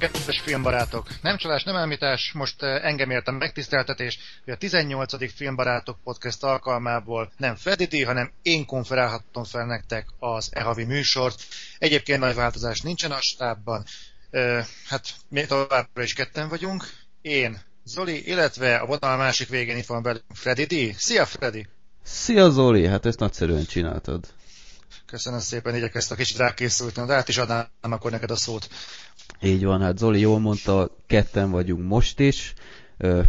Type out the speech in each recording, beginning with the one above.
kedves filmbarátok! Nem csalás, nem elmítás, most eh, engem értem megtiszteltetés, hogy a 18. Filmbarátok podcast alkalmából nem Freddy hanem én konferálhattam fel nektek az e műsort. Egyébként nagy változás nincsen a stábban. Uh, hát mi továbbra is ketten vagyunk. Én, Zoli, illetve a vonal másik végén itt van velünk Freddy D. Szia Freddy! Szia Zoli, hát ezt nagyszerűen csináltad. Köszönöm szépen, igyekeztem kicsit rákészültem, de át is adnám akkor neked a szót. Így van, hát Zoli jól mondta, ketten vagyunk most is.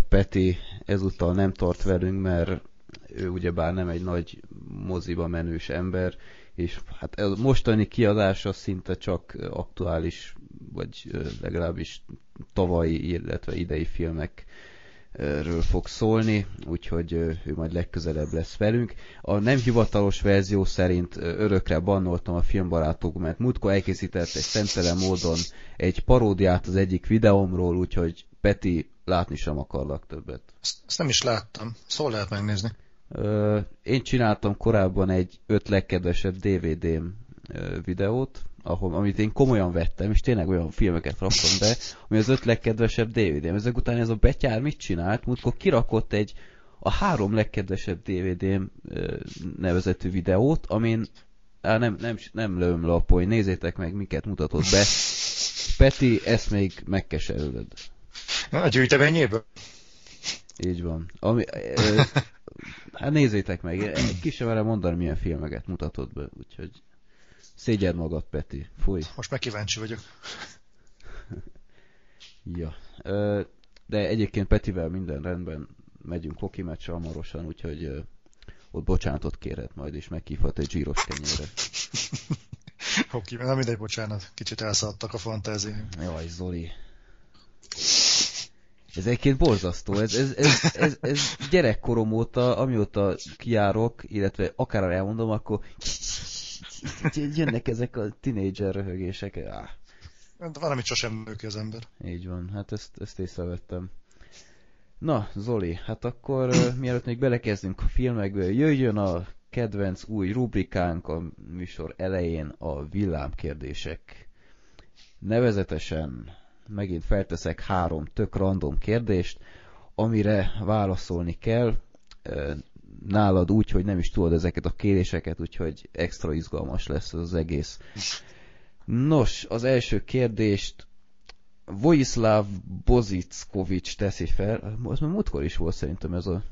Peti ezúttal nem tart velünk, mert ő ugyebár nem egy nagy moziba menős ember, és hát a mostani kiadása szinte csak aktuális, vagy legalábbis tavalyi, illetve idei filmek ről fog szólni, úgyhogy ő majd legközelebb lesz velünk. A nem hivatalos verzió szerint örökre bannoltam a filmbarátok, mert múltkor elkészített egy szemtelen módon egy paródiát az egyik videómról, úgyhogy Peti, látni sem akarlak többet. Ezt, nem is láttam. Szól lehet megnézni. Én csináltam korábban egy öt legkedvesebb DVD-m videót, ahol, amit én komolyan vettem, és tényleg olyan filmeket raktam be, ami az öt legkedvesebb DVD-m. Ezek után ez a betyár mit csinált? Múltkor kirakott egy a három legkedvesebb DVD-m nevezetű videót, amin á, nem, nem, nem lőm le a poly, nézzétek meg, miket mutatott be. Peti, ezt még megkeserülöd. Na, a gyűjteményéből? Így van. Ami, ö, hát nézzétek meg, ki sem mondani, milyen filmeket mutatott be, úgyhogy Szégyed magad, Peti. Fúj. Most meg kíváncsi vagyok. ja. De egyébként Petivel minden rendben megyünk hoki meccs hamarosan, úgyhogy ott bocsánatot kérhet majd, és meghívhat egy zsíros kenyére. Hoki, nem mindegy, bocsánat. Kicsit elszaladtak a fantázi. Jaj, Zoli. Ez egyébként borzasztó. Ez, ez, ez, ez, ez gyerekkorom óta, amióta kiárok, illetve akár elmondom, akkor jönnek ezek a tinédzser röhögések. Ah. De valamit sosem nő ki az ember. Így van, hát ezt, ezt észrevettem. Na, Zoli, hát akkor uh, mielőtt még belekezdünk a filmekbe, jöjjön a kedvenc új rubrikánk a műsor elején a villámkérdések. Nevezetesen megint felteszek három tök random kérdést, amire válaszolni kell nálad úgy, hogy nem is tudod ezeket a kéréseket, úgyhogy extra izgalmas lesz az egész. Nos, az első kérdést Vojislav Bozickovics teszi fel. Az már múltkor is volt szerintem ez, a,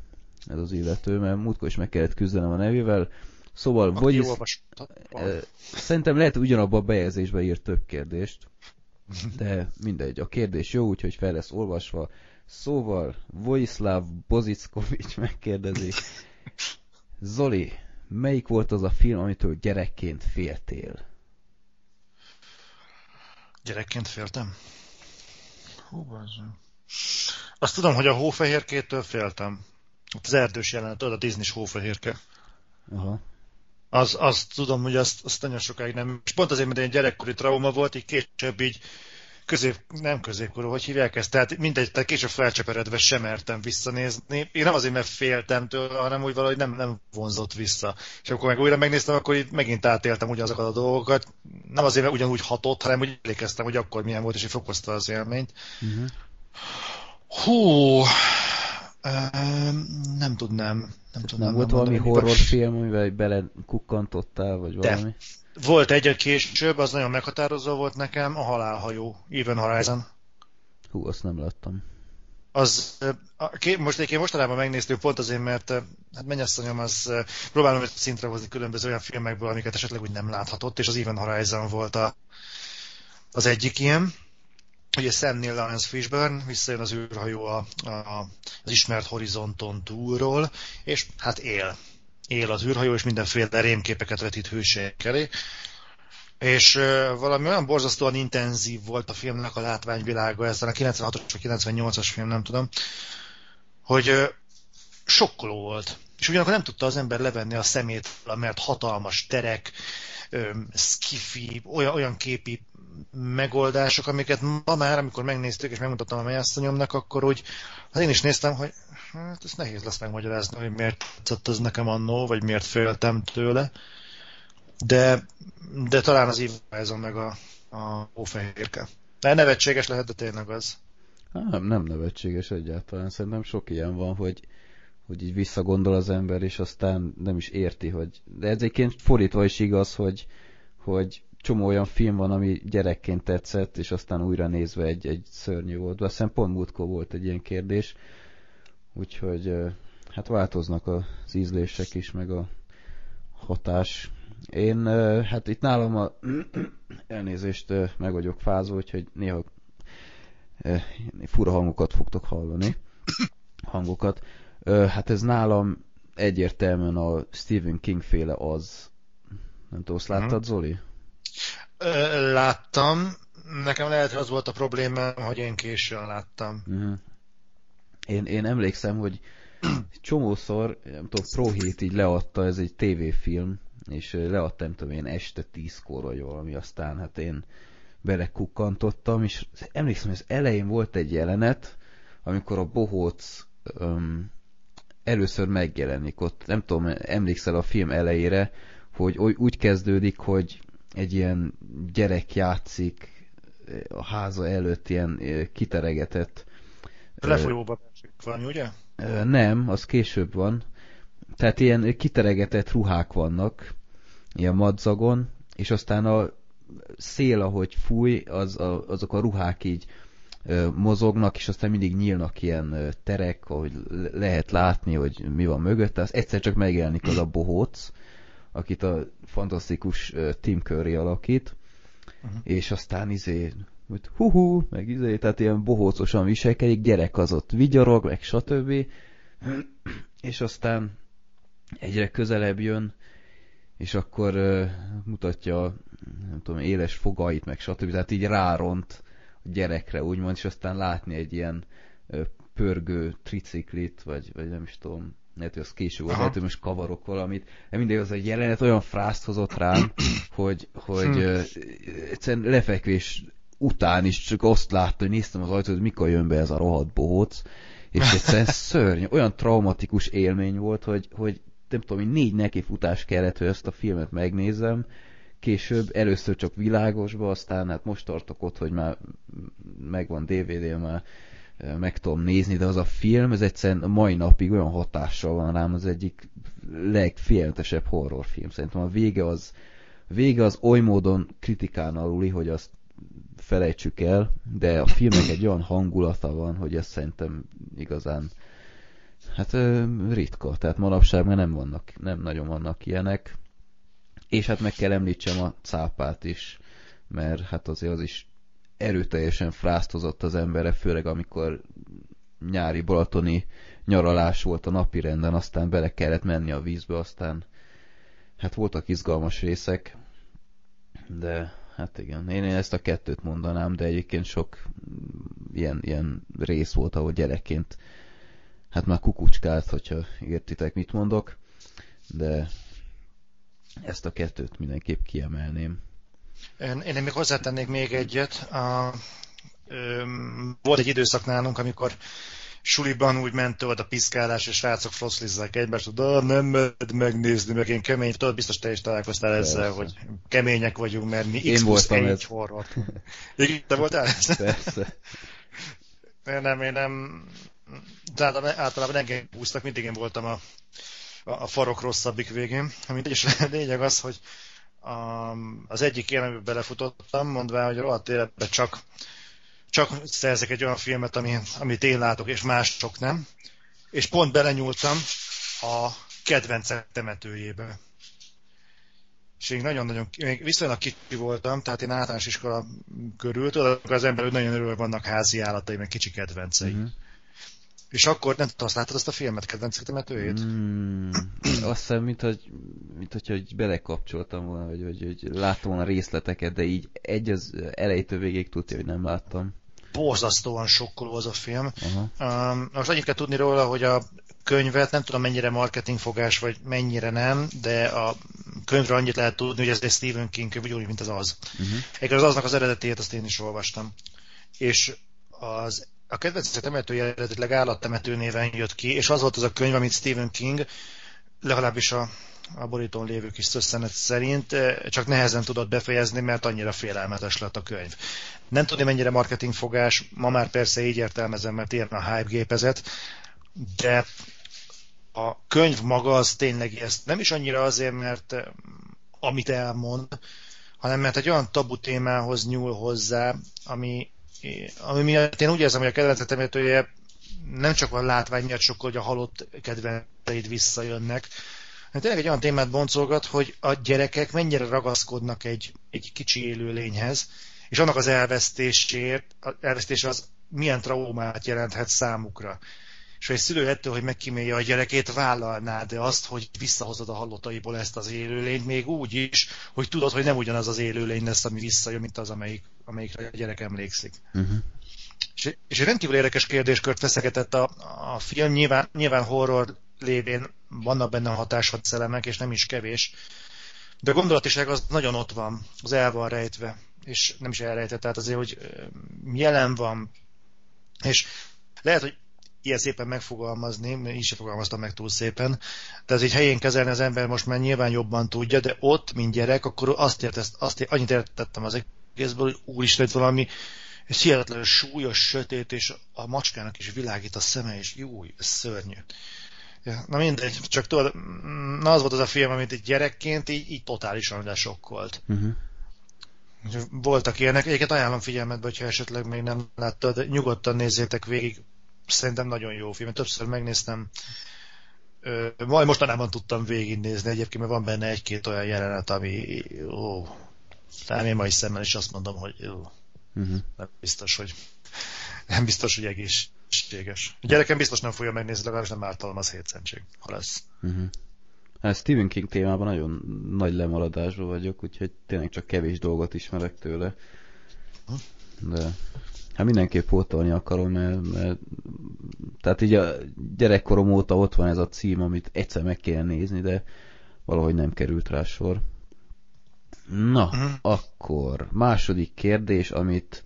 ez az illető, mert múltkor is meg kellett küzdenem a nevével. Szóval Vojis... Szerintem lehet ugyanabban a bejegyzésben írt több kérdést. De mindegy, a kérdés jó, úgyhogy fel lesz olvasva. Szóval Vojislav Bozickovics megkérdezi, Zoli, melyik volt az a film, amitől gyerekként féltél? Gyerekként féltem? Hú. Azt tudom, hogy a hófehérkétől féltem. Az erdős jelenet, a Disney hófehérke. Aha. Az, azt tudom, hogy azt, azt nagyon sokáig nem. És pont azért, mert egy gyerekkori trauma volt, így később így közép, nem középkorú, hogy hívják ezt, tehát mindegy, tehát később felcseperedve sem mertem visszanézni. Én nem azért, mert féltem tőle, hanem úgy valahogy nem, nem vonzott vissza. És akkor meg újra megnéztem, akkor itt megint átéltem ugyanazokat a dolgokat. Nem azért, mert ugyanúgy hatott, hanem úgy emlékeztem, hogy akkor milyen volt, és hogy fokozta az élményt. Uh-huh. Hú, nem tudnám. Nem, tudnám, nem volt valami horrorfilm, amivel bele kukkantottál, vagy valami? De, volt egy később, az nagyon meghatározó volt nekem, a halálhajó, Even Horizon. Hú, azt nem láttam. Az, most én mostanában megnéztük pont azért, mert hát mennyasszonyom az próbálom szintre hozni különböző olyan filmekből, amiket esetleg úgy nem láthatott, és az Even Horizon volt a, az egyik ilyen. Ugye Sam Neill Lawrence Fishburne visszajön az űrhajó a, a, az ismert horizonton túlról, és hát él él az űrhajó, és mindenféle rémképeket vetít hőségek elé. És valami olyan borzasztóan intenzív volt a filmnek a látványvilága, ez a 96-os vagy 98-as film, nem tudom, hogy uh, sokkoló volt. És ugyanakkor nem tudta az ember levenni a szemét, mert hatalmas terek, skifi, olyan, olyan képi megoldások, amiket ma már, amikor megnéztük és megmutattam a melyasszonyomnak, akkor úgy, hát én is néztem, hogy hát ez nehéz lesz megmagyarázni, hogy miért tetszett ez nekem annó, vagy miért féltem tőle. De, de talán az Horizon meg a, a Ófehérke. De nevetséges lehet, de tényleg az. Nem, nem nevetséges egyáltalán. Szerintem sok ilyen van, hogy, hogy így visszagondol az ember, és aztán nem is érti, hogy... De egyébként fordítva is igaz, hogy, hogy csomó olyan film van, ami gyerekként tetszett, és aztán újra nézve egy, egy szörnyű volt. Azt hiszem pont múltkor volt egy ilyen kérdés. Úgyhogy hát változnak az ízlések is, meg a hatás. Én, hát itt nálam a elnézést meg vagyok fázva, úgyhogy néha fura hangokat fogtok hallani. Hangokat. Hát ez nálam egyértelműen a Stephen King féle az. Nem tudom, azt láttad, mhm. Zoli? Láttam. Nekem lehet, hogy az volt a problémám, hogy én későn láttam. Uh-huh. Én, én emlékszem, hogy csomószor, nem tudom, Pro 7 így leadta, ez egy tévéfilm, és leadta, nem tudom én, este tízkor vagy valami, aztán hát én belekukkantottam, és emlékszem, hogy az elején volt egy jelenet, amikor a bohóc um, először megjelenik ott, nem tudom, emlékszel a film elejére, hogy úgy kezdődik, hogy egy ilyen gyerek játszik a háza előtt ilyen kiteregetett lefolyóba van, ugye? Nem, az később van. Tehát ilyen kiteregetett ruhák vannak, ilyen madzagon, és aztán a szél, ahogy fúj, az a, azok a ruhák így ö, mozognak, és aztán mindig nyílnak ilyen ö, terek, ahogy lehet látni, hogy mi van mögötte. Az egyszer csak megjelenik az a bohóc, akit a fantasztikus ö, Tim Curry alakít, uh-huh. és aztán izé hogy hú, meg izé, tehát ilyen bohócosan viselkedik, gyerek az ott vigyorog, meg stb. És aztán egyre közelebb jön, és akkor uh, mutatja, nem tudom, éles fogait, meg stb. Tehát így ráront a gyerekre, úgymond, és aztán látni egy ilyen uh, pörgő triciklit, vagy, vagy nem is tudom, lehet, hogy az később volt, lehet, hogy most kavarok valamit, de mindig az a jelenet olyan frászt hozott rám, hogy, hogy uh, egyszerűen lefekvés után is csak azt látta, hogy néztem az ajtót, hogy mikor jön be ez a rohadt bohóc, és egyszerűen szörny, olyan traumatikus élmény volt, hogy, hogy nem tudom, hogy négy nekifutás kellett, hogy ezt a filmet megnézem, később először csak világosba, aztán hát most tartok ott, hogy már megvan DVD, már meg tudom nézni, de az a film, ez egyszerűen a mai napig olyan hatással van rám, az egyik legféltesebb horrorfilm. Szerintem a vége az, vége az oly módon kritikán aluli, hogy azt felejtsük el, de a filmnek egy olyan hangulata van, hogy ez szerintem igazán hát ritka, tehát manapság már nem vannak, nem nagyon vannak ilyenek, és hát meg kell említsem a cápát is, mert hát azért az is erőteljesen fráztozott az embere, főleg amikor nyári balatoni nyaralás volt a napi renden, aztán bele kellett menni a vízbe, aztán hát voltak izgalmas részek, de hát igen. Én, én ezt a kettőt mondanám, de egyébként sok ilyen, ilyen rész volt, ahol gyerekként hát már kukucskált, hogyha értitek, mit mondok, de ezt a kettőt mindenképp kiemelném. Én, én még hozzátennék még egyet. A, ö, volt egy időszak nálunk, amikor suliban úgy ment a piszkálás, és srácok froszlizzák egymást, hogy nem mered megnézni, meg én kemény, tudod, biztos te is találkoztál Persze. ezzel, hogy kemények vagyunk, mert mi én X voltam egy horror. Igen, te voltál ez? Persze. Én nem, én nem, tehát általában engem húztak, mindig én voltam a, a, a farok rosszabbik végén. Mindegy, és a lényeg az, hogy a, az egyik élménybe belefutottam, mondván, hogy rohadt életben csak csak szerzek egy olyan filmet, ami, amit én látok, és mások nem. És pont belenyúltam a kedvencek temetőjébe. És én nagyon-nagyon, még viszonylag kicsi voltam, tehát én általános iskola körül, tudod, az ember nagyon örül, vannak házi állatai, meg kicsi kedvencei. Uh-huh. És akkor nem tudom, azt láttad azt a filmet, kedvenc temetőjét? Mm, azt hiszem, mint hogy, mint hogy, hogy belekapcsoltam volna, vagy hogy, hogy láttam volna részleteket, de így egy az elejétől végig tudja, hogy nem láttam borzasztóan sokkoló az a film. Uh-huh. Um, most annyit kell tudni róla, hogy a könyvet, nem tudom mennyire marketingfogás, vagy mennyire nem, de a könyvről annyit lehet tudni, hogy ez egy Stephen King könyv, úgy, mint az az. Uh-huh. Egyébként az aznak az eredetét, azt én is olvastam. És az, a kedvenc temetője eredetileg állattemető néven jött ki, és az volt az a könyv, amit Stephen King legalábbis a a borítón lévő kis szösszenet szerint, csak nehezen tudott befejezni, mert annyira félelmetes lett a könyv. Nem tudni, mennyire marketingfogás, ma már persze így értelmezem, mert ilyen a hype gépezet, de a könyv maga az tényleg ezt nem is annyira azért, mert amit elmond, hanem mert egy olyan tabu témához nyúl hozzá, ami, ami miatt én úgy érzem, hogy a kedvencetemértője nem csak a látvány miatt sokkal, hogy a halott kedvenceid visszajönnek, hanem tényleg egy olyan témát boncolgat, hogy a gyerekek mennyire ragaszkodnak egy, egy kicsi élőlényhez, és annak az elvesztésért, az elvesztés az milyen traumát jelenthet számukra és hogy egy szülő ettől, hogy megkímélje a gyerekét, vállalná de azt, hogy visszahozod a hallottaiból ezt az élőlényt, még úgy is, hogy tudod, hogy nem ugyanaz az élőlény lesz, ami visszajön, mint az, amelyik, amelyikre a gyerek emlékszik. Uh-huh. És, és egy rendkívül érdekes kérdéskört feszegetett a, a film, nyilván, nyilván horror lévén vannak benne hatáshadszellemek, és nem is kevés, de a gondolatiság az nagyon ott van, az el van rejtve, és nem is elrejtett, tehát azért, hogy jelen van, és lehet, hogy ilyen szépen megfogalmazni, így sem fogalmaztam meg túl szépen, de ez így helyén kezelni az ember most már nyilván jobban tudja, de ott, mint gyerek, akkor azt, ért, azt ért, annyit értettem az egészből, hogy úristen, itt valami ez hihetetlenül súlyos, sötét, és a macskának is világít a szeme, és jó, ez szörnyű. Ja, na mindegy, csak tudod, na az volt az a film, amit egy gyerekként így, így totálisan lesokkolt. Uh-huh. Voltak ilyenek, egyébként ajánlom figyelmetbe, hogyha esetleg még nem láttad, nyugodtan nézzétek végig, szerintem nagyon jó film. Többször megnéztem, majd mostanában tudtam végignézni egyébként, mert van benne egy-két olyan jelenet, ami ó, talán én mai szemmel is azt mondom, hogy ó, uh-huh. nem biztos, hogy nem biztos, hogy egészséges. A gyerekem biztos nem fogja megnézni, legalábbis nem ártalmaz hétszentség, ha lesz. Uh-huh. Hát Stephen King témában nagyon nagy lemaradásban vagyok, úgyhogy tényleg csak kevés dolgot ismerek tőle. De Hát mindenképp pótolni akarom, mert, mert tehát így a gyerekkorom óta ott van ez a cím, amit egyszer meg kéne nézni, de valahogy nem került rá sor. Na, uh-huh. akkor második kérdés, amit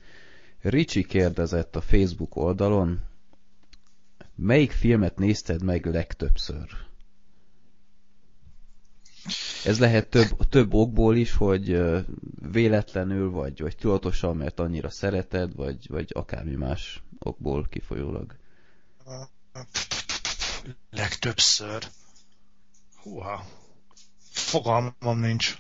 Ricsi kérdezett a Facebook oldalon. Melyik filmet nézted meg legtöbbször? Ez lehet több, több okból is, hogy véletlenül, vagy, vagy tudatosan, mert annyira szereted, vagy, vagy akármi más okból kifolyólag. Legtöbbször. Húha. Fogalmam nincs.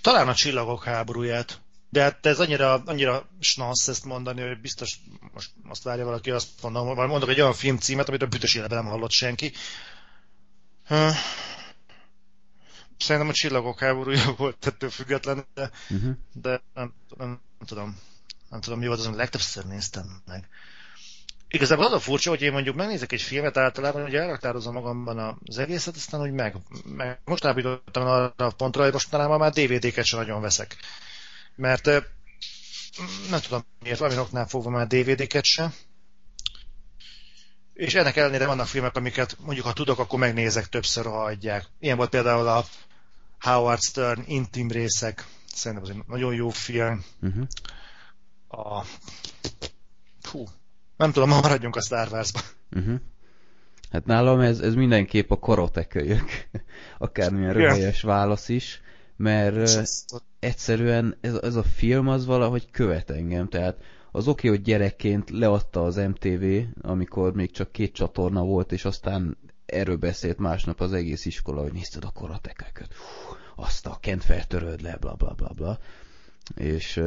Talán a csillagok háborúját. De hát ez annyira, annyira snassz ezt mondani, hogy biztos most azt várja valaki, azt mondom, vagy mondok egy olyan filmcímet, amit a bütös életben nem hallott senki. Szerintem a csillagok háborúja volt ettől független, de, uh-huh. de nem, nem, nem, tudom. Nem tudom, mi volt azon, legtöbbször néztem meg. Igazából az a furcsa, hogy én mondjuk megnézek egy filmet általában, hogy elraktározom magamban az egészet, aztán hogy meg, meg most állítottam arra a pontra, hogy mostanában már DVD-ket sem nagyon veszek. Mert nem tudom miért, valami oknál fogva már DVD-ket sem. És ennek ellenére vannak filmek, amiket mondjuk ha tudok, akkor megnézek többször, ha adják. Ilyen volt például a Howard Stern intim részek, szerintem az egy nagyon jó film. Uh-huh. A... Hú, nem tudom, maradjunk a Star Wars-ba. Uh-huh. Hát nálam ez, ez mindenképp a karotekölyök. Akármilyen röhelyes válasz is, mert egyszerűen ez, ez a film az valahogy követ engem, tehát az oké, hogy gyerekként leadta az MTV, amikor még csak két csatorna volt, és aztán erről beszélt másnap az egész iskola, hogy nézted a karateköket azt a kent feltöröd le, bla bla bla bla. És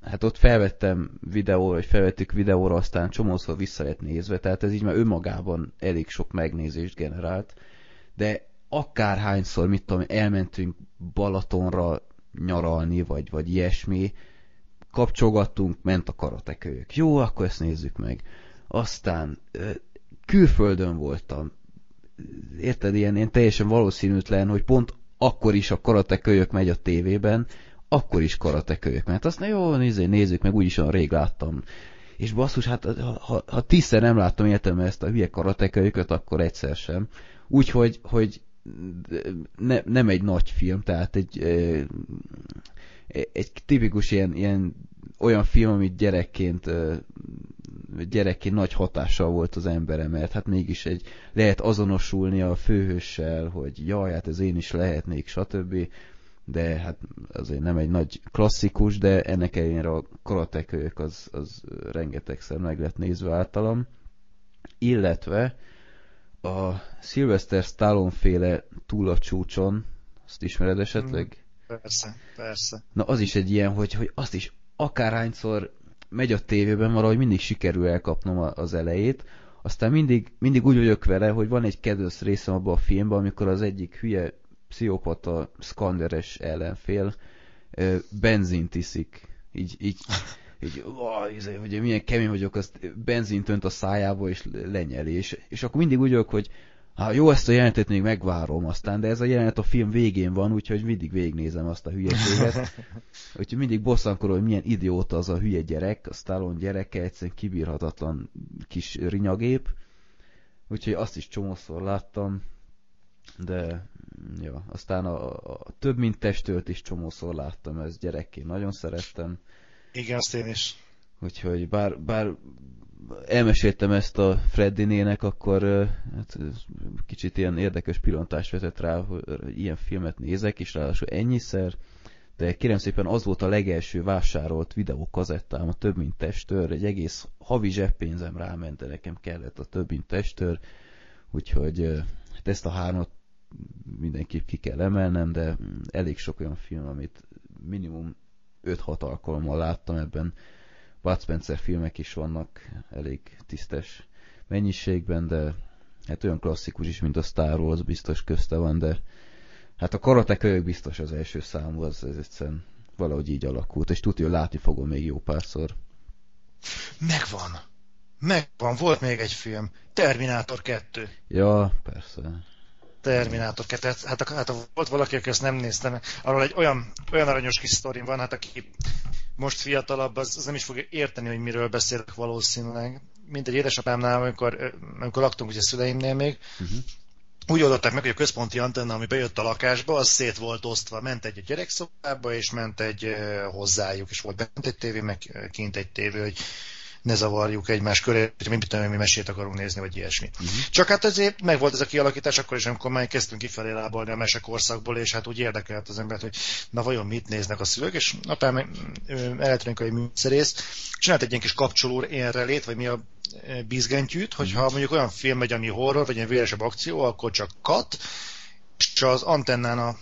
hát ott felvettem videóra, vagy felvettük videóra, aztán csomószor vissza lett nézve, tehát ez így már önmagában elég sok megnézést generált, de akárhányszor, mit tudom, elmentünk Balatonra nyaralni, vagy, vagy ilyesmi, kapcsolgattunk, ment a karatekölyök. Jó, akkor ezt nézzük meg. Aztán külföldön voltam. Érted, ilyen, ilyen teljesen valószínűtlen, hogy pont akkor is a karatekölyök megy a tévében, akkor is karatekölyök, mert azt jó, nézzük, nézzük meg, úgyis olyan rég láttam. És basszus, hát ha, ha, ha tízszer nem láttam értem ezt a hülye karatekölyöket, akkor egyszer sem. Úgyhogy hogy ne, nem egy nagy film, tehát egy, egy tipikus ilyen, ilyen olyan film, amit gyerekként gyerekként nagy hatással volt az emberre, mert hát mégis egy lehet azonosulni a főhőssel, hogy jaj, hát ez én is lehetnék, stb. De hát azért nem egy nagy klasszikus, de ennek ellenére a karatekölyök az, az rengetegszer meg lett nézve általam. Illetve a Sylvester Stallone féle túl a csúcson, azt ismered esetleg? Persze, persze. Na az is egy ilyen, hogy, hogy azt is akárhányszor megy a tévében, valahogy mindig sikerül elkapnom az elejét, aztán mindig, mindig úgy vagyok vele, hogy van egy kedves részem abban a filmben, amikor az egyik hülye pszichopata, szkanderes ellenfél benzint iszik. Így, így, így ó, izé, hogy milyen kemény vagyok, azt benzint önt a szájába, és lenyeli. És, és akkor mindig úgy vagyok, hogy Hát jó, ezt a jelenetet még megvárom aztán, de ez a jelenet a film végén van, úgyhogy mindig végignézem azt a hülyeséget. úgyhogy mindig bosszankolom, hogy milyen idióta az a hülye gyerek, a Stallone gyereke, egyszerűen kibírhatatlan kis rinyagép. Úgyhogy azt is csomószor láttam, de ja, aztán a, a több mint testölt is csomószor láttam, ez gyerekként nagyon szerettem. Igen, azt én is. Úgyhogy bár, bár elmeséltem ezt a Freddinének, akkor hát, kicsit ilyen érdekes pillantást vetett rá, hogy ilyen filmet nézek, és ráadásul ennyiszer, de kérem szépen az volt a legelső vásárolt videókazettám, a több mint testőr, egy egész havi zseppénzem ráment, de nekem kellett a több mint testőr, úgyhogy hát ezt a hármat mindenképp ki kell emelnem, de elég sok olyan film, amit minimum 5-6 alkalommal láttam ebben, Bud Spencer filmek is vannak elég tisztes mennyiségben, de hát olyan klasszikus is, mint a Star Wars biztos közte van, de hát a Karate biztos az első számú, az, ez egyszerűen valahogy így alakult, és tudja, látni fogom még jó párszor. Megvan! Megvan, volt még egy film. Terminátor 2. Ja, persze. Terminátor 2. Hát, hát, hát volt valaki, aki ezt nem nézte, arról egy olyan, olyan aranyos kis sztorim van, hát aki most fiatalabb, az, az nem is fogja érteni, hogy miről beszélek valószínűleg. Mint egy édesapámnál, amikor, amikor laktunk ugye szüleimnél még, uh-huh. úgy oldották meg, hogy a központi antenna, ami bejött a lakásba, az szét volt osztva. Ment egy a gyerekszobába, és ment egy hozzájuk, és volt bent egy tévé, meg kint egy tévé, hogy ne zavarjuk egymás köré, hogy mit tudom, mi mesét akarunk nézni, vagy ilyesmi. Uh-huh. Csak hát azért meg volt ez a kialakítás, akkor is, amikor már kezdtünk kifelé lábalni a mesekorszakból, és hát úgy érdekelt az embert, hogy na vajon mit néznek a szülők, és apám elektronikai műszerész csinált egy ilyen kis kapcsoló relét, vagy mi a bizgentyűt, hogyha uh-huh. mondjuk olyan film megy, ami horror, vagy ilyen véresebb akció, akkor csak kat, és az antennán a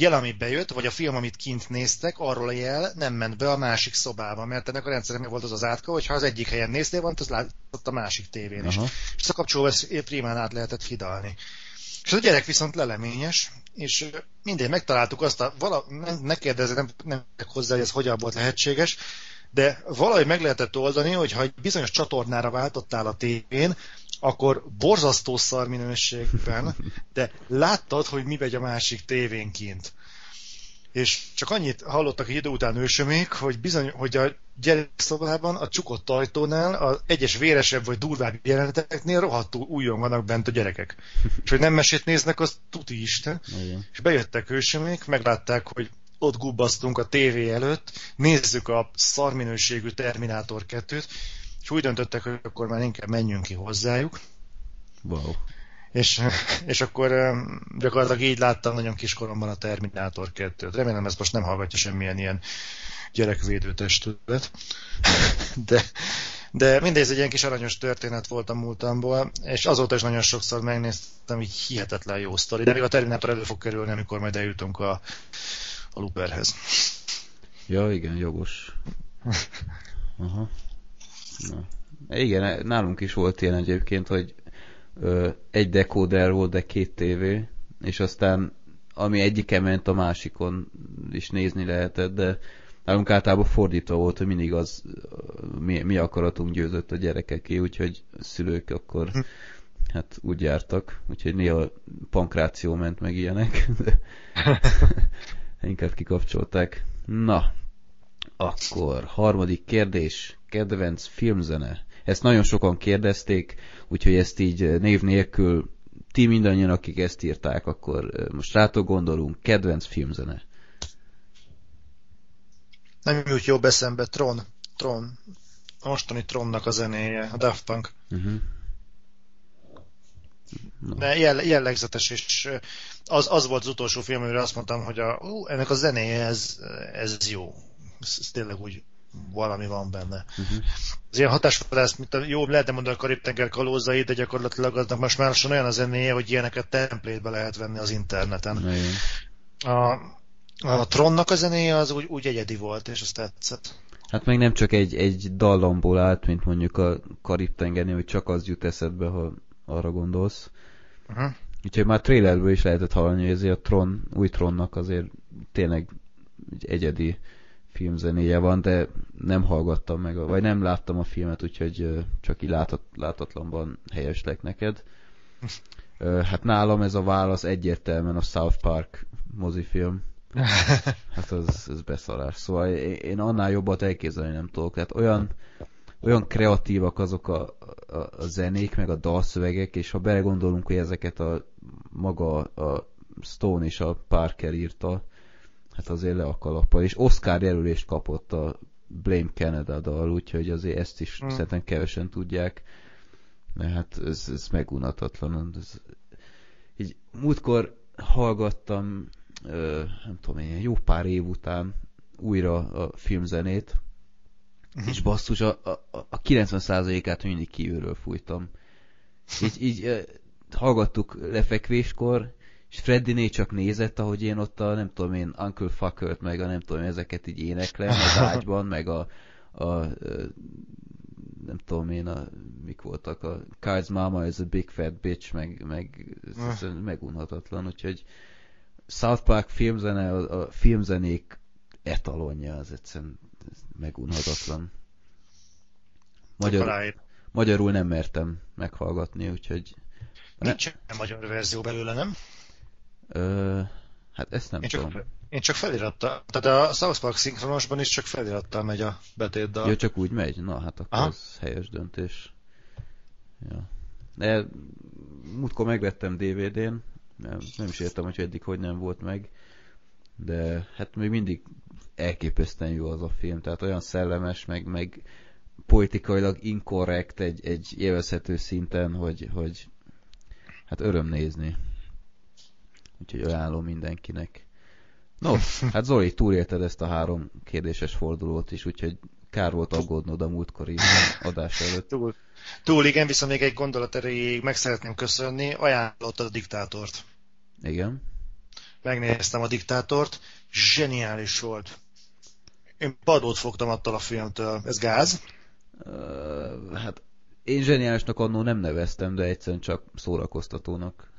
jel, ami bejött, vagy a film, amit kint néztek, arról a jel nem ment be a másik szobába, mert ennek a rendszernek volt az az átka, hogy ha az egyik helyen néztél van, az látott a másik tévén is. Aha. És a kapcsolóval primán át lehetett hidalni. És a gyerek viszont leleményes, és mindegy, megtaláltuk azt a, vala, ne kérdezzek, nem, nem hozzá, hogy ez hogyan volt lehetséges, de valahogy meg lehetett oldani, hogy ha egy bizonyos csatornára váltottál a tévén, akkor borzasztó szar minőségben, de láttad, hogy mi megy a másik tévén kint. És csak annyit hallottak egy idő után ősömék, hogy bizony, hogy a gyerekszobában a csukott ajtónál az egyes véresebb vagy durvább jeleneteknél rohadtul újon vannak bent a gyerekek. És hogy nem mesét néznek, az tuti isten. Igen. És bejöttek ősömék, meglátták, hogy ott gubbasztunk a tévé előtt, nézzük a szarminőségű Terminátor 2-t, és úgy döntöttek, hogy akkor már inkább menjünk ki hozzájuk. Wow. És, és akkor gyakorlatilag így láttam nagyon kiskoromban a Terminátor 2-t. Remélem ez most nem hallgatja semmilyen ilyen gyerekvédő testület. De, de mindez egy ilyen kis aranyos történet volt a múltamból, és azóta is nagyon sokszor megnéztem, hogy hihetetlen jó sztori. De még a Terminátor elő fog kerülni, amikor majd eljutunk a, a Luperhez. Ja, igen, jogos. Aha. Na. Igen, nálunk is volt ilyen egyébként, hogy ö, egy dekóder volt, de két tévé, és aztán ami egyiken ment, a másikon is nézni lehetett, de nálunk általában fordítva volt, hogy mindig az mi, mi akaratunk győzött a gyerekeké, úgyhogy a szülők akkor hm. hát úgy jártak, úgyhogy néha pankráció ment meg ilyenek, de inkább kikapcsolták. Na, akkor harmadik kérdés kedvenc filmzene? Ezt nagyon sokan kérdezték, úgyhogy ezt így név nélkül ti mindannyian, akik ezt írták, akkor most rátok gondolunk, kedvenc filmzene. Nem jut jobb eszembe, Tron. Tron. A mostani Tronnak a zenéje, a Daft Punk. Uh-huh. De jellegzetes, és az, az volt az utolsó film, amire azt mondtam, hogy a, ó, ennek a zenéje, ez, ez jó. Ez, ez tényleg úgy valami van benne. Uh-huh. Az ilyen hatásvadász, mint a, jó, lehetne mondani a Karib-tenger kalózai, de gyakorlatilag aznak most már olyan a zenéje, hogy ilyeneket templétbe lehet venni az interneten. Uh-huh. A, a Tronnak a zenéje az úgy, úgy egyedi volt, és azt tetszett. Hát meg nem csak egy, egy dallamból állt, mint mondjuk a Karib-tengernél, hogy csak az jut eszedbe, ha arra gondolsz. Uh-huh. Úgyhogy már trailerből is lehetett hallani, hogy ezért a Tron, új Tronnak azért tényleg egy egyedi filmzenéje van, de nem hallgattam meg, vagy nem láttam a filmet, úgyhogy csak így látat, látatlanban helyeslek neked. Hát nálam ez a válasz egyértelműen a South Park mozifilm. Hát az, az beszarás. Szóval én annál jobbat elképzelni nem tudok. Tehát olyan, olyan kreatívak azok a, a, a zenék, meg a dalszövegek, és ha belegondolunk, hogy ezeket a maga a Stone és a Parker írta, hát azért le a kalappa. És Oscar jelölést kapott a Blame Canada dal, úgyhogy azért ezt is mm. szerintem kevesen tudják. De hát ez, ez megunatatlan. Ez, így múltkor hallgattam nem tudom én, jó pár év után újra a filmzenét, uh-huh. és basszus, a, a, a 90%-át mindig kívülről fújtam. Így, így hallgattuk lefekvéskor, és Freddy csak nézett, ahogy én ott a, nem tudom én, Uncle Fuckert, meg a nem tudom, ezeket így éneklem az ágyban, meg a, a, a nem tudom én, a, mik voltak, a Cards Mama is a Big Fat Bitch, meg, meg ez, ez megunhatatlan, úgyhogy South Park filmzene, a, a filmzenék etalonja, az egyszerűen megunhatatlan. Magyar, magyarul nem mertem meghallgatni, úgyhogy... Nincs ne... magyar verzió belőle, nem? Ö, hát ezt nem én tudom. Csak, én csak felirattal, tehát a South Park szinkronosban is csak felirattal megy a betétdal. Jó, csak úgy megy? Na, hát akkor Aha. az helyes döntés. Ja. De múltkor megvettem DVD-n, nem, nem is értem, hogy eddig hogy nem volt meg, de hát még mindig elképesztően jó az a film, tehát olyan szellemes, meg, meg politikailag inkorrekt egy, egy élvezhető szinten, hogy, hogy hát öröm nézni. Úgyhogy ajánlom mindenkinek. No, hát Zoli, túlélted ezt a három kérdéses fordulót is, úgyhogy kár volt aggódnod a múltkori adás előtt. Túl, túl igen, viszont még egy gondolat erejéig meg szeretném köszönni, ajánlottad a diktátort. Igen. Megnéztem a diktátort, zseniális volt. Én padót fogtam attól a filmtől. Ez gáz? Uh, hát én zseniálisnak annól nem neveztem, de egyszerűen csak szórakoztatónak.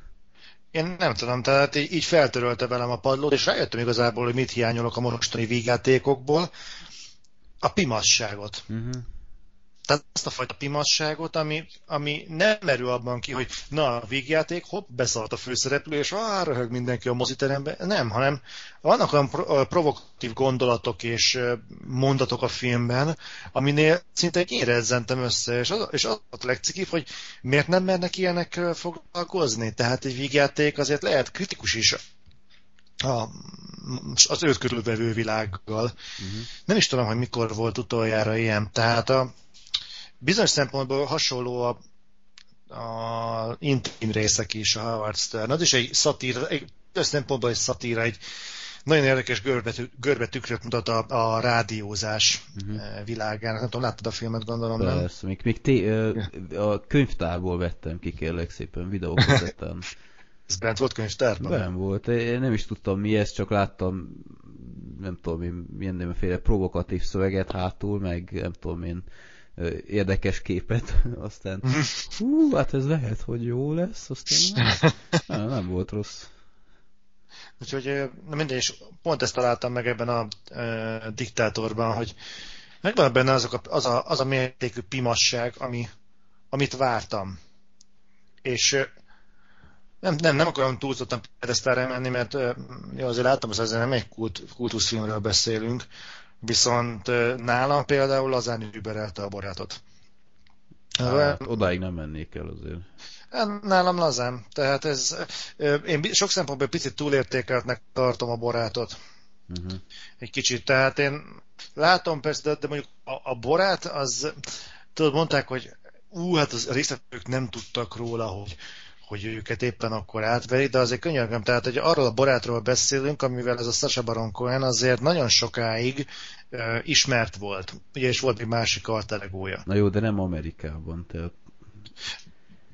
Én nem tudom, tehát így feltörölte velem a padlót, és rájöttem igazából, hogy mit hiányolok a mostani vígjátékokból. A pimasságot. Uh-huh tehát azt a fajta pimasságot, ami, ami nem merül abban ki, hogy na, a végjáték, hopp, beszart a főszereplő, és ah, röhög mindenki a moziterembe. Nem, hanem vannak olyan provokatív gondolatok és mondatok a filmben, aminél szinte én rezzentem össze, és az, és az a legcikibb, hogy miért nem mernek ilyenek foglalkozni. Tehát egy vígjáték azért lehet kritikus is a, az őt körülvevő világgal. Uh-huh. Nem is tudom, hogy mikor volt utoljára ilyen. Tehát a, bizonyos szempontból hasonló a, a intim részek is a Howard Stern. Az is egy szatíra, egy szempontból egy szatíra, egy nagyon érdekes görbetű, görbetükröt mutat a, a rádiózás uh-huh. világának. Nem tudom, láttad a filmet, gondolom, Persze, nem? még, még té, a könyvtárból vettem ki, kérlek szépen, videókazettán. ez bent volt könyvtárban? Ben volt. Én nem is tudtam mi ez, csak láttam nem tudom én, milyen mindenféle provokatív szöveget hátul, meg nem tudom én érdekes képet, aztán hú, hát ez lehet, hogy jó lesz, aztán nem, nem volt rossz. Úgyhogy na mindegy, és pont ezt találtam meg ebben a e, diktátorban, hogy megvan benne azok a, az, a, az a mértékű pimasság, ami, amit vártam. És nem, nem, nem akarom túlzottan pedesztára menni, mert jó, azért láttam, hogy azért nem egy kult, kultuszfilmről beszélünk, Viszont nálam például az überelte a barátot. Hát, odáig nem mennék el azért. Nálam lazán. Tehát ez, én sok szempontból picit túlértékeltnek tartom a barátot. Uh-huh. Egy kicsit, tehát én látom persze, de, de mondjuk a, a borát, az tudod, mondták, hogy ú, hát az, a részletők nem tudtak róla, hogy, hogy őket éppen akkor átveri, de azért könyörgöm, tehát hogy arról a barátról beszélünk, amivel ez a Sasha Baron Cohen azért nagyon sokáig uh, ismert volt. Ugye, és volt egy másik alteregója. Na jó, de nem Amerikában, tehát...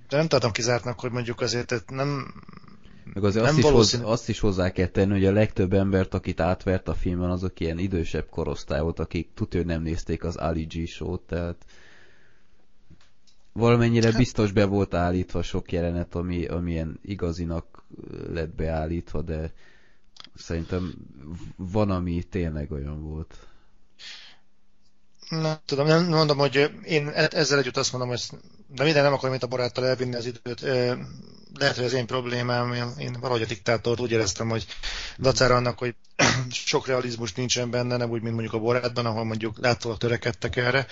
De nem tartom kizártnak, hogy mondjuk azért nem... Meg azért nem azt, is hoz, azt is hozzá kell tenni, hogy a legtöbb embert, akit átvert a filmben, azok ilyen idősebb korosztály volt, akik tudja, hogy nem nézték az Ali G show tehát valamennyire hát- biztos be volt állítva sok jelenet, ami, amilyen igazinak lett beállítva, de szerintem van, ami tényleg olyan volt. Nem tudom, nem mondom, hogy én e- ezzel együtt azt mondom, hogy de minden nem akarom itt a baráttal elvinni az időt. Lehet, hogy az én problémám, én valahogy a diktátort úgy éreztem, hogy dacára annak, hogy sok realizmus nincsen benne, nem úgy, mint mondjuk a barátban, ahol mondjuk látólag törekedtek erre.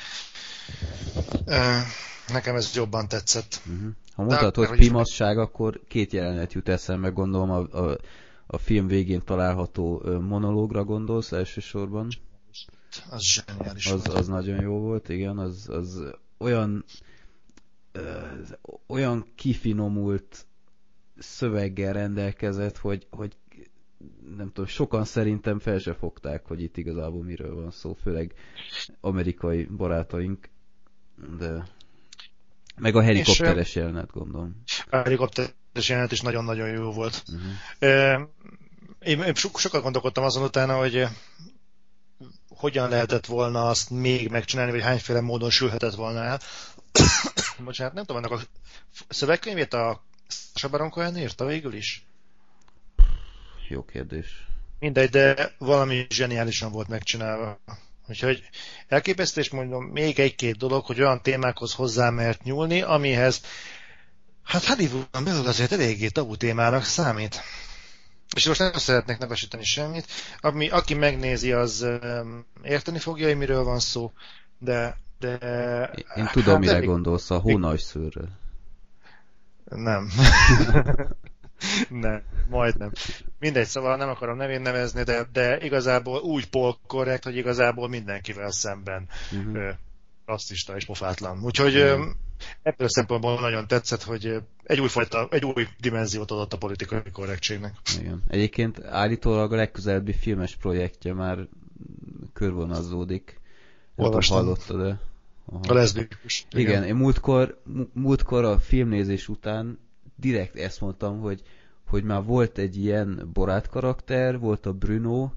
Nekem ez jobban tetszett. Uh-huh. Ha mondtad, hogy pimasság, akkor két jelenet jut eszembe, gondolom a, a, a film végén található monológra gondolsz elsősorban. Az zseniális az, volt. az nagyon jó volt, igen, az, az olyan ö, olyan kifinomult szöveggel rendelkezett, hogy, hogy nem tudom, sokan szerintem fel se fogták, hogy itt igazából miről van szó, főleg amerikai barátaink, de meg a helikopteres és, jelenet, gondolom. A helikopteres jelenet is nagyon-nagyon jó volt. Uh-huh. Én, én sokat gondolkodtam azon utána, hogy hogyan lehetett volna azt még megcsinálni, vagy hányféle módon sülhetett volna el. Bocsánat, nem tudom, annak a szövegkönyvét a Sabaron Cohen írta végül is? Jó kérdés. Mindegy, de valami zseniálisan volt megcsinálva. Úgyhogy elképesztő, és mondom, még egy-két dolog, hogy olyan témákhoz hozzá mert nyúlni, amihez hát Hollywoodon belül azért eléggé tabu témának számít. És most nem szeretnék nevesíteni semmit. Ami, aki megnézi, az érteni fogja, hogy miről van szó, de... de Én hát, tudom, mire elég... gondolsz, a hónajszőrről. Nem. nem, majdnem. Mindegy, szóval nem akarom nevén nevezni, de, de igazából úgy pol korrekt, hogy igazából mindenkivel szemben uh-huh. rasszista és pofátlan. Úgyhogy uh-huh. ebből a szempontból nagyon tetszett, hogy egy újfajta, egy új dimenziót adott a politikai korrektségnek. Igen. Egyébként állítólag a legközelebbi filmes projektje már körvonalzódik. Olvastam. hallottad de... Aha. A leszbikus. Igen, igen én múltkor, múltkor a filmnézés után direkt ezt mondtam, hogy, hogy már volt egy ilyen borát karakter, volt a Bruno,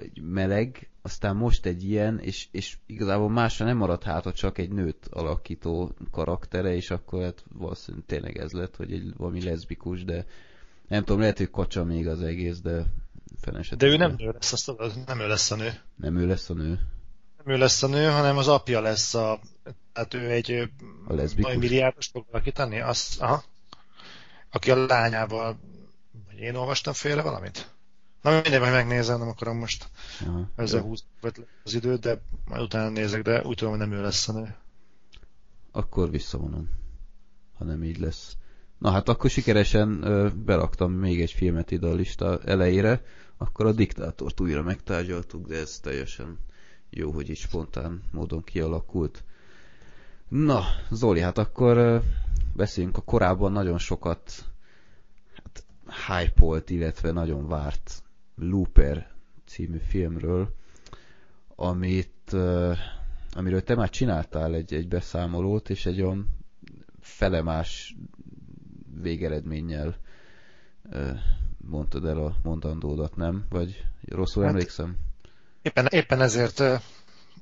egy meleg, aztán most egy ilyen, és, és igazából másra nem maradt hát, csak egy nőt alakító karaktere, és akkor hát valószínűleg tényleg ez lett, hogy egy valami leszbikus, de nem tudom, lehet, hogy kacsa még az egész, de fene De ő nem nő lesz, azt nem ő lesz a nő. Nem ő lesz a nő. Nem ő lesz a nő, hanem az apja lesz a... Tehát ő egy... A leszbikus? milliárdos fog alakítani? Azt, aha aki a lányával, vagy én olvastam félre valamit? Na mindegy, majd megnézem, nem akarom most Aha, ezzel húzni az időt, de majd utána nézek, de úgy tudom, hogy nem ő lesz a nő. Akkor visszavonom, ha nem így lesz. Na hát akkor sikeresen ö, beraktam még egy filmet ide a lista elejére, akkor a diktátort újra megtárgyaltuk, de ez teljesen jó, hogy így spontán módon kialakult. Na, Zoli, hát akkor beszéljünk a korábban nagyon sokat hát, hype illetve nagyon várt Looper című filmről, amit, uh, amiről te már csináltál egy, egy beszámolót, és egy olyan felemás végeredménnyel uh, mondtad el a mondandódat, nem? Vagy rosszul hát, emlékszem? Éppen, éppen ezért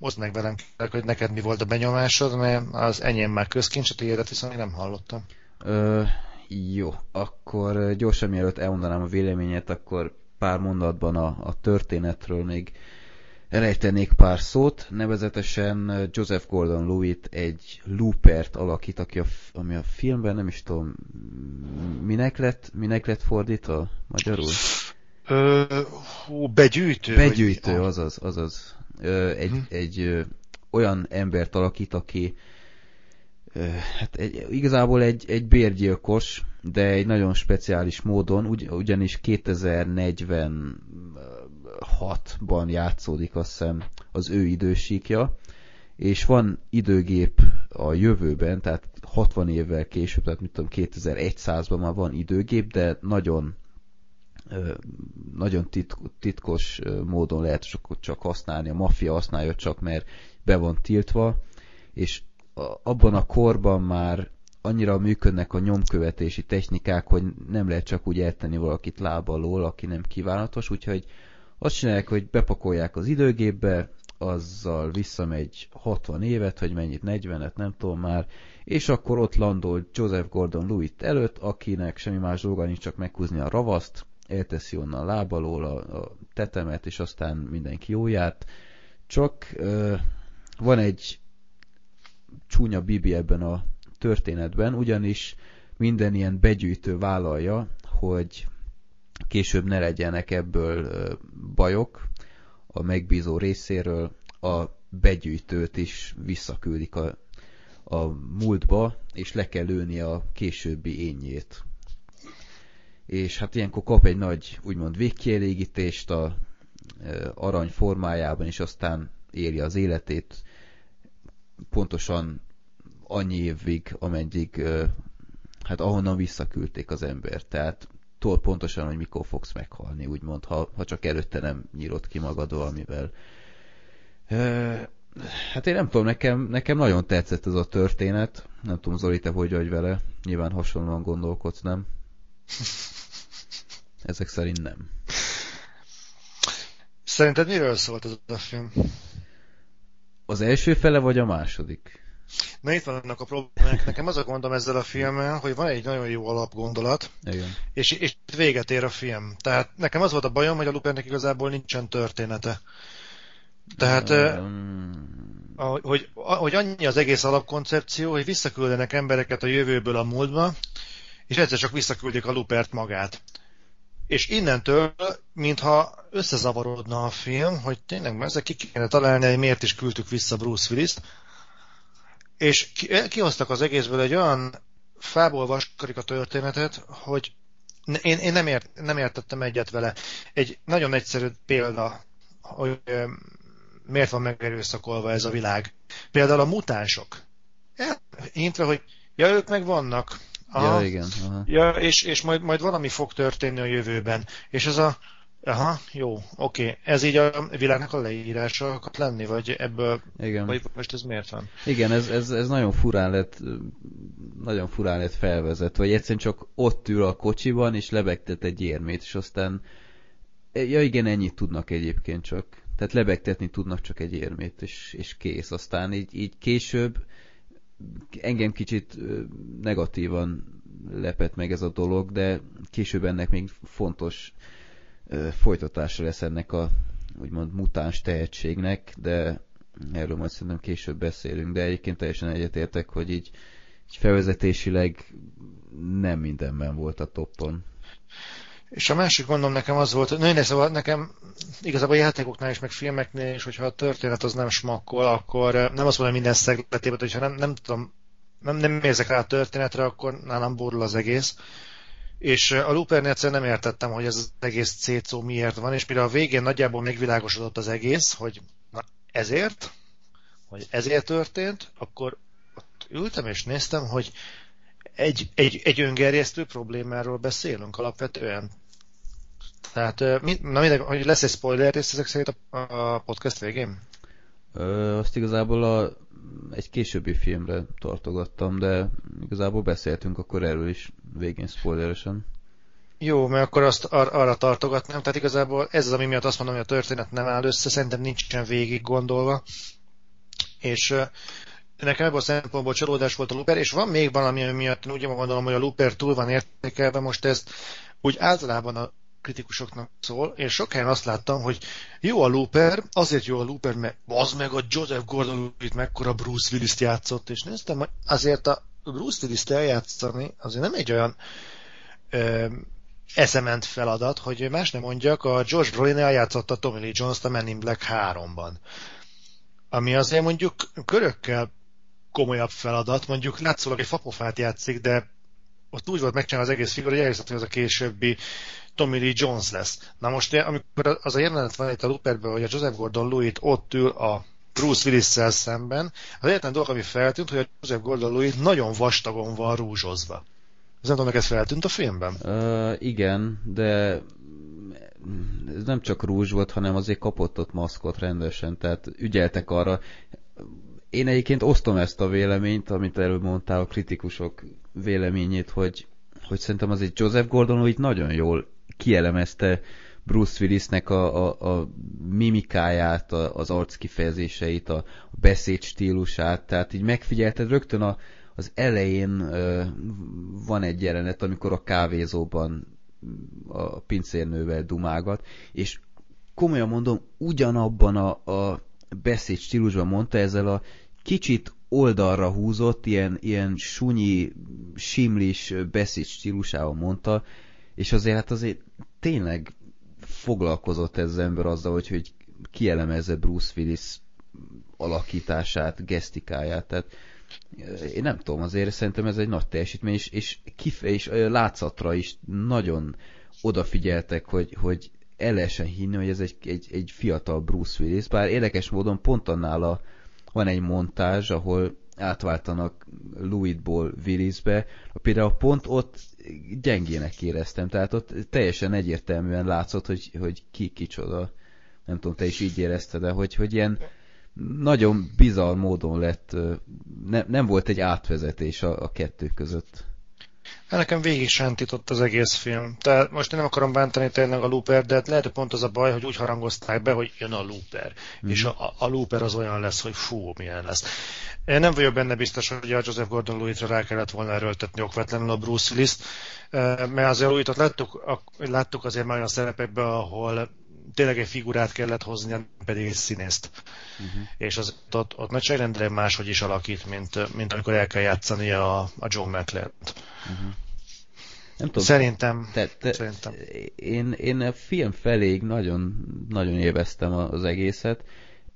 oszd meg velem, hogy neked mi volt a benyomásod, mert az enyém már közkincs, a tiédet viszont nem hallottam. Ö, jó, akkor gyorsan mielőtt elmondanám a véleményet, akkor pár mondatban a, a történetről még elejtenék pár szót, nevezetesen Joseph Gordon-Lewitt egy loopert alakít, aki a, ami a filmben, nem is tudom, minek lett, minek lett fordítva magyarul? Ö, hú, begyűjtő? Begyűjtő, vagy... azaz, azaz egy, hm. egy olyan embert alakít, aki hát egy, igazából egy, egy bérgyilkos, de egy nagyon speciális módon, ugy, ugyanis 2046-ban játszódik azt hiszem az ő idősíkja, és van időgép a jövőben, tehát 60 évvel később, tehát mit tudom, 2100-ban már van időgép, de nagyon nagyon titkos módon lehet csak használni, a maffia használja csak, mert be van tiltva, és abban a korban már annyira működnek a nyomkövetési technikák, hogy nem lehet csak úgy eltenni valakit lába alól, aki nem kívánatos, úgyhogy azt csinálják, hogy bepakolják az időgépbe, azzal visszamegy 60 évet, hogy mennyit, 40-et, nem tudom már, és akkor ott landol Joseph Gordon-Lewitt előtt, akinek semmi más dolga nincs, csak meghúzni a ravaszt, elteszi onnan a lábalól a, a tetemet, és aztán mindenki jó járt. Csak ö, van egy csúnya bibi ebben a történetben, ugyanis minden ilyen begyűjtő vállalja, hogy később ne legyenek ebből bajok a megbízó részéről, a begyűjtőt is visszaküldik a, a múltba, és le kell lőni a későbbi énjét. És hát ilyenkor kap egy nagy, úgymond végkielégítést a arany formájában, és aztán éri az életét pontosan annyi évig, ameddig hát ahonnan visszaküldték az embert. Tehát tudod pontosan, hogy mikor fogsz meghalni, úgymond, ha, ha csak előtte nem nyírod ki magad valamivel. Hát én nem tudom, nekem, nekem nagyon tetszett ez a történet. Nem tudom, Zoli, te hogy vagy vele? Nyilván hasonlóan gondolkodsz, nem? Ezek szerint nem. Szerinted miről szólt ez a film? Az első fele vagy a második? Na itt vannak a problémák. Nekem az a gondom ezzel a filmmel, hogy van egy nagyon jó alapgondolat, Igen. És, és véget ér a film. Tehát nekem az volt a bajom, hogy a Lupernek igazából nincsen története. Tehát, um... hogy, hogy annyi az egész alapkoncepció, hogy visszaküldenek embereket a jövőből a múltba, és egyszer csak visszaküldik a Lupert magát. És innentől, mintha összezavarodna a film, hogy tényleg ezzel ki kéne találni, hogy miért is küldtük vissza Bruce Willis-t, és kihoztak az egészből egy olyan fából vaskarik a történetet, hogy én, én nem, ért, nem értettem egyet vele. Egy nagyon egyszerű példa, hogy miért van megerőszakolva ez a világ. Például a mutánsok. Hintre, hogy ja, ők meg vannak. Aha. Ja, igen. Aha. Ja, és, és majd, majd valami fog történni a jövőben. És ez a Aha, jó, oké. Okay. Ez így a világnak a leírása akart lenni, vagy ebből, Igen. vagy most ez miért van? Igen, ez, ez, ez nagyon furán lett, nagyon furán lett felvezet, vagy egyszerűen csak ott ül a kocsiban, és lebegtet egy érmét, és aztán, ja igen, ennyit tudnak egyébként csak. Tehát lebegtetni tudnak csak egy érmét, és, és kész. Aztán így, így később engem kicsit negatívan lepett meg ez a dolog, de később ennek még fontos folytatása lesz ennek a úgymond mutáns tehetségnek, de erről majd szerintem később beszélünk, de egyébként teljesen egyetértek, hogy így, így felvezetésileg nem mindenben volt a toppon. És a másik gondom nekem az volt, hogy szóval nekem igazából játékoknál is, meg filmeknél is, hogyha a történet az nem smakkol, akkor nem azt mondom, minden szegletében, hogyha nem, nem tudom, nem, nem érzek rá a történetre, akkor nálam borul az egész. És a Loopernél egyszerűen nem értettem, hogy ez az egész cécó miért van, és mire a végén nagyjából megvilágosodott az egész, hogy na ezért, hogy ezért történt, akkor ott ültem és néztem, hogy egy, egy, egy öngerjesztő problémáról beszélünk alapvetően. Tehát, na mindegy, hogy lesz egy spoiler rész ezek szerint a, a podcast végén? Ö, azt igazából a, egy későbbi filmre tartogattam, de igazából beszéltünk akkor erről is végén spoileresen. Jó, mert akkor azt ar- arra tartogatnám, tehát igazából ez az, ami miatt azt mondom, hogy a történet nem áll össze, szerintem nincsen végig gondolva, és uh, nekem ebből a szempontból csalódás volt a Looper, és van még valami, ami miatt úgy gondolom, hogy a Looper túl van értékelve, most ezt úgy általában a kritikusoknak szól, és sok helyen azt láttam, hogy jó a Looper, azért jó a Looper, mert az meg a Joseph Gordon-Levitt mekkora Bruce Willis-t játszott, és néztem, hogy azért a Bruce Willis-t eljátszani azért nem egy olyan ö, eszement feladat, hogy más nem mondjak, a George Brolin eljátszotta Tommy Lee Jones-t a Men in Black 3-ban. Ami azért mondjuk körökkel komolyabb feladat. Mondjuk látszólag egy fapofát játszik, de ott úgy volt megcsinálva az egész figura, hogy elhiszett, hogy az a későbbi Tommy Lee Jones lesz. Na most, amikor az a jelenet van itt a Luperben, hogy a Joseph Gordon-Lewitt ott ül a Bruce Willis-szel szemben, az egyetlen dolog, ami feltűnt, hogy a Joseph Gordon-Lewitt nagyon vastagon van rúzsozva. Ez nem tudom, ez feltűnt a filmben? Uh, igen, de ez nem csak rúzs volt, hanem azért kapott ott maszkot rendesen, tehát ügyeltek arra. Én egyébként osztom ezt a véleményt, amit előbb mondtál, a kritikusok véleményét, hogy, hogy szerintem azért Joseph Gordon itt nagyon jól kielemezte Bruce Willisnek a, a, a mimikáját, a, az arc kifejezéseit, a, a beszéd stílusát, tehát így megfigyelted rögtön a, az elején ö, van egy jelenet, amikor a kávézóban a pincérnővel dumágat, és komolyan mondom, ugyanabban a, a beszéd stílusban mondta ezzel a kicsit oldalra húzott, ilyen, ilyen sunyi, simlis beszéd stílusával mondta, és azért hát azért tényleg foglalkozott ez az ember azzal, hogy, hogy kielemezze Bruce Willis alakítását, gesztikáját, tehát én nem tudom, azért szerintem ez egy nagy teljesítmény, és, és, kife, és látszatra is nagyon odafigyeltek, hogy, hogy el lehessen hinni, hogy ez egy, egy, egy fiatal Bruce Willis, bár érdekes módon pont annál a, van egy montázs, ahol átváltanak Louisból Willisbe, például pont ott gyengének éreztem, tehát ott teljesen egyértelműen látszott, hogy, hogy ki kicsoda. Nem tudom, te is így érezted, de hogy, hogy ilyen nagyon bizarr módon lett, ne, nem volt egy átvezetés a, a kettő között. Hát nekem végig sántított az egész film. Tehát most én nem akarom bántani tényleg a Looper, de lehet, hogy pont az a baj, hogy úgy harangozták be, hogy jön a Looper. Mm. És a, a Looper az olyan lesz, hogy fú, milyen lesz. Én nem vagyok benne biztos, hogy a Joseph Gordon-Lewitt-ra rá kellett volna erőltetni okvetlenül a Bruce Willis-t, mert azért Lewitt-ot láttuk, láttuk azért már olyan szerepekben, ahol tényleg egy figurát kellett hozni, pedig egy színészt. Uh-huh. És az ott, ott nagyságrendre máshogy is alakít, mint, mint amikor el kell játszani a, a John McLeod-t. Uh-huh. Nem tudom. Szerintem. Te, te, szerintem. Én, én a film feléig nagyon, nagyon élveztem az egészet.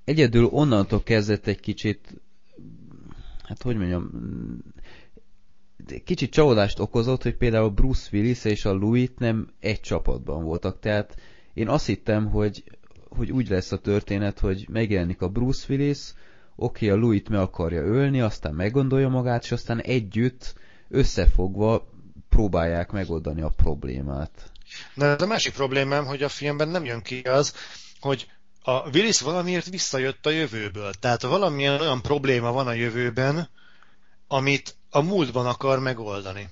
Egyedül onnantól kezdett egy kicsit, hát hogy mondjam, kicsit csalódást okozott, hogy például Bruce Willis és a Louis nem egy csapatban voltak. Tehát én azt hittem, hogy, hogy úgy lesz a történet, hogy megjelenik a Bruce Willis, oké, okay, a Louis-t meg akarja ölni, aztán meggondolja magát, és aztán együtt összefogva próbálják megoldani a problémát. Na, de a másik problémám, hogy a filmben nem jön ki az, hogy a Willis valamiért visszajött a jövőből. Tehát valamilyen olyan probléma van a jövőben, amit a múltban akar megoldani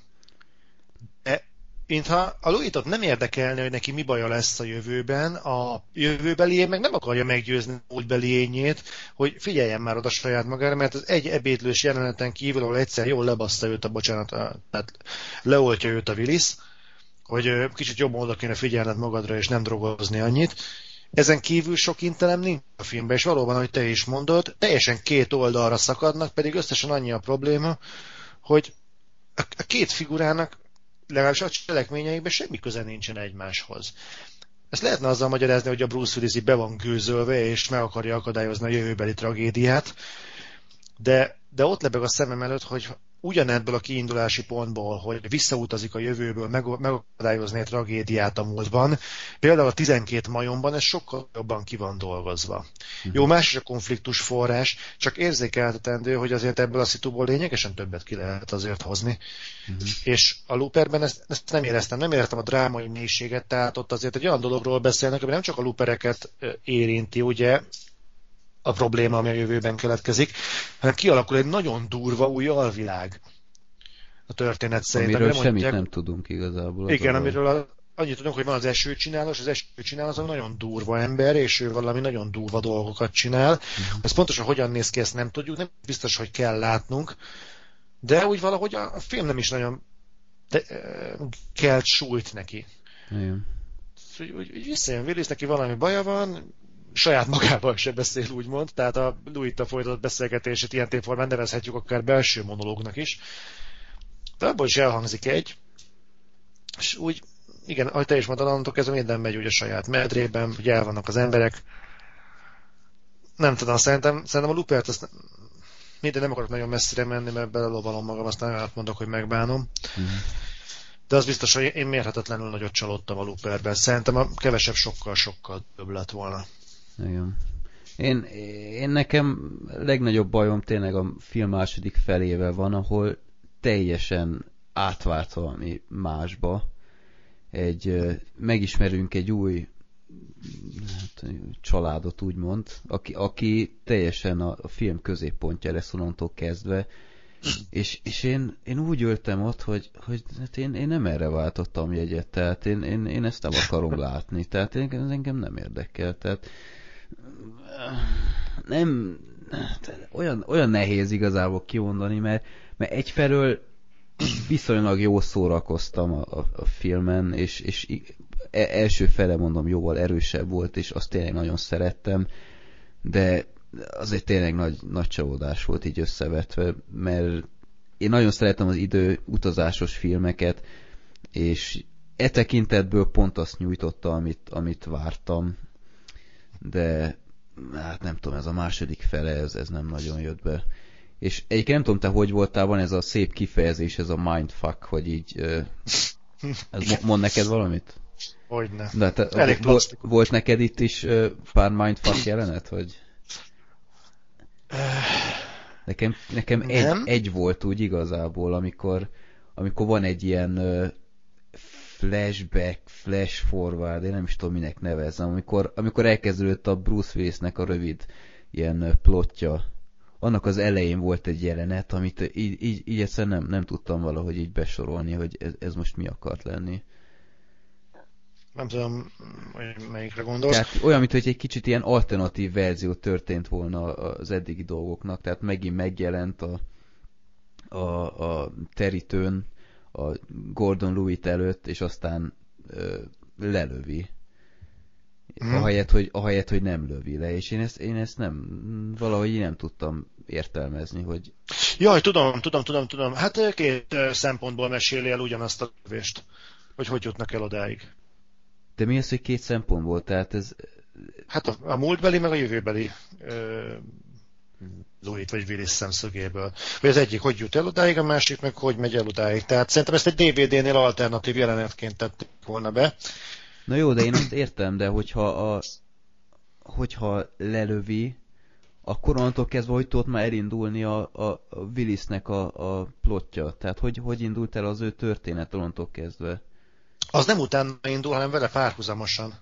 mintha a Louitot nem érdekelne, hogy neki mi baja lesz a jövőben, a jövőbeli meg nem akarja meggyőzni a múltbeli ényét, hogy figyeljen már oda saját magára, mert az egy ebédlős jeleneten kívül, ahol egyszer jól lebaszta őt a bocsánat, tehát leoltja őt a Willis, hogy kicsit jobban oda kéne figyelned magadra, és nem drogozni annyit. Ezen kívül sok intelem nincs a filmben, és valóban, ahogy te is mondod, teljesen két oldalra szakadnak, pedig összesen annyi a probléma, hogy a két figurának legalábbis a cselekményeikben semmi köze nincsen egymáshoz. Ezt lehetne azzal magyarázni, hogy a Bruce Willis be van gőzölve, és meg akarja akadályozni a jövőbeli tragédiát, de, de ott lebeg a szemem előtt, hogy ugyanebből a kiindulási pontból, hogy visszautazik a jövőből, meg, megakadályozni a tragédiát a múltban. Például a 12 majomban ez sokkal jobban ki van dolgozva. Uh-huh. Jó, más is a konfliktus forrás, csak érzékeltetendő, hogy azért ebből a szituból lényegesen többet ki lehet azért hozni. Uh-huh. És a Looperben ezt, ezt nem éreztem, nem éreztem a drámai mélységet, tehát ott azért egy olyan dologról beszélnek, ami nem csak a loopereket érinti, ugye, a probléma, ami a jövőben keletkezik, hanem kialakul egy nagyon durva új alvilág a történet szerint. Amiről semmit mondják, nem tudunk igazából. Igen, amiről a, annyit tudunk, hogy van az esőcsinálós, az esőcsinálós az nagyon durva ember, és ő valami nagyon durva dolgokat csinál. Uh-huh. Ez pontosan hogyan néz ki, ezt nem tudjuk, nem biztos, hogy kell látnunk, de úgy valahogy a, film nem is nagyon de, kelt súlyt neki. Igen. Úgy, úgy visszajön Willis, neki valami baja van, saját magával se beszél, úgymond, tehát a Louis-ta folytatott beszélgetését ilyen témformán nevezhetjük akár belső monológnak is. De abból is elhangzik egy, és úgy, igen, ahogy te is mondtad, onnantól kezdve minden megy úgy a saját medrében, hogy el vannak az emberek. Nem tudom, szerintem, szerintem a Lupert azt minden nem akarok nagyon messzire menni, mert belelovalom magam, aztán átmondok, hogy megbánom. Mm. De az biztos, hogy én mérhetetlenül nagyot csalódtam a Looperben. Szerintem a kevesebb sokkal-sokkal több lett volna. Igen. Én, én nekem legnagyobb bajom tényleg a film második felével van, ahol teljesen átvált valami másba. Egy, megismerünk egy új hát, családot úgymond, aki, aki teljesen a, a film középpontja lesz onnantól kezdve, és, és én, én úgy öltem ott, hogy, hogy hát én, én nem erre váltottam jegyet, tehát én, én, én ezt nem akarom látni, tehát én, ez engem nem érdekel, tehát nem, olyan, olyan nehéz igazából kimondani, mert, mert egyfelől viszonylag jó szórakoztam a, a, a filmen, és, és e, első fele mondom jóval erősebb volt, és azt tényleg nagyon szerettem, de az egy tényleg nagy, nagy csalódás volt így összevetve, mert én nagyon szeretem az idő utazásos filmeket, és e tekintetből pont azt nyújtotta, amit, amit vártam, de hát nem tudom, ez a második fele, ez, ez nem nagyon jött be. És egyébként nem tudom, te hogy voltál, van ez a szép kifejezés, ez a mindfuck, hogy így... Ez mond neked valamit? Hogyne. De te, Elég volt, volt neked itt is pár mindfuck jelenet, hogy... Nekem, nekem egy, egy volt úgy igazából, amikor, amikor van egy ilyen flashback, flash forward, én nem is tudom minek nevezem, amikor, amikor elkezdődött a Bruce Willisnek a rövid ilyen plotja, annak az elején volt egy jelenet, amit így, így, így egyszerűen nem, nem tudtam valahogy így besorolni, hogy ez, ez most mi akart lenni. Nem tudom, hogy melyikre gondolsz. Tehát olyan, mint hogy egy kicsit ilyen alternatív verzió történt volna az eddigi dolgoknak, tehát megint megjelent a, a, a terítőn a Gordon Lewitt előtt, és aztán ö, lelövi. Hmm. Ahelyett, hogy, ahelyett, hogy nem lövi le, és én ezt, én ezt nem, valahogy nem tudtam értelmezni, hogy... Jaj, tudom, tudom, tudom, tudom. Hát két szempontból meséli el ugyanazt a lövést, hogy hogy jutnak el odáig. De mi az, hogy két szempontból? Tehát ez... Hát a, a múltbeli, meg a jövőbeli ö, Louis vagy Willis szemszögéből. Hogy az egyik hogy jut el odáig, a másik meg hogy megy el odáig. Tehát szerintem ezt egy DVD-nél alternatív jelenetként tették volna be. Na jó, de én azt értem, de hogyha a, hogyha lelövi, akkor onnantól kezdve, hogy tudott már elindulni a, a, a Willisnek a, a plotja? Tehát hogy, hogy indult el az ő történet onnantól kezdve? Az nem utána indul, hanem vele párhuzamosan.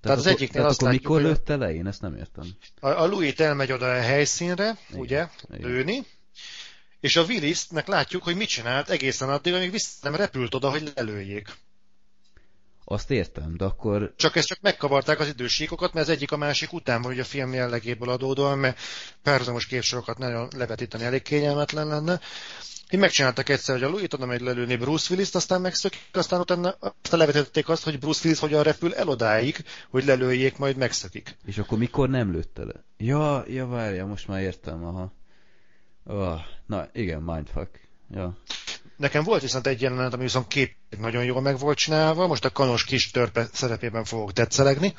Tehát, tehát az egyiknél tehát azt akkor látjuk, mikor lőtte le? Én ezt nem értem. A, a Louis elmegy oda a helyszínre, Igen. ugye, Igen. lőni, és a Willisnek látjuk, hogy mit csinált egészen addig, amíg vissza nem repült oda, hogy lelőjék. Azt értem, de akkor... Csak ezt csak megkavarták az idősíkokat, mert az egyik a másik után van, hogy a film jellegéből adódóan, mert párhuzamos képsorokat nagyon levetíteni elég kényelmetlen lenne. Így megcsináltak egyszer, hogy a Louis oda megy lelőni Bruce Willis-t, aztán megszökik, aztán utána aztán levetették azt, hogy Bruce Willis hogyan repül el odáig, hogy lelőjék, majd megszökik. És akkor mikor nem lőtte le? Ja, ja, várja, most már értem, aha. Oh, na, igen, mindfuck. Ja. Nekem volt viszont egy jelenet, ami viszont két nagyon jól meg volt csinálva, most a kanos kis törpe szerepében fogok tetszelegni,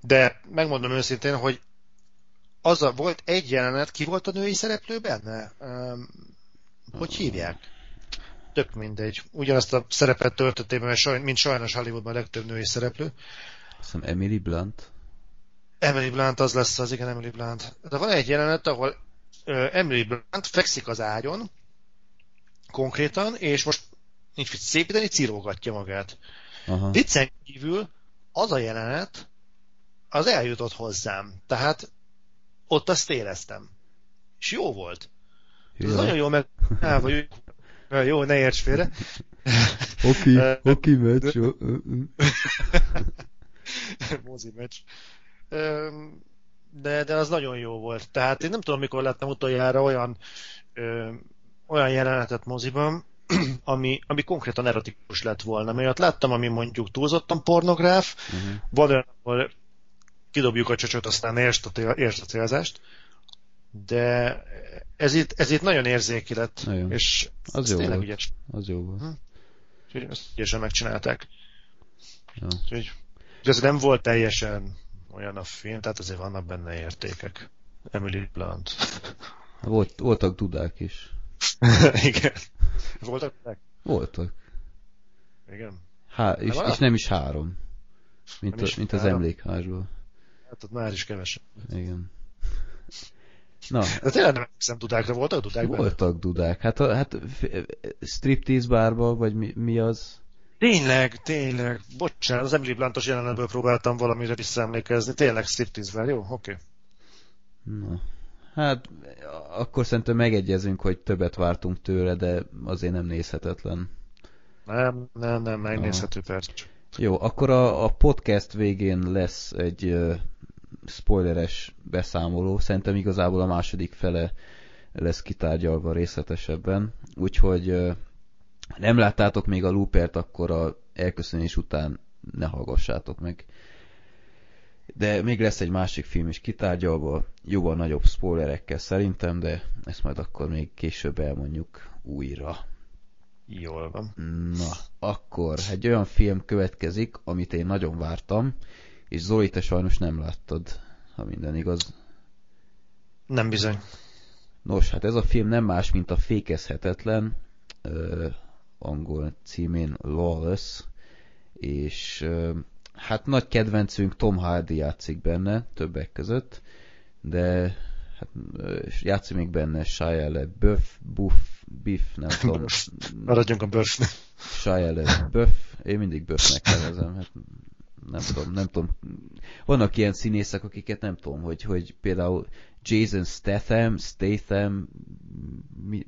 de megmondom őszintén, hogy az a, volt egy jelenet, ki volt a női szereplő benne? Um, hogy hívják? Tök mindegy. Ugyanazt a szerepet töltötték be, mint sajnos Hollywoodban a legtöbb női szereplő. Hiszem Emily Blunt. Emily Blunt az lesz az, igen, Emily Blunt. De van egy jelenet, ahol uh, Emily Blunt fekszik az ágyon, konkrétan, és most nincs mit szépíteni, cirógatja magát. Aha. Viccen kívül az a jelenet, az eljutott hozzám. Tehát ott azt éreztem. És jó volt. Ez nagyon jó meg... Á, vagy... Jó, ne érts félre. Oké, oké, meccs. Mozi meccs. De, de az nagyon jó volt. Tehát én nem tudom, mikor láttam utoljára olyan olyan jelenetet moziban, ami, ami konkrétan erotikus lett volna. Mert láttam, ami mondjuk túlzottan pornográf, uh-huh. van olyan, ahol kidobjuk a csocsot, aztán értsd a, értsd a célzást, de ez itt, ez itt nagyon érzéki lett, nagyon. és az jó tényleg volt. ügyes. Az jó volt. Hm? Úgyhogy ezt ügyesen megcsinálták. Ja. Úgyhogy ez nem volt teljesen olyan a film, tehát azért vannak benne értékek. Emily Blunt. Volt, voltak dudák is. Igen. Voltak? Voltak. Igen. Há, és, Nem és nem is három. Mint, a, is mint az emlékházból. Hát ott már is kevesebb. Igen. Na, De tényleg nem emlékszem dudákra, voltak dudák benne? voltak dudák. Hát, a, hát f- striptease bárba, vagy mi, mi az? Tényleg, tényleg. Bocsánat, az Emily Blantos jelenetből próbáltam valamire visszaemlékezni. Tényleg striptease jó? Oké. Okay. Na. Hát, akkor szerintem megegyezünk, hogy többet vártunk tőle, de azért nem nézhetetlen. Nem, nem, nem, megnézhető perc. Jó, akkor a, a podcast végén lesz egy uh, spoileres beszámoló. Szerintem igazából a második fele lesz kitárgyalva részletesebben. Úgyhogy uh, nem láttátok még a loopert, akkor a elköszönés után ne hallgassátok meg. De még lesz egy másik film is kitárgyalva, jóval nagyobb spoilerekkel szerintem, de ezt majd akkor még később elmondjuk újra. Jól van. Na, akkor egy olyan film következik, amit én nagyon vártam, és Zoli, te sajnos nem láttad, ha minden igaz. Nem bizony. Nos, hát ez a film nem más, mint a Fékezhetetlen, ö, angol címén Lawless, és ö, hát nagy kedvencünk Tom Hardy játszik benne, többek között, de hát játszik még benne Shia LaBeouf, Buff, Biff, nem tudom, Maradjunk a bőrfnél. Shia LaBeouf, én mindig Buffnek nevezem, hát nem tudom, nem tudom. Vannak ilyen színészek, akiket nem tudom, hogy, hogy például Jason Statham, Statham, mi,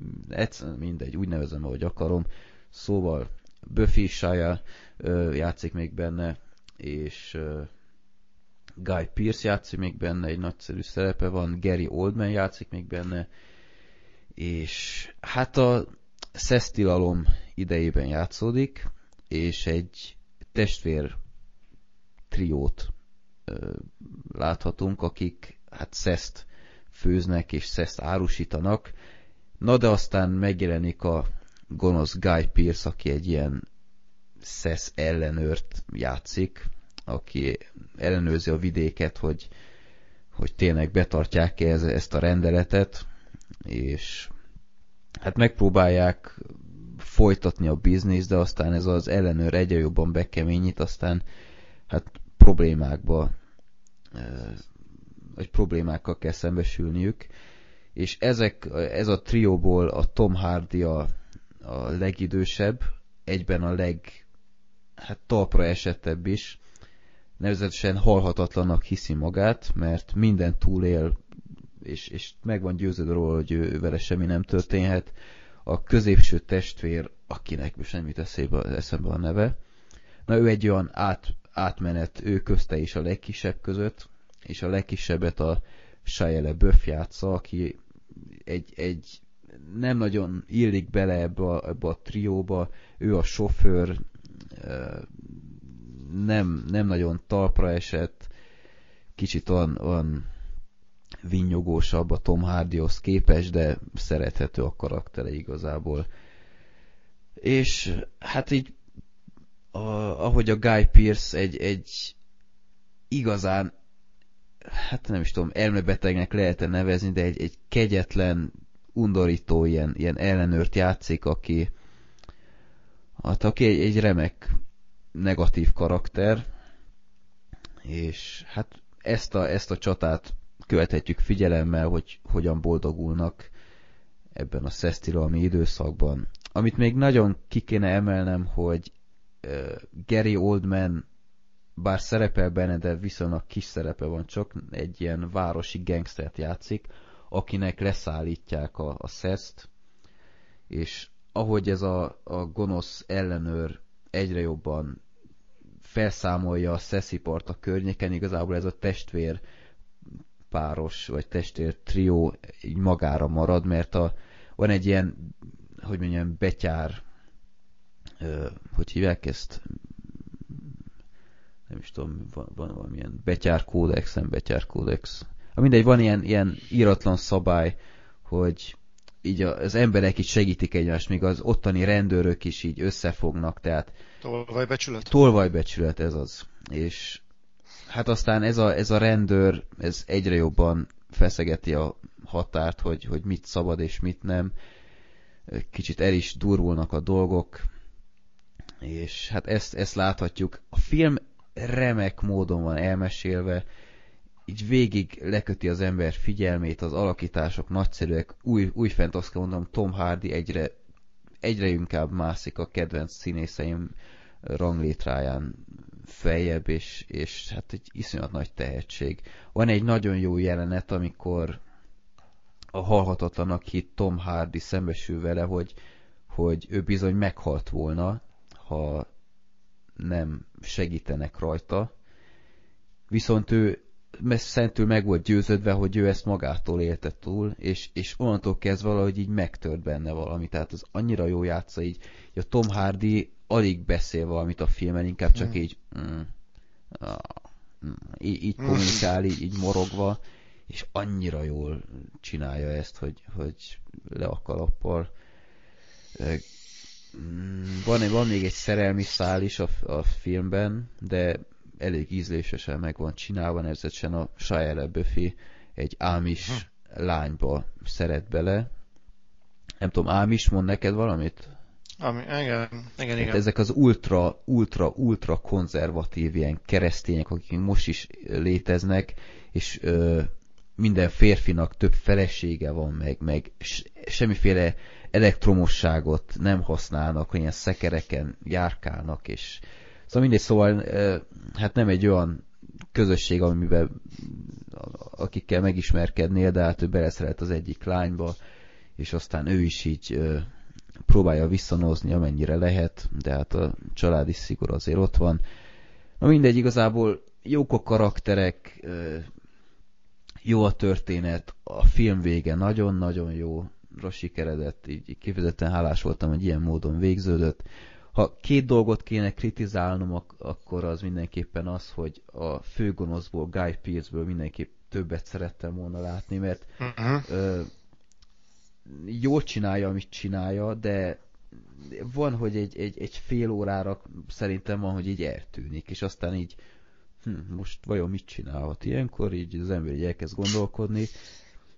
mindegy, úgy nevezem, ahogy akarom. Szóval Buffy Shia ö, játszik még benne, és ö, Guy Pearce játszik még benne, egy nagyszerű szerepe van, Gary Oldman játszik még benne, és hát a szesztilalom idejében játszódik, és egy testvér triót ö, láthatunk, akik hát szeszt főznek és szeszt árusítanak. Na de aztán megjelenik a gonosz Guy Pearce, aki egy ilyen szesz ellenőrt játszik, aki ellenőrzi a vidéket, hogy, hogy tényleg betartják-e ez, ezt a rendeletet, és hát megpróbálják folytatni a bizniszt, de aztán ez az ellenőr egyre jobban bekeményít, aztán hát problémákba vagy problémákkal kell szembesülniük, és ezek, ez a trióból a Tom Hardy a, a legidősebb, egyben a leg hát talpra esettebb is, nevezetesen halhatatlannak hiszi magát, mert minden túlél, és, és meg van győződve róla, hogy ő, vele semmi nem történhet. A középső testvér, akinek most nem jut eszébe, eszembe a neve, na ő egy olyan át, átmenet ő közte is a legkisebb között, és a legkisebbet a Shia LaBeouf játsza, aki egy, egy nem nagyon illik bele ebbe a, ebbe a trióba, ő a sofőr, nem, nem nagyon talpra esett, kicsit olyan, olyan vinnyogósabb a Tom Hardyhoz képes, de szerethető a karaktere igazából. És hát így a, ahogy a Guy Pearce egy, egy igazán, hát nem is tudom, elmebetegnek lehet -e nevezni, de egy, egy kegyetlen, undorító ilyen, ilyen ellenőrt játszik, aki, hát aki egy, egy remek negatív karakter, és hát ezt a, ezt a csatát követhetjük figyelemmel, hogy hogyan boldogulnak ebben a szesztilalmi időszakban. Amit még nagyon ki kéne emelnem, hogy Gary Oldman bár szerepel benne, de viszonylag kis szerepe van, csak egy ilyen városi gangstert játszik, akinek leszállítják a, a szeszt, és ahogy ez a, a gonosz ellenőr egyre jobban felszámolja a szeszipart a környéken, igazából ez a testvér páros, vagy testvér trió így magára marad, mert a, van egy ilyen, hogy mondjam, betyár hogy hívják ezt? Nem is tudom, van, van valamilyen betyár kódex, nem betyár kódex. Ha mindegy, van ilyen, ilyen íratlan szabály, hogy így az emberek is segítik egymást, még az ottani rendőrök is így összefognak, tehát Tolvajbecsület? Tolvajbecsület ez az. És hát aztán ez a, ez a rendőr, ez egyre jobban feszegeti a határt, hogy, hogy mit szabad és mit nem. Kicsit el is durvulnak a dolgok, és hát ezt, ezt láthatjuk. A film remek módon van elmesélve, így végig leköti az ember figyelmét, az alakítások nagyszerűek, új, újfent azt kell mondanom, Tom Hardy egyre, egyre inkább mászik a kedvenc színészeim ranglétráján feljebb, és, és hát egy iszonyat nagy tehetség. Van egy nagyon jó jelenet, amikor a halhatatlanak hit Tom Hardy szembesül vele, hogy, hogy ő bizony meghalt volna, ha nem segítenek rajta. Viszont ő szentül meg volt győződve, hogy ő ezt magától élte túl, és, és onnantól kezdve valahogy így megtört benne valami. Tehát az annyira jó játsza így, hogy a Tom Hardy alig beszél valamit a filmen, inkább csak mm. így mm, ah, mm, így, így kommunikál, így, így morogva, és annyira jól csinálja ezt, hogy, hogy le a kalappal. Mm, van, van még egy szerelmi szál is a, a filmben, de elég ízlésesen meg van csinálva, nevezetesen a Shia Buffy egy ámis hm. lányba szeret bele. Nem tudom, ámis mond neked valamit? Ami, igen, igen, igen. ezek az ultra, ultra, ultra konzervatív ilyen keresztények, akik most is léteznek, és ö, minden férfinak több felesége van, meg, meg semmiféle elektromosságot nem használnak, ilyen szekereken járkálnak, és szóval mindegy, szóval hát nem egy olyan közösség, amiben akikkel megismerkednél, de hát ő beleszeret az egyik lányba, és aztán ő is így próbálja visszanozni, amennyire lehet, de hát a családi szigor azért ott van. Na mindegy, igazából jók a karakterek, jó a történet, a film vége nagyon-nagyon jó, sikeredett, így kifejezetten hálás voltam, hogy ilyen módon végződött. Ha két dolgot kéne kritizálnom, akkor az mindenképpen az, hogy a főgonoszból, Guy Pearce-ből mindenképp többet szerettem volna látni, mert uh-huh. ö, jól csinálja, amit csinálja, de van, hogy egy, egy, egy fél órára szerintem van, hogy így eltűnik, és aztán így hm, most vajon mit csinálhat ilyenkor, így az ember így elkezd gondolkodni.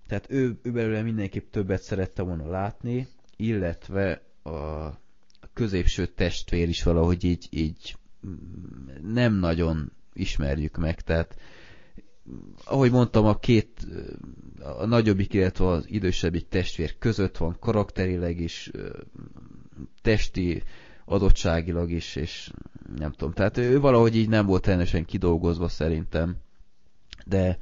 Tehát ő, ő belőle mindenképp többet szerette volna látni, illetve a középső testvér is valahogy így, így nem nagyon ismerjük meg, tehát ahogy mondtam, a két, a nagyobbik, illetve az idősebbik testvér között van karakterileg is, testi adottságilag is, és nem tudom, tehát ő valahogy így nem volt teljesen kidolgozva szerintem, de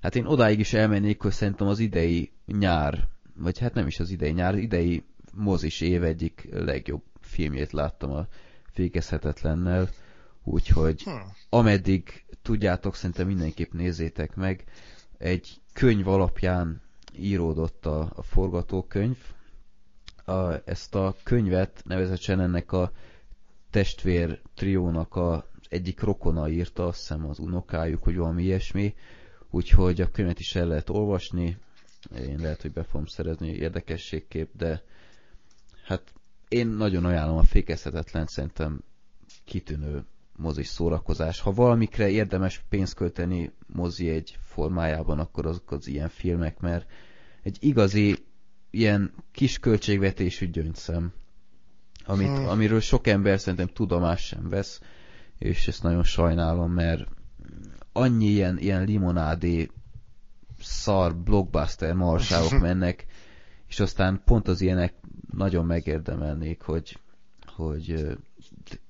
hát én odáig is elmennék, hogy szerintem az idei nyár, vagy hát nem is az idei nyár, az idei mozis év egyik legjobb filmjét láttam a Fékezhetetlennel, úgyhogy hmm. ameddig tudjátok, szerintem mindenképp nézzétek meg. Egy könyv alapján íródott a, a forgatókönyv. A, ezt a könyvet nevezetesen ennek a testvér triónak a egyik rokona írta, azt hiszem az unokájuk, hogy valami ilyesmi, úgyhogy a könyvet is el lehet olvasni, én lehet, hogy be fogom szerezni érdekességkép, de hát én nagyon ajánlom a fékezhetetlen, szerintem kitűnő mozis szórakozás. Ha valamikre érdemes pénzt költeni mozi egy formájában, akkor azok az ilyen filmek, mert egy igazi ilyen kis költségvetésű gyöngyszem, amit, hmm. amiről sok ember szerintem tudomás sem vesz, és ezt nagyon sajnálom, mert annyi ilyen, ilyen limonádé szar blockbuster marságok mennek, és aztán pont az ilyenek nagyon megérdemelnék, hogy, hogy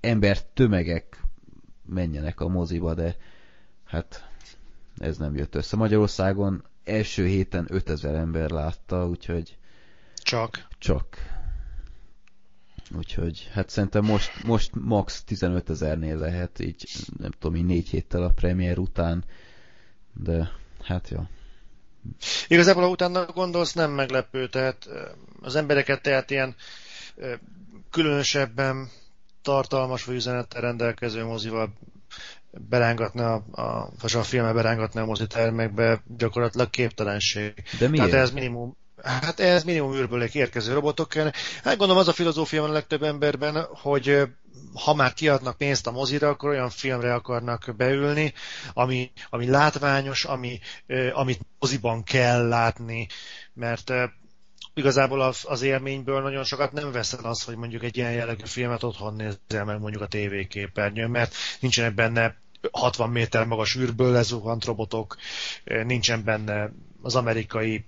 ember tömegek menjenek a moziba, de hát ez nem jött össze. Magyarországon első héten 5000 ember látta, úgyhogy csak. Csak. Úgyhogy hát szerintem most, most max 15 ezernél lehet, így nem tudom, így négy héttel a premier után, de hát jó. Igazából, ha utána gondolsz, nem meglepő, tehát az embereket tehát ilyen különösebben tartalmas vagy üzenettel rendelkező mozival berángatna a, a, vagy a filme berángatna a mozitermekbe, gyakorlatilag képtelenség. De miért? Tehát ez minimum Hát ez minimum űrből érkező robotok kell. Hát gondolom az a filozófia van a legtöbb emberben, hogy ha már kiadnak pénzt a mozira, akkor olyan filmre akarnak beülni, ami, ami látványos, ami, amit moziban kell látni, mert igazából az, az élményből nagyon sokat nem veszel az, hogy mondjuk egy ilyen jellegű filmet otthon nézel meg mondjuk a tévéképernyőn, mert nincsenek benne 60 méter magas űrből lezuhant robotok, nincsen benne az amerikai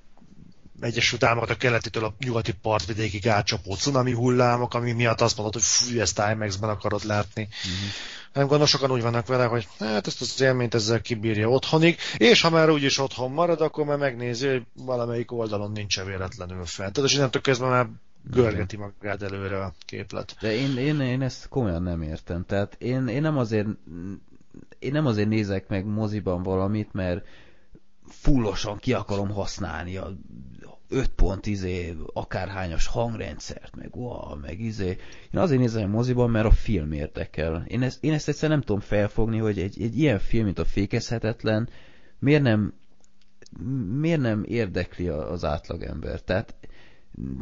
Egyesült Államok a keletitől a nyugati partvidékig átcsapó cunami hullámok, ami miatt azt mondod, hogy fú, ezt IMAX-ben akarod látni. Uh-huh. Nem gondolom, sokan úgy vannak vele, hogy hát ezt az élményt ezzel kibírja otthonig, és ha már úgyis otthon marad, akkor már megnézi, hogy valamelyik oldalon nincs véletlenül fent. Tehát és innentől közben már görgeti magát előre a képlet. De én, én, én ezt komolyan nem értem. Tehát én, én nem azért én nem azért nézek meg moziban valamit, mert fullosan ki akarom használni a 5 pont izé, akárhányas hangrendszert, meg wow, meg izé. Én azért nézem a moziban, mert a film érdekel. Én ezt, én ezt egyszer nem tudom felfogni, hogy egy, egy ilyen film, mint a Fékezhetetlen, miért nem, miért nem érdekli az átlagember. Tehát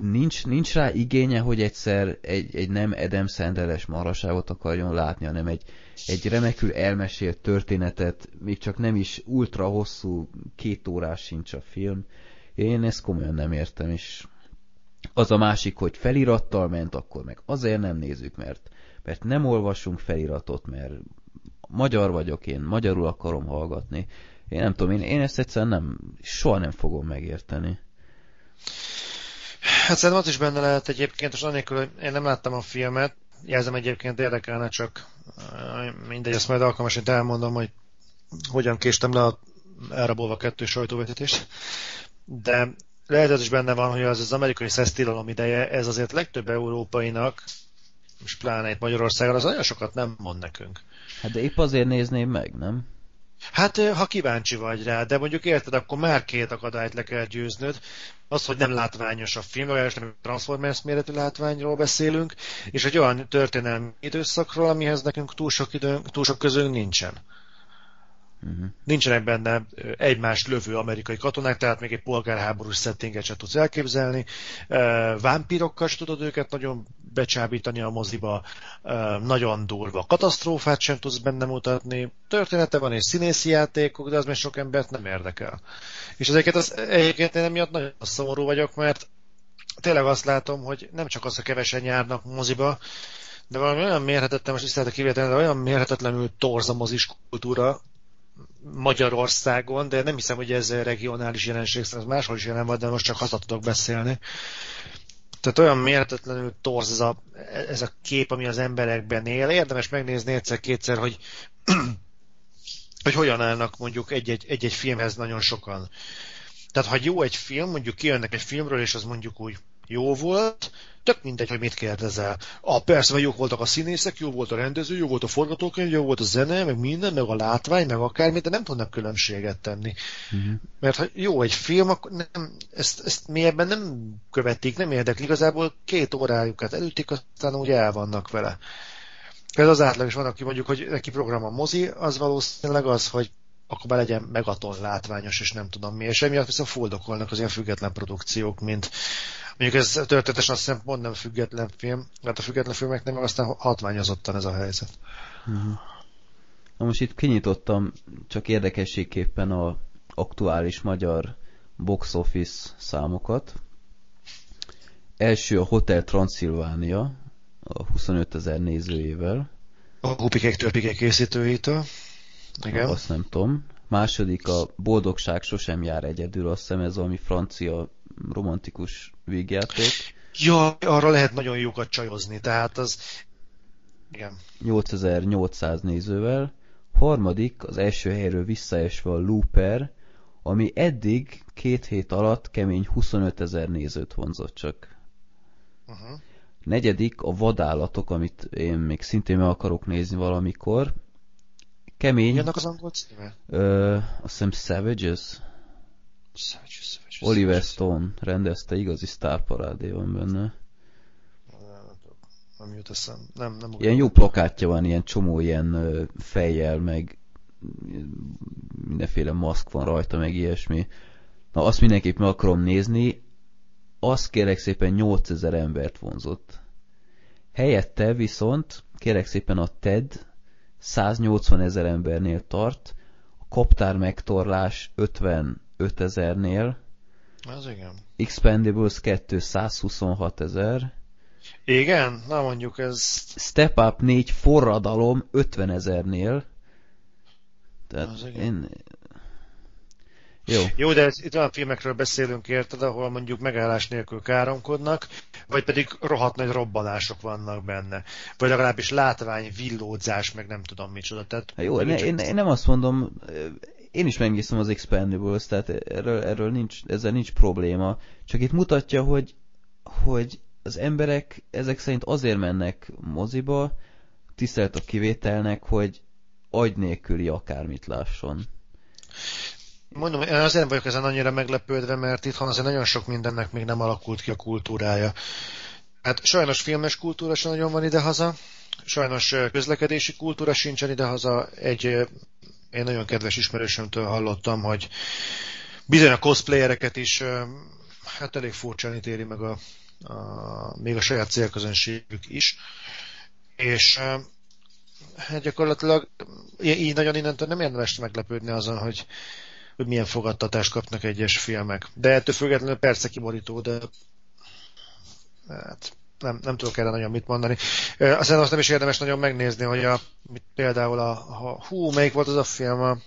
nincs, nincs rá igénye, hogy egyszer egy, egy nem Adam Sandler-es maraságot akarjon látni, hanem egy, egy remekül elmesélt történetet, még csak nem is ultra hosszú, két órás sincs a film. Én ezt komolyan nem értem, és az a másik, hogy felirattal ment, akkor meg azért nem nézzük, mert, mert nem olvasunk feliratot, mert magyar vagyok, én magyarul akarom hallgatni. Én nem tudom, én, én ezt egyszerűen nem, soha nem fogom megérteni. Hát szerintem az is benne lehet egyébként, és anélkül, hogy én nem láttam a filmet, jelzem egyébként érdekelne, csak mindegy, ezt majd alkalmasint elmondom, hogy hogyan késtem le a elrabolva kettő sajtóvetítést. De lehet ez is benne van, hogy az, az amerikai szesztilalom ideje, ez azért legtöbb európainak, és pláne itt Magyarországon, az nagyon sokat nem mond nekünk. Hát de épp azért nézném meg, nem? Hát, ha kíváncsi vagy rá, de mondjuk érted, akkor már két akadályt le kell győznöd. Az, hogy nem látványos a film, legalábbis nem Transformers méretű látványról beszélünk, és egy olyan történelmi időszakról, amihez nekünk túl sok, időnk, túl sok közünk nincsen. Uh-huh. Nincsenek benne egymást lövő amerikai katonák, tehát még egy polgárháborús settinget sem tudsz elképzelni. Vámpirokkal sem tudod őket nagyon becsábítani a moziba, nagyon durva katasztrófát sem tudsz benne mutatni. Története van és színészi játékok, de az még sok embert nem érdekel. És ezeket az, egyébként én emiatt nagyon szomorú vagyok, mert tényleg azt látom, hogy nem csak az, hogy kevesen járnak moziba, de valami olyan mérhetetlen, most tisztelt a kivétel, de olyan mérhetetlenül torz a mozis kultúra, Magyarországon, de nem hiszem, hogy ez regionális jelenség, ez máshol is jelen van, de most csak haza tudok beszélni. Tehát olyan mérhetetlenül torz ez a, ez a kép, ami az emberekben él. Érdemes megnézni egyszer-kétszer, hogy, hogy hogyan állnak mondjuk egy-egy, egy-egy filmhez nagyon sokan. Tehát ha jó egy film, mondjuk kijönnek egy filmről, és az mondjuk úgy jó volt, tök mindegy, hogy mit kérdezel. Ah, persze, mert jók voltak a színészek, jó volt a rendező, jó volt a forgatókönyv, jó volt a zene, meg minden, meg a látvány, meg akármit, de nem tudnak különbséget tenni. Uh-huh. Mert ha jó egy film, akkor nem, ezt, ezt mélyebben nem követik, nem érdekli. Igazából két órájukat elütik, aztán úgy el vannak vele. Ez az átlag is van, aki mondjuk, hogy neki program a mozi, az valószínűleg az, hogy akkor be legyen megaton látványos, és nem tudom mi. És emiatt viszont fuldokolnak az ilyen független produkciók, mint mondjuk ez történetesen azt hiszem pont nem független film, mert a független filmeknek meg aztán hatványozottan ez a helyzet. Uh-huh. Na most itt kinyitottam csak érdekességképpen a aktuális magyar box office számokat. Első a Hotel Transylvania, a 25 ezer nézőjével. A Hupikék Törpikék készítőitől. Igen. Azt nem tudom. Második a Boldogság sosem jár egyedül, azt hiszem ez valami francia romantikus végjáték. Ja, arra lehet nagyon jókat csajozni, tehát az... Igen. 8800 nézővel. Harmadik, az első helyről visszaesve a Looper, ami eddig két hét alatt kemény 25 ezer nézőt vonzott csak. Uh-huh. Negyedik a vadállatok, amit én még szintén meg akarok nézni valamikor. Kemény. Jönnek az angol címe? Ö, azt hiszem Savages. Savages, Savages. Oliver Stone rendezte, igazi sztárparádé van benne. Nem jut eszem. Nem, nem ilyen jó plakátja van, ilyen csomó ilyen fejjel, meg mindenféle maszk van rajta, meg ilyesmi. Na, azt mindenképp meg akarom nézni. az kérek szépen 8000 embert vonzott. Helyette viszont, kérek szépen a TED 180 ezer embernél tart, a koptár megtorlás 55 ezernél, Az igen. Expendables 2 126 ezer, Igen? Na mondjuk ez... Step Up 4 forradalom 50 ezernél. Tehát Az igen. én... Jó. Jó, de ez, itt olyan filmekről beszélünk, érted, ahol mondjuk megállás nélkül káromkodnak, vagy pedig rohadt nagy robbanások vannak benne. Vagy legalábbis látvány, villódzás, meg nem tudom micsoda. Tehát, Hát jó, ne, én, én nem azt mondom, én is megnéztem az Expendables, tehát erről, erről nincs, ezzel nincs probléma. Csak itt mutatja, hogy, hogy az emberek ezek szerint azért mennek moziba, tisztelt a kivételnek, hogy agy nélküli akármit lásson. Mondom, én azért nem vagyok ezen annyira meglepődve, mert itthon azért nagyon sok mindennek még nem alakult ki a kultúrája. Hát sajnos filmes kultúra sem nagyon van idehaza, sajnos közlekedési kultúra sincsen idehaza. Egy én nagyon kedves ismerősömtől hallottam, hogy bizony a cosplayereket is hát elég furcsán ítéli meg a, a, még a saját célközönségük is. És hát gyakorlatilag így nagyon innentől nem érdemes meglepődni azon, hogy hogy milyen fogadtatást kapnak egyes filmek. De ettől függetlenül persze kiborító, de hát nem, nem tudok erre nagyon mit mondani. Aztán azt nem is érdemes nagyon megnézni, hogy a, mit, például a, a, hú, melyik volt az a film, a,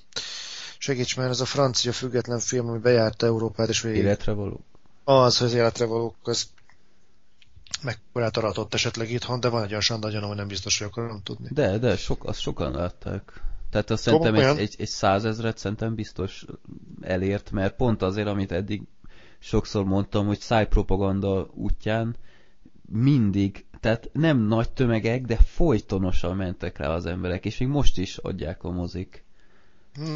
segíts már, ez a francia független film, ami bejárta Európát, és végig Életre való. az, hogy az életre valók, az mekkorát aratott esetleg itthon, de van egy olyan sanda gyanúm, hogy nem biztos, hogy akarom tudni. De, de, sok, azt sokan látták. Tehát azt szerintem egy, egy, egy százezret szerintem biztos elért, mert pont azért, amit eddig sokszor mondtam, hogy szájpropaganda útján mindig, tehát nem nagy tömegek, de folytonosan mentek rá az emberek, és még most is adják a mozik.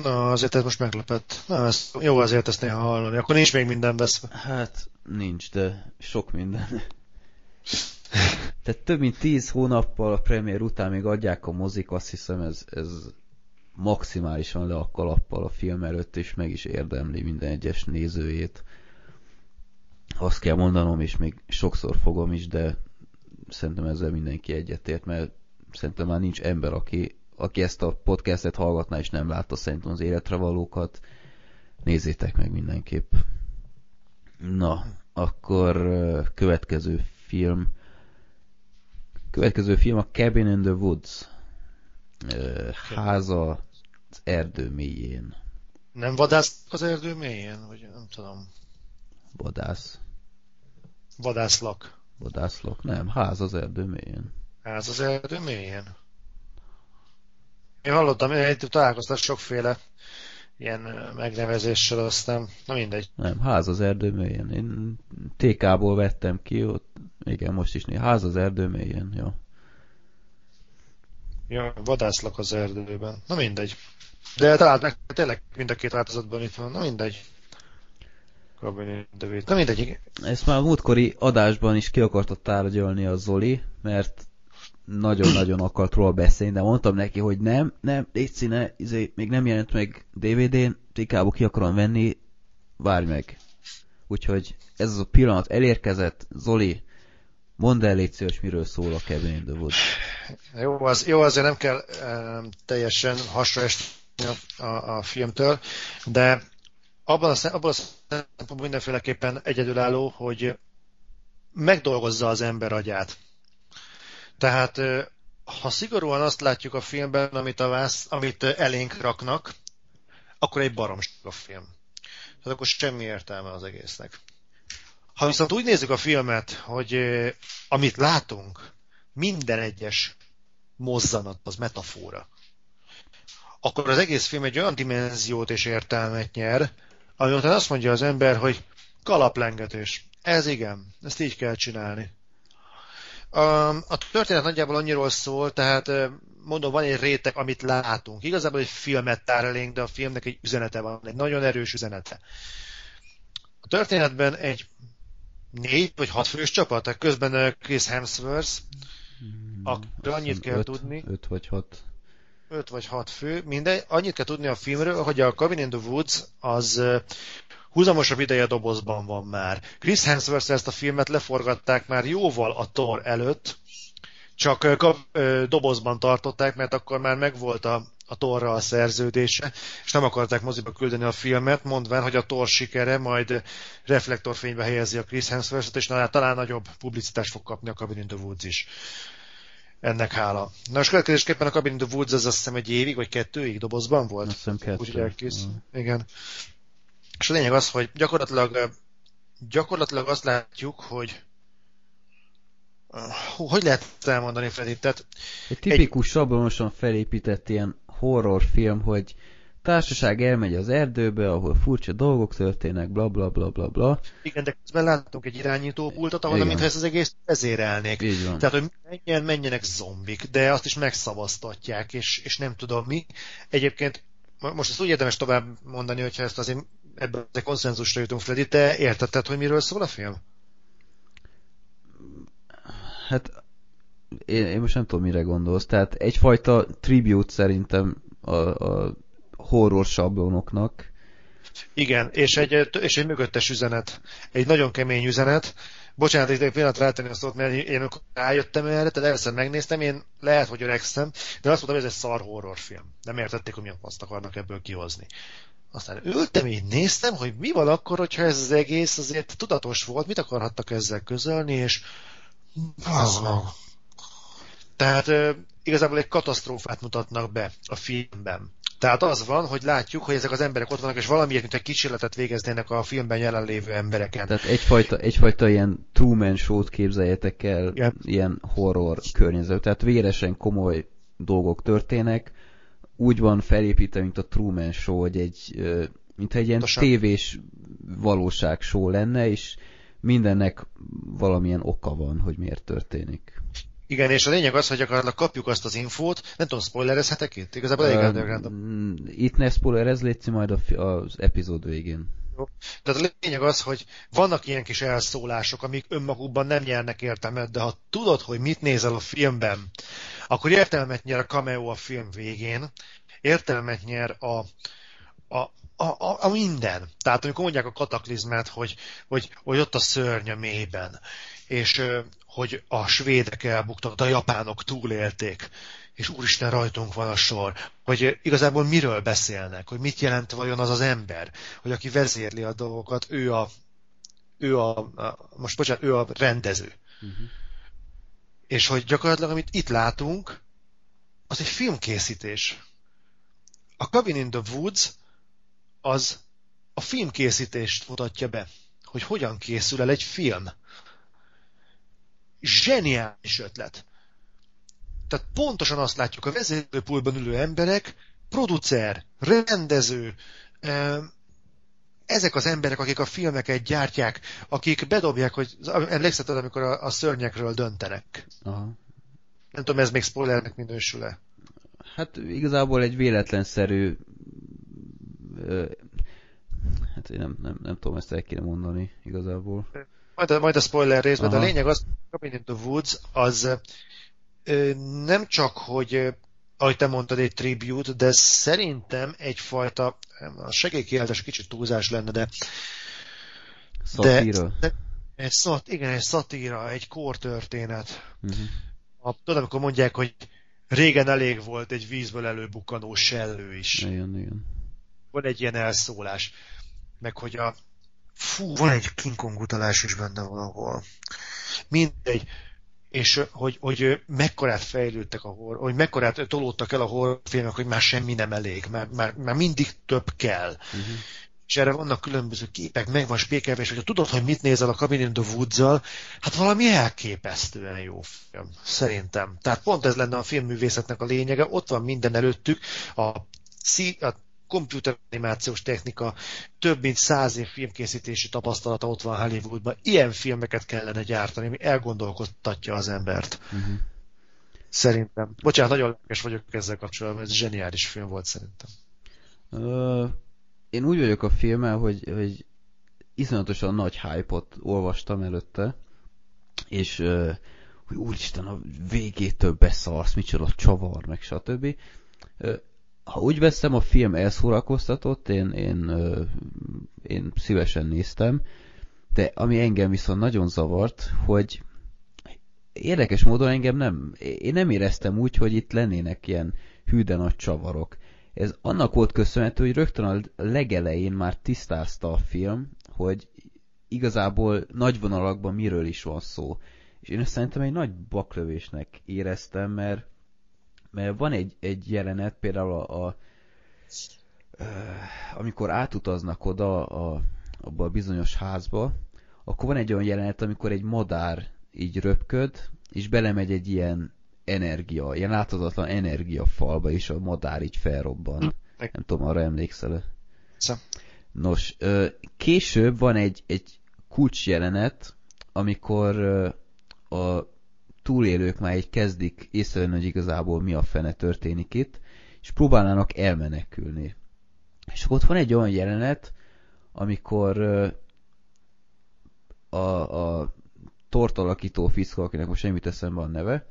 Na, azért ez most meglepett. Na, ez, jó azért ezt néha hallani. Akkor nincs még minden veszve. Hát nincs, de sok minden. Tehát több mint 10 hónappal a premier után még adják a mozik, azt hiszem ez, ez maximálisan le a kalappal a film előtt, és meg is érdemli minden egyes nézőjét. Azt kell mondanom, és még sokszor fogom is, de szerintem ezzel mindenki egyetért, mert szerintem már nincs ember, aki, aki ezt a podcastet hallgatná, és nem látta szerintem az életre valókat. Nézzétek meg mindenképp. Na, akkor következő film. Következő film a Cabin in the Woods. Háza az erdő mélyén. Nem vadásznak az erdő mélyén? Vagy nem tudom. Vadász. Vadászlak. Vadászlak? Nem, ház az erdő mélyén. Ez az erdő mélyén? Én hallottam, én találkoztam sokféle ilyen megnevezéssel, aztán, na mindegy. Nem, ház az erdő mélyén. Én TK-ból vettem ki, ott, igen, most is né. Ház az erdő mélyén, jó. Ja, vadászlak az erdőben. Na mindegy. De talált meg, tényleg mind a két változatban itt van. Na mindegy. Na mindegy. igen. Ezt már a múltkori adásban is ki akarta tárgyalni a Zoli, mert nagyon-nagyon akart róla beszélni, de mondtam neki, hogy nem, nem, légy színe, izé, még nem jelent meg DVD-n, TK-ból ki akarom venni, várj meg. Úgyhogy ez az a pillanat elérkezett, Zoli, mondd el, légy szíves, miről szól a Cabin in the Woods. Jó, az, jó, azért nem kell um, teljesen hasra a, a, a filmtől, de abban a, abban a szempontból mindenféleképpen egyedülálló, hogy megdolgozza az ember agyát. Tehát, ha szigorúan azt látjuk a filmben, amit, a vász, amit elénk raknak, akkor egy baromság a film. Tehát akkor semmi értelme az egésznek. Ha viszont úgy nézzük a filmet, hogy amit látunk, minden egyes mozzanat az metafora, akkor az egész film egy olyan dimenziót és értelmet nyer, ami után azt mondja az ember, hogy kalaplengetés. Ez igen, ezt így kell csinálni. A, történet nagyjából annyiról szól, tehát mondom, van egy réteg, amit látunk. Igazából egy filmet tár elénk, de a filmnek egy üzenete van, egy nagyon erős üzenete. A történetben egy négy vagy hat fős csapat, tehát közben Chris Hemsworth, akkor annyit kell öt, tudni. Öt vagy hat. 5 vagy 6 fő, mindegy. Annyit kell tudni a filmről, hogy a Cabin in the Woods az húzamosabb ideje dobozban van már. Chris Hemsworth ezt a filmet leforgatták már jóval a Thor előtt, csak kap, dobozban tartották, mert akkor már megvolt a, a Torra a szerződése, és nem akarták moziba küldeni a filmet, mondván, hogy a Tor sikere majd reflektorfénybe helyezi a Chris Hemsworth-ot, és talán nagyobb publicitást fog kapni a Cabin in the Woods is. Ennek hála. Na, és következésképpen a Cabin in the Woods az azt hiszem egy évig, vagy kettőig dobozban volt? Azt hiszem kettő. Úgy elkész. Mm. Igen. És a lényeg az, hogy gyakorlatilag, gyakorlatilag azt látjuk, hogy hogy lehet elmondani, Freddy? Tehát egy tipikus egy... sablonosan felépített ilyen horrorfilm, hogy társaság elmegy az erdőbe, ahol furcsa dolgok történnek, bla bla bla bla bla. Igen, de közben láttunk egy irányítópultot, ahol mintha ezt az egész vezérelnék. Így van. Tehát, hogy menjen, menjenek zombik, de azt is megszavaztatják, és, és nem tudom mi. Egyébként most ezt úgy érdemes tovább mondani, hogyha ezt azért ebben a konszenzusra jutunk, Freddy, te értetted, hogy miről szól a film? Hát én, én most nem tudom, mire gondolsz. Tehát egyfajta tribute szerintem a, a horror sablonoknak. Igen, és egy, és egy mögöttes üzenet. Egy nagyon kemény üzenet. Bocsánat, egy pillanat rátenni a szót, mert én rájöttem erre, tehát először megnéztem, én lehet, hogy öregszem, de azt mondtam, hogy ez egy szar horrorfilm. Nem értették, hogy mi azt akarnak ebből kihozni. Aztán ültem, így néztem, hogy mi van akkor, hogyha ez az egész azért tudatos volt, mit akarhattak ezzel közölni, és az Tehát uh, igazából egy katasztrófát mutatnak be a filmben. Tehát az van, hogy látjuk, hogy ezek az emberek ott vannak, és valamiért, mint egy kísérletet végeznének a filmben jelenlévő embereken. Tehát egyfajta, egyfajta ilyen Truman Show-t képzeljetek el, Igen. ilyen horror környezet. Tehát véresen komoly dolgok történnek, úgy van felépítve, mint a Truman Show, hogy egy, mint egy ilyen Tosan. tévés valóság show lenne, és mindennek valamilyen oka van, hogy miért történik. Igen, és a lényeg az, hogy gyakorlatilag kapjuk azt az infót, nem tudom, spoilerezhetek itt? Igazából elég. Mm, itt ne spoilerez, légy majd az epizód végén. Jó. Tehát a lényeg az, hogy vannak ilyen kis elszólások, amik önmagukban nem nyernek értelmet, de ha tudod, hogy mit nézel a filmben, akkor értelmet nyer a cameo a film végén, értelmet nyer a, a, a, a, a minden. Tehát amikor mondják a kataklizmát, hogy, hogy, hogy ott a szörny a mélyben, és hogy a svédek elbuktak, de a japánok túlélték, és úristen rajtunk van a sor, hogy igazából miről beszélnek, hogy mit jelent vajon az az ember, hogy aki vezérli a dolgokat, ő a, ő a, a most bocsánat, ő a rendező. Uh-huh. És hogy gyakorlatilag, amit itt látunk, az egy filmkészítés. A Cabin in the Woods az a filmkészítést mutatja be, hogy hogyan készül el egy film. Zseniális ötlet. Tehát pontosan azt látjuk, a vezetőpultban ülő emberek, producer, rendező, ezek az emberek, akik a filmeket gyártják, akik bedobják, hogy emlékszeted, amikor a, a szörnyekről döntenek. Aha. Nem tudom, ez még spoilernek minősül-e? Hát igazából egy véletlenszerű hát én nem, nem, nem tudom ezt el kéne mondani igazából. Majd a, majd a spoiler részben, de a lényeg az, hogy Cabin in the Woods az ö, nem csak, hogy ahogy te mondtad, egy tribute, de szerintem egyfajta, a segélykiáltás kicsit túlzás lenne, de Szatíra. De, de, egy szat, igen, egy szatíra, egy kortörténet. Uh-huh. A, tudod, amikor mondják, hogy régen elég volt egy vízből előbukkanó sellő is. Igen, igen. Van egy ilyen elszólás. Meg hogy a... Fú, van egy King Kong utalás is benne valahol. Mindegy. És hogy, hogy mekkorát fejlődtek a horror, hogy mekkorát tolódtak el a horrorfilmek, hogy már semmi nem elég, már, már, már mindig több kell. Uh-huh és erre vannak különböző képek, meg van spékelve, és hogyha tudod, hogy mit nézel a Cabin in the woods hát valami elképesztően jó film, szerintem. Tehát pont ez lenne a filmművészetnek a lényege, ott van minden előttük, a, a komputeranimációs technika, több mint száz év filmkészítési tapasztalata ott van Hollywoodban. Ilyen filmeket kellene gyártani, ami elgondolkodtatja az embert. Uh-huh. Szerintem. Bocsánat, nagyon lelkes vagyok ezzel kapcsolatban, ez zseniális film volt szerintem. Uh, én úgy vagyok a filmmel, hogy, hogy iszonyatosan nagy hype-ot olvastam előtte, és uh, hogy úristen, a végétől beszarsz, micsoda csavar, meg stb. Uh, ha úgy veszem, a film elszórakoztatott, én, én, én szívesen néztem, de ami engem viszont nagyon zavart, hogy érdekes módon engem nem, én nem éreztem úgy, hogy itt lennének ilyen hűde nagy csavarok. Ez annak volt köszönhető, hogy rögtön a legelején már tisztázta a film, hogy igazából nagy vonalakban miről is van szó. És én ezt szerintem egy nagy baklövésnek éreztem, mert, mert van egy, egy jelenet, például a, a amikor átutaznak oda a, abba a bizonyos házba, akkor van egy olyan jelenet, amikor egy madár így röpköd, és belemegy egy ilyen energia, ilyen láthatatlan energiafalba, és a madár így felrobban. Nem tudom, arra emlékszel? Nos, később van egy, egy kulcsjelenet, amikor a túlélők már egy kezdik észrevenni, hogy igazából mi a fene történik itt, és próbálnának elmenekülni. És ott van egy olyan jelenet, amikor a, a tortalakító fiszka, akinek most semmit eszembe a neve,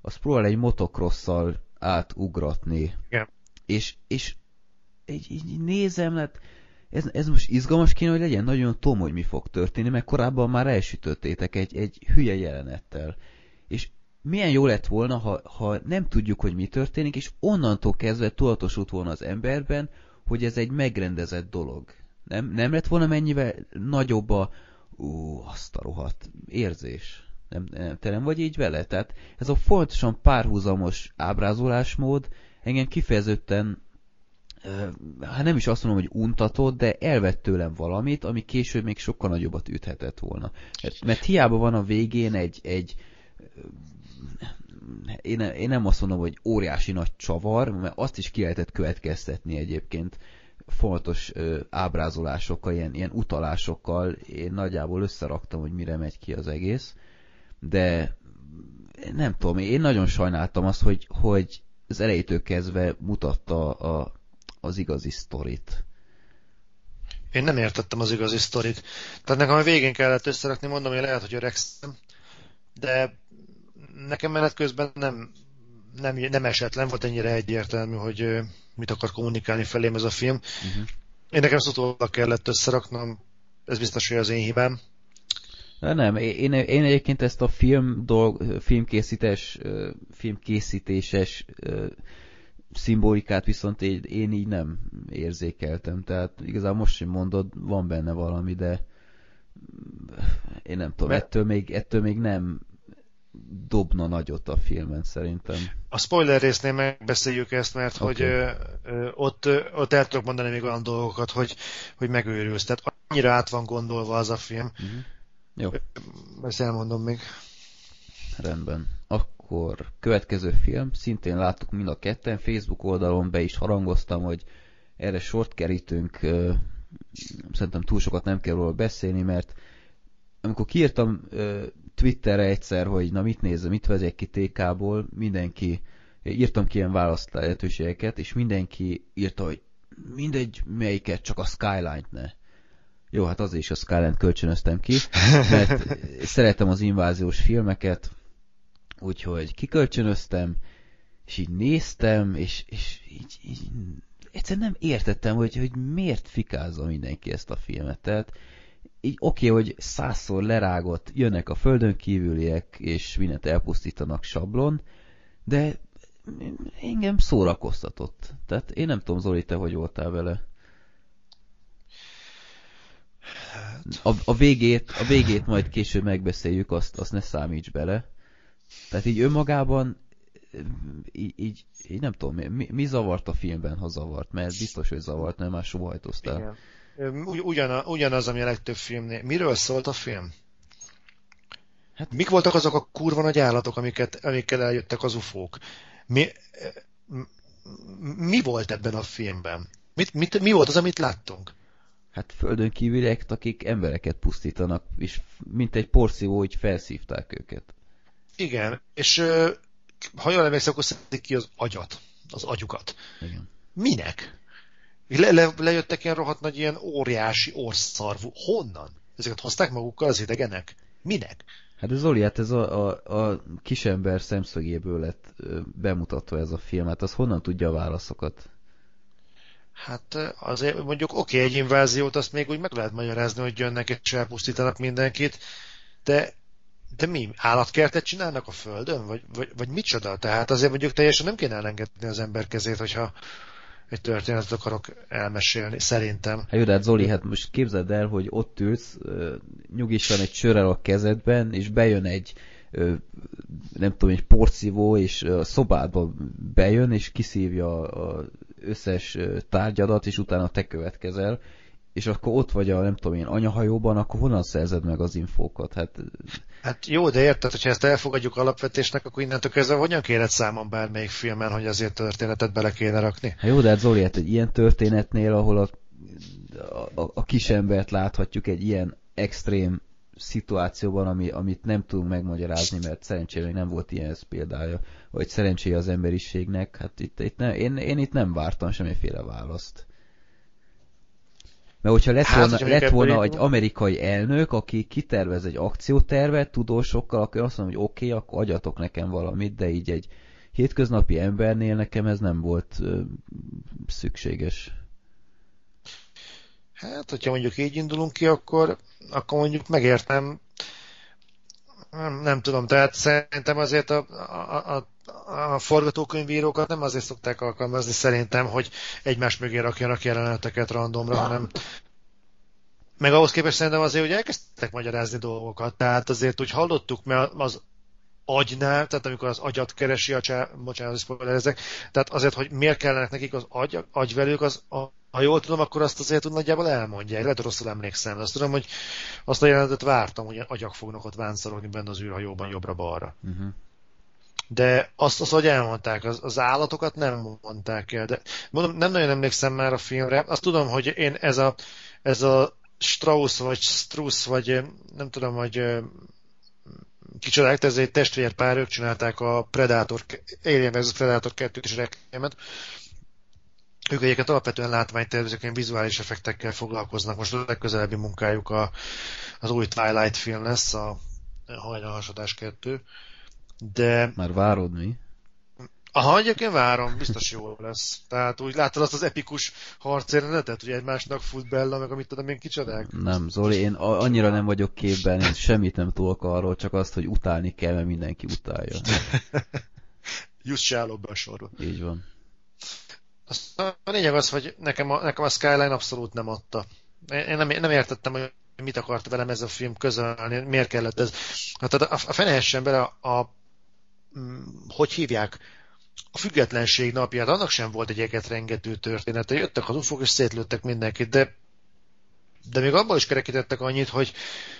az próbál egy motocrosszal átugratni. Igen. És, és így, így nézem, hát ez, ez most izgalmas kéne, hogy legyen, nagyon tudom, hogy mi fog történni, mert korábban már elsütöttétek egy, egy hülye jelenettel. És milyen jó lett volna, ha, ha nem tudjuk, hogy mi történik, és onnantól kezdve tudatosult volna az emberben, hogy ez egy megrendezett dolog. Nem, nem lett volna mennyivel nagyobb a, ú, azt a rohadt érzés. Nem, nem, te nem vagy így vele? Tehát ez a folyamatosan párhuzamos ábrázolásmód engem kifejezetten hát nem is azt mondom, hogy untatott, de elvett tőlem valamit, ami később még sokkal nagyobbat üthetett volna. Mert, mert hiába van a végén egy, egy én, én nem azt mondom, hogy óriási nagy csavar, mert azt is ki lehetett következtetni egyébként fontos ábrázolásokkal, ilyen, ilyen utalásokkal. Én nagyjából összeraktam, hogy mire megy ki az egész, de nem tudom, én nagyon sajnáltam azt, hogy, hogy az elejétől kezdve mutatta a, az igazi sztorit. Én nem értettem az igazi sztorit. Tehát nekem a végén kellett összerakni, mondom, hogy lehet, hogy öregszem, de nekem menet közben nem, nem, nem esett, nem volt ennyire egyértelmű, hogy mit akar kommunikálni felém ez a film. Uh-huh. Én nekem szótólag kellett összeraknom, ez biztos, hogy az én hibám. Nem, én, én egyébként ezt a film dolg, filmkészítés, filmkészítéses szimbolikát viszont én, én így nem érzékeltem. Tehát igazából most sem mondod, van benne valami, de én nem tudom, Mert... ettől, még, ettől még nem dobna nagyot a filmen szerintem. A spoiler résznél megbeszéljük ezt, mert okay. hogy ö, ö, ott, ö, ott el tudok mondani még olyan dolgokat, hogy, hogy megőrülsz. Tehát annyira át van gondolva az a film. Uh-huh. Jó. Ezt elmondom még. Rendben. Akkor következő film, szintén láttuk mind a ketten, Facebook oldalon be is harangoztam, hogy erre sort kerítünk, szerintem túl sokat nem kell róla beszélni, mert amikor kiírtam Twitterre egyszer, hogy na mit nézem, mit vezek ki TK-ból, mindenki, írtam ki ilyen választ lehetőségeket, és mindenki írta, hogy mindegy melyiket, csak a Skyline-t ne. Jó, hát azért is a Skyline-t kölcsönöztem ki, mert szeretem az inváziós filmeket, úgyhogy kikölcsönöztem, és így néztem, és, és így, így egyszerűen nem értettem, hogy, hogy miért fikázza mindenki ezt a filmet. Tehát így oké, okay, hogy százszor lerágott, jönnek a földön kívüliek, és mindent elpusztítanak sablon, de engem szórakoztatott. Tehát én nem tudom, Zoli, te hogy voltál vele? A, a, végét, a végét majd később megbeszéljük, azt, azt ne számíts bele. Tehát így önmagában így, így, így nem tudom, mi, mi zavart a filmben, ha zavart, mert biztos, hogy zavart, mert már sohajtoztál. Igen. Ugyan, ugyanaz, ami a legtöbb filmnél. Miről szólt a film? Hát... Mik voltak azok a kurva nagy állatok, amiket, amikkel eljöttek az ufók? Mi, mi volt ebben a filmben? Mit, mit, mi volt az, amit láttunk? Hát földön kívüliek, akik embereket pusztítanak, és mint egy porszívó, hogy felszívták őket. Igen, és ha jól emlékszem, akkor szedik ki az agyat, az agyukat. Igen. Minek? Le, le, lejöttek ilyen rohadt nagy, ilyen óriási orszarvú. Honnan? Ezeket hozták magukkal az idegenek? Minek? Hát ez Zoli, hát ez a, a, a kisember szemszögéből lett bemutatva ez a film. Hát az honnan tudja a válaszokat? Hát azért mondjuk oké, okay, egy inváziót azt még úgy meg lehet magyarázni, hogy jönnek és elpusztítanak mindenkit, de de mi? Állatkertet csinálnak a Földön? Vagy, vagy, vagy micsoda? Tehát azért mondjuk teljesen nem kéne elengedni az ember kezét, hogyha egy történetet akarok elmesélni, szerintem. Hát jó, de hát Zoli, hát most képzeld el, hogy ott ülsz, nyugisan egy sörrel a kezedben, és bejön egy nem tudom, egy porcivó, és a szobádba bejön, és kiszívja az összes tárgyadat, és utána te következel, és akkor ott vagy a, nem tudom én, anyahajóban, akkor honnan szerzed meg az infókat? Hát, hát jó, de érted, hogyha ezt elfogadjuk alapvetésnek, akkor innentől kezdve hogyan kéred számon bármelyik filmen, hogy azért történetet bele kéne rakni? Hát jó, de hát Zoli, hát egy ilyen történetnél, ahol a, a, a kisembert láthatjuk egy ilyen extrém szituációban, ami, amit nem tudunk megmagyarázni, mert szerencsére nem volt ilyen ez példája, vagy szerencséje az emberiségnek, hát itt, itt ne, én, én itt nem vártam semmiféle választ. Mert hogyha lett hát, volna, lett volna egy amerikai elnök, aki kitervez egy akciótervet tudósokkal, akkor azt mondom, hogy oké, okay, akkor adjatok nekem valamit, de így egy hétköznapi embernél nekem ez nem volt ö, szükséges. Hát, hogyha mondjuk így indulunk ki, akkor, akkor mondjuk megértem, nem, nem tudom, tehát szerintem azért a, a, a, a forgatókönyvírókat nem azért szokták alkalmazni szerintem, hogy egymás mögé rakjanak jeleneteket randomra, hanem meg ahhoz képest szerintem azért, hogy elkezdtek magyarázni dolgokat, tehát azért úgy hallottuk, mert az agynál, tehát amikor az agyat keresi a csá... bocsánat, spoilerezek, tehát azért, hogy miért kellenek nekik az agy, agyvelők, az, a, ha jól tudom, akkor azt azért úgy nagyjából elmondják. Lehet, rosszul emlékszem, de azt tudom, hogy azt a jelenetet vártam, hogy agyak fognak ott vánszorogni benne az űrhajóban jobbra-balra. Uh-huh. De azt, azt, hogy elmondták, az, az állatokat nem mondták el, de mondom, nem nagyon emlékszem már a filmre. Azt tudom, hogy én ez a, ez a Strauss, vagy Struss, vagy nem tudom, hogy kicsodák, ez egy testvérpár, ők csinálták a Predator, Alien vs. Predator 2-t és Requiemet. Ők egyébként alapvetően látványtervezők, ilyen vizuális effektekkel foglalkoznak. Most a legközelebbi munkájuk a, az új Twilight film lesz, a Hajnalhasadás 2. De... Már várod mi? Aha, egyébként várom, biztos jó lesz. Tehát úgy láttad azt az epikus harcérenetet, hogy egymásnak fut Bella, meg amit tudom én kicsodák? Nem, Zoli, én annyira nem vagyok képben, én semmit nem tudok arról, csak azt, hogy utálni kell, mert mindenki utálja. Állok be a sorba. Így van. Aztán a lényeg az, hogy nekem a, nekem a Skyline abszolút nem adta. Én nem, nem értettem, hogy mit akart velem ez a film közölni, miért kellett ez. Hát a, a, fenehessen bele a, a hogy hívják, a függetlenség napját, annak sem volt egy eget rengető története. Jöttek az ufók és szétlőttek mindenkit, de de még abban is kerekítettek annyit, hogy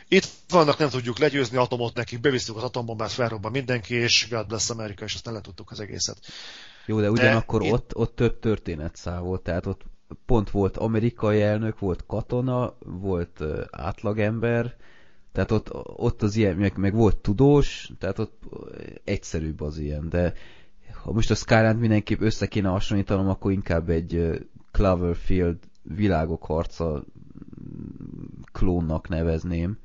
itt vannak, nem tudjuk legyőzni atomot nekik, bevisztük az atombombát, felrobban mindenki, és God bless America, és aztán letudtuk az egészet. Jó, de ugyanakkor de ott, ott több történetszál volt, tehát ott pont volt amerikai elnök, volt katona, volt átlagember, tehát ott, ott az ilyen, meg, meg volt tudós, tehát ott egyszerűbb az ilyen, de ha most a Skyline mindenképp össze kéne hasonlítanom, akkor inkább egy Cloverfield világok harca klónnak nevezném.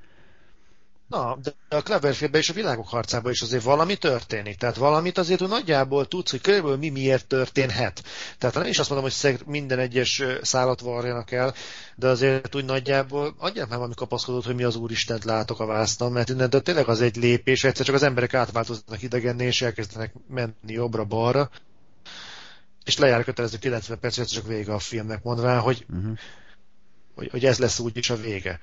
Na, de a Cloverfieldben és a világok harcában is azért valami történik. Tehát valamit azért hogy nagyjából tudsz, hogy körülbelül mi miért történhet. Tehát nem is azt mondom, hogy minden egyes szállat varjanak el, de azért úgy nagyjából adják már valami kapaszkodót, hogy mi az Úristent látok a vásznon, mert innentől tényleg az egy lépés, egyszer csak az emberek átváltoznak idegenné, és elkezdenek menni jobbra-balra, és lejár kötelező 90 perc, és csak vége a filmnek, mondván, hogy, uh-huh. hogy, hogy ez lesz úgyis a vége.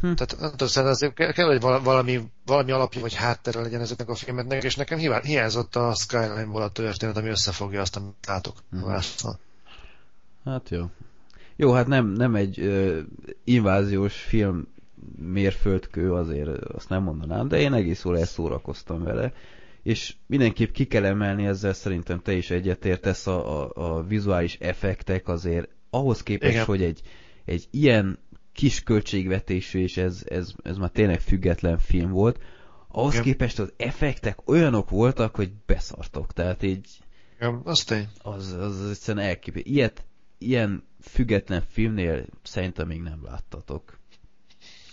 Hm. Tehát nem tudom, szerintem azért kell, hogy valami, valami alapja vagy háttere legyen ezeknek a filmeknek, és nekem hiányzott a Skyline-ból a történet, ami összefogja azt, amit látok hm. Hát jó. Jó, hát nem, nem egy uh, inváziós film mérföldkő, azért azt nem mondanám, de én egész jól elszórakoztam vele, és mindenképp ki kell emelni ezzel, szerintem te is egyetértesz, a, a, a vizuális effektek azért ahhoz képest, Igen. hogy egy, egy ilyen kis költségvetésű, és ez, ez, ez már tényleg független film volt, ahhoz Igen. képest az effektek olyanok voltak, hogy beszartok, tehát így... Igen, az tény. Az, az, az egyszerűen elképő. Ilyet, ilyen független filmnél szerintem még nem láttatok.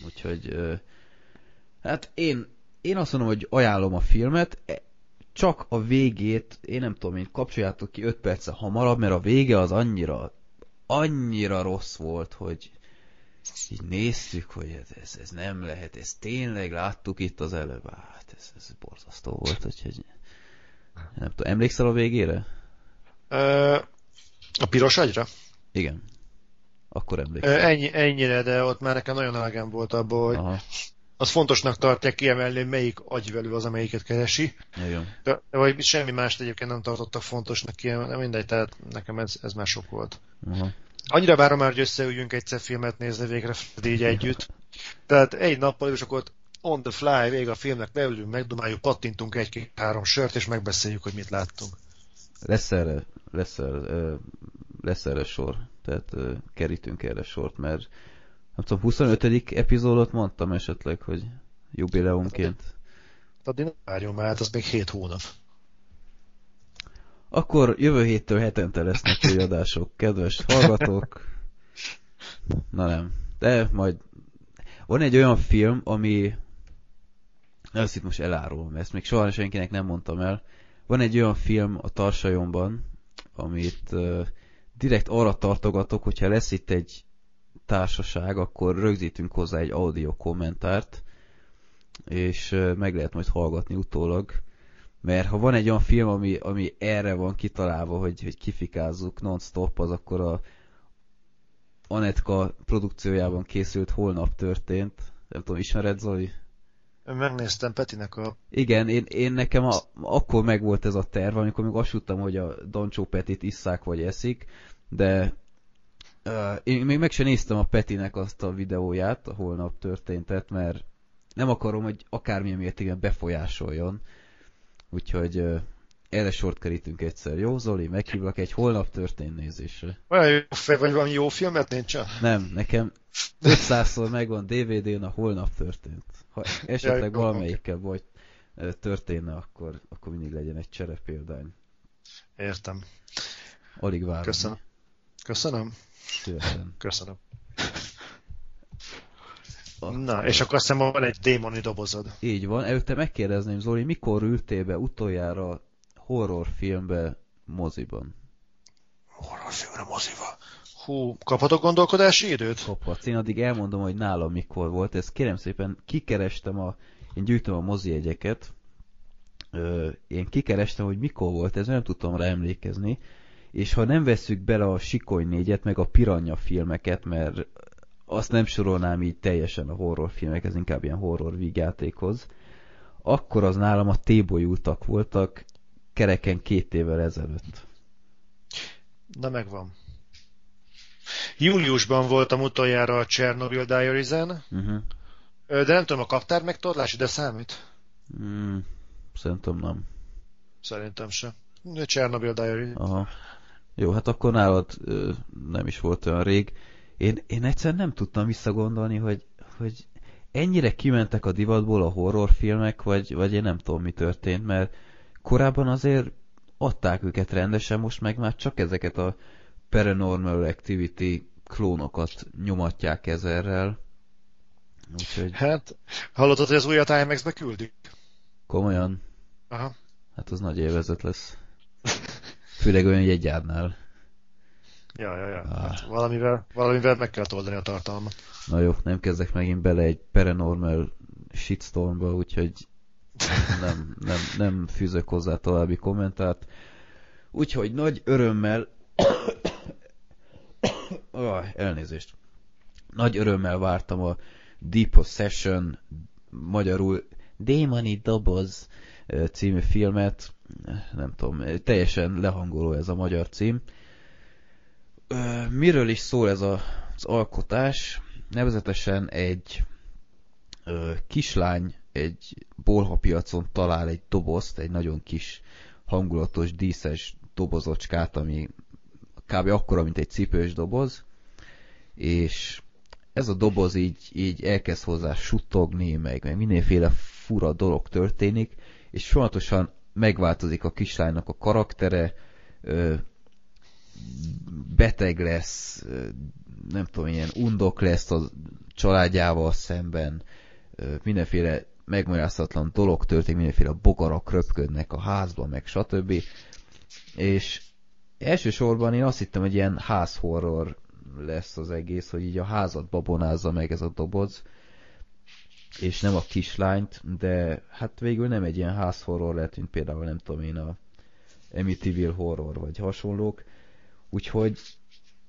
Úgyhogy, hát én, én azt mondom, hogy ajánlom a filmet, e, csak a végét, én nem tudom, én kapcsoljátok ki 5 perce hamarabb, mert a vége az annyira, annyira rossz volt, hogy így néztük, hogy ez, ez, nem lehet, ez tényleg láttuk itt az előbb, hát ez, ez borzasztó volt, hogy nem tudom, emlékszel a végére? Ö, a piros agyra? Igen. Akkor emlékszem. Ennyi, ennyire, de ott már nekem nagyon elegem volt abból, hogy Aha. az fontosnak tartják kiemelni, hogy melyik agyvelő az, amelyiket keresi. Igen. De, vagy semmi mást egyébként nem tartottak fontosnak kiemelni, mindegy, tehát nekem ez, ez már sok volt. Aha. Annyira várom már, hogy összeüljünk egyszer filmet nézni végre így együtt. Tehát egy nappal, és akkor on the fly, vég a filmnek leülünk, megdomáljuk, pattintunk egy-két-három sört, és megbeszéljük, hogy mit láttunk. Lesz erre, lesz erre, lesz erre sor, tehát kerítünk erre sort, mert nem tudom, 25. epizódot mondtam esetleg, hogy jubileumként. Addig nem várjon már, hát az még 7 hónap. Akkor jövő héttől hetente lesznek új adások, kedves hallgatók. Na nem, de majd van egy olyan film, ami ezt itt most elárulom, ezt még soha senkinek nem mondtam el. Van egy olyan film a tarsajomban, amit direkt arra tartogatok, hogyha lesz itt egy társaság, akkor rögzítünk hozzá egy audio kommentárt, és meg lehet majd hallgatni utólag. Mert ha van egy olyan film, ami, ami erre van kitalálva, hogy, hogy kifikázzuk non-stop, az akkor a Anetka produkciójában készült Holnap történt. Nem tudom, ismered Zoli? Megnéztem Petinek a... Igen, én, én nekem a, akkor megvolt ez a terv, amikor még azt tudtam, hogy a Doncsó Petit isszák vagy eszik, de uh, én még meg sem néztem a Petinek azt a videóját, a holnap történtet, mert nem akarom, hogy akármilyen mértékben befolyásoljon. Úgyhogy erre sort kerítünk egyszer. Jó, Zoli, meghívlak egy holnap történt nézésre. Olyan jó, vagy valami jó filmet nincs? Nem, nekem 500-szor megvan DVD-n a holnap történt. Ha esetleg ja, valamelyikkel vagy történne, akkor, akkor mindig legyen egy csere példány. Értem. Alig várom. Köszönöm. Köszönöm. Szívesen. Köszönöm. Na, és akkor azt hiszem van egy démoni dobozod. Így van. Előtte megkérdezném, Zoli, mikor ültél be utoljára horrorfilmbe moziban? Horrorfilmre moziba? Hú, kaphatok gondolkodási időt? Kaphatsz. Én addig elmondom, hogy nálam mikor volt. Ezt kérem szépen, kikerestem a... Én gyűjtöm a mozi jegyeket. Ö, én kikerestem, hogy mikor volt, ez nem tudtam rá emlékezni. És ha nem vesszük bele a Sikoly négyet, meg a Piranya filmeket, mert azt nem sorolnám így teljesen a horrorfilmek, ez inkább ilyen horror vígjátékhoz, akkor az nálam a tébolyultak voltak kereken két évvel ezelőtt. Na megvan. Júliusban voltam utoljára a Chernobyl Diaries-en, uh-huh. de nem tudom, a kaptár megtorlás ide számít? Mm, szerintem nem. Szerintem sem. Chernobyl Diaries. Aha. Jó, hát akkor nálad ö, nem is volt olyan rég. Én, én egyszerűen nem tudtam visszagondolni, hogy, hogy ennyire kimentek a divatból a horrorfilmek, vagy, vagy én nem tudom, mi történt, mert korábban azért adták őket rendesen, most meg már csak ezeket a Paranormal Activity klónokat nyomatják ezerrel. Úgyhogy... Hát, hallottad, hogy az újat IMAX-be küldik? Komolyan? Aha. Hát az nagy élvezet lesz. Főleg olyan jegyárnál. Ja, ja, ja. Ah. Hát valamivel, valamivel meg kell oldani a tartalmat. Na jó, nem kezdek megint bele egy paranormal shitstormba, úgyhogy nem, nem, nem fűzök hozzá további kommentárt. Úgyhogy nagy örömmel oh, elnézést. Nagy örömmel vártam a Deep Possession, magyarul Démoni Doboz című filmet. Nem tudom, teljesen lehangoló ez a magyar cím. Miről is szól ez a, az alkotás? Nevezetesen egy kislány egy bolhapiacon talál egy dobozt, egy nagyon kis hangulatos, díszes dobozocskát, ami kb. akkora, mint egy cipős doboz, és ez a doboz így, így elkezd hozzá suttogni, meg, meg mindenféle fura dolog történik, és folyamatosan megváltozik a kislánynak a karaktere, beteg lesz, nem tudom, ilyen undok lesz a családjával szemben, mindenféle megmagyarázatlan dolog történik, mindenféle bogarak röpködnek a házban, meg stb. És elsősorban én azt hittem, hogy ilyen házhorror lesz az egész, hogy így a házat babonázza meg ez a doboz, és nem a kislányt, de hát végül nem egy ilyen házhorror lett, mint például nem tudom én a Amityville horror, vagy hasonlók. Úgyhogy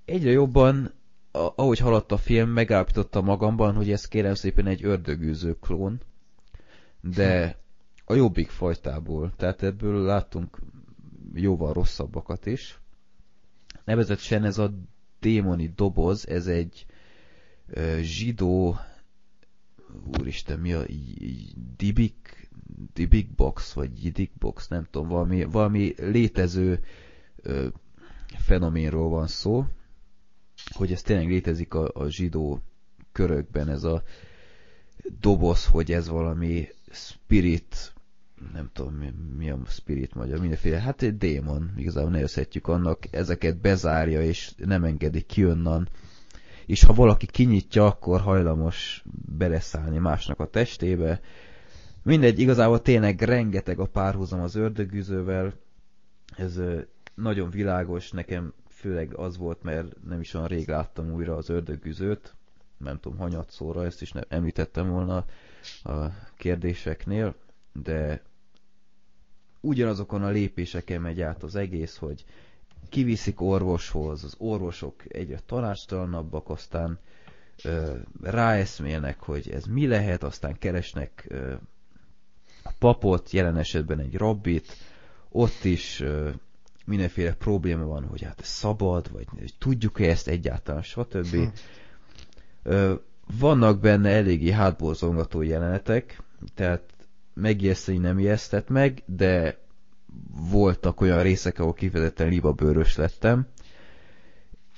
egyre jobban, ahogy haladt a film, megállapította magamban, hogy ez kérem szépen egy ördögűző klón, de a jobbik fajtából. Tehát ebből láttunk jóval rosszabbakat is. Nevezetesen ez a démoni doboz, ez egy ö, zsidó úristen, mi a Dibik, Dibik box, vagy Yidik box, nem tudom, valami, valami létező ö, fenoménról van szó, hogy ez tényleg létezik a, a zsidó körökben, ez a doboz, hogy ez valami spirit, nem tudom mi, mi a spirit magyar, mindenféle, hát egy démon, igazából nevezhetjük annak, ezeket bezárja és nem engedik ki onnan, és ha valaki kinyitja, akkor hajlamos beleszállni másnak a testébe. Mindegy, igazából tényleg rengeteg a párhuzam az ördögűzővel, ez nagyon világos, nekem főleg az volt, mert nem is olyan rég láttam újra az ördögűzőt, nem tudom, hanyatszóra, ezt is nem említettem volna a kérdéseknél, de ugyanazokon a lépéseken megy át az egész, hogy kiviszik orvoshoz, az orvosok egyre tanácstalanabbak, aztán ö, ráeszmélnek, hogy ez mi lehet, aztán keresnek ö, papot, jelen esetben egy rabbit, ott is ö, mindenféle probléma van, hogy hát ez szabad, vagy tudjuk-e ezt egyáltalán, stb. Hm. Ö, vannak benne eléggé hátborzongató jelenetek, tehát megijeszteni nem ijesztett meg, de voltak olyan részek, ahol kifejezetten libabőrös lettem.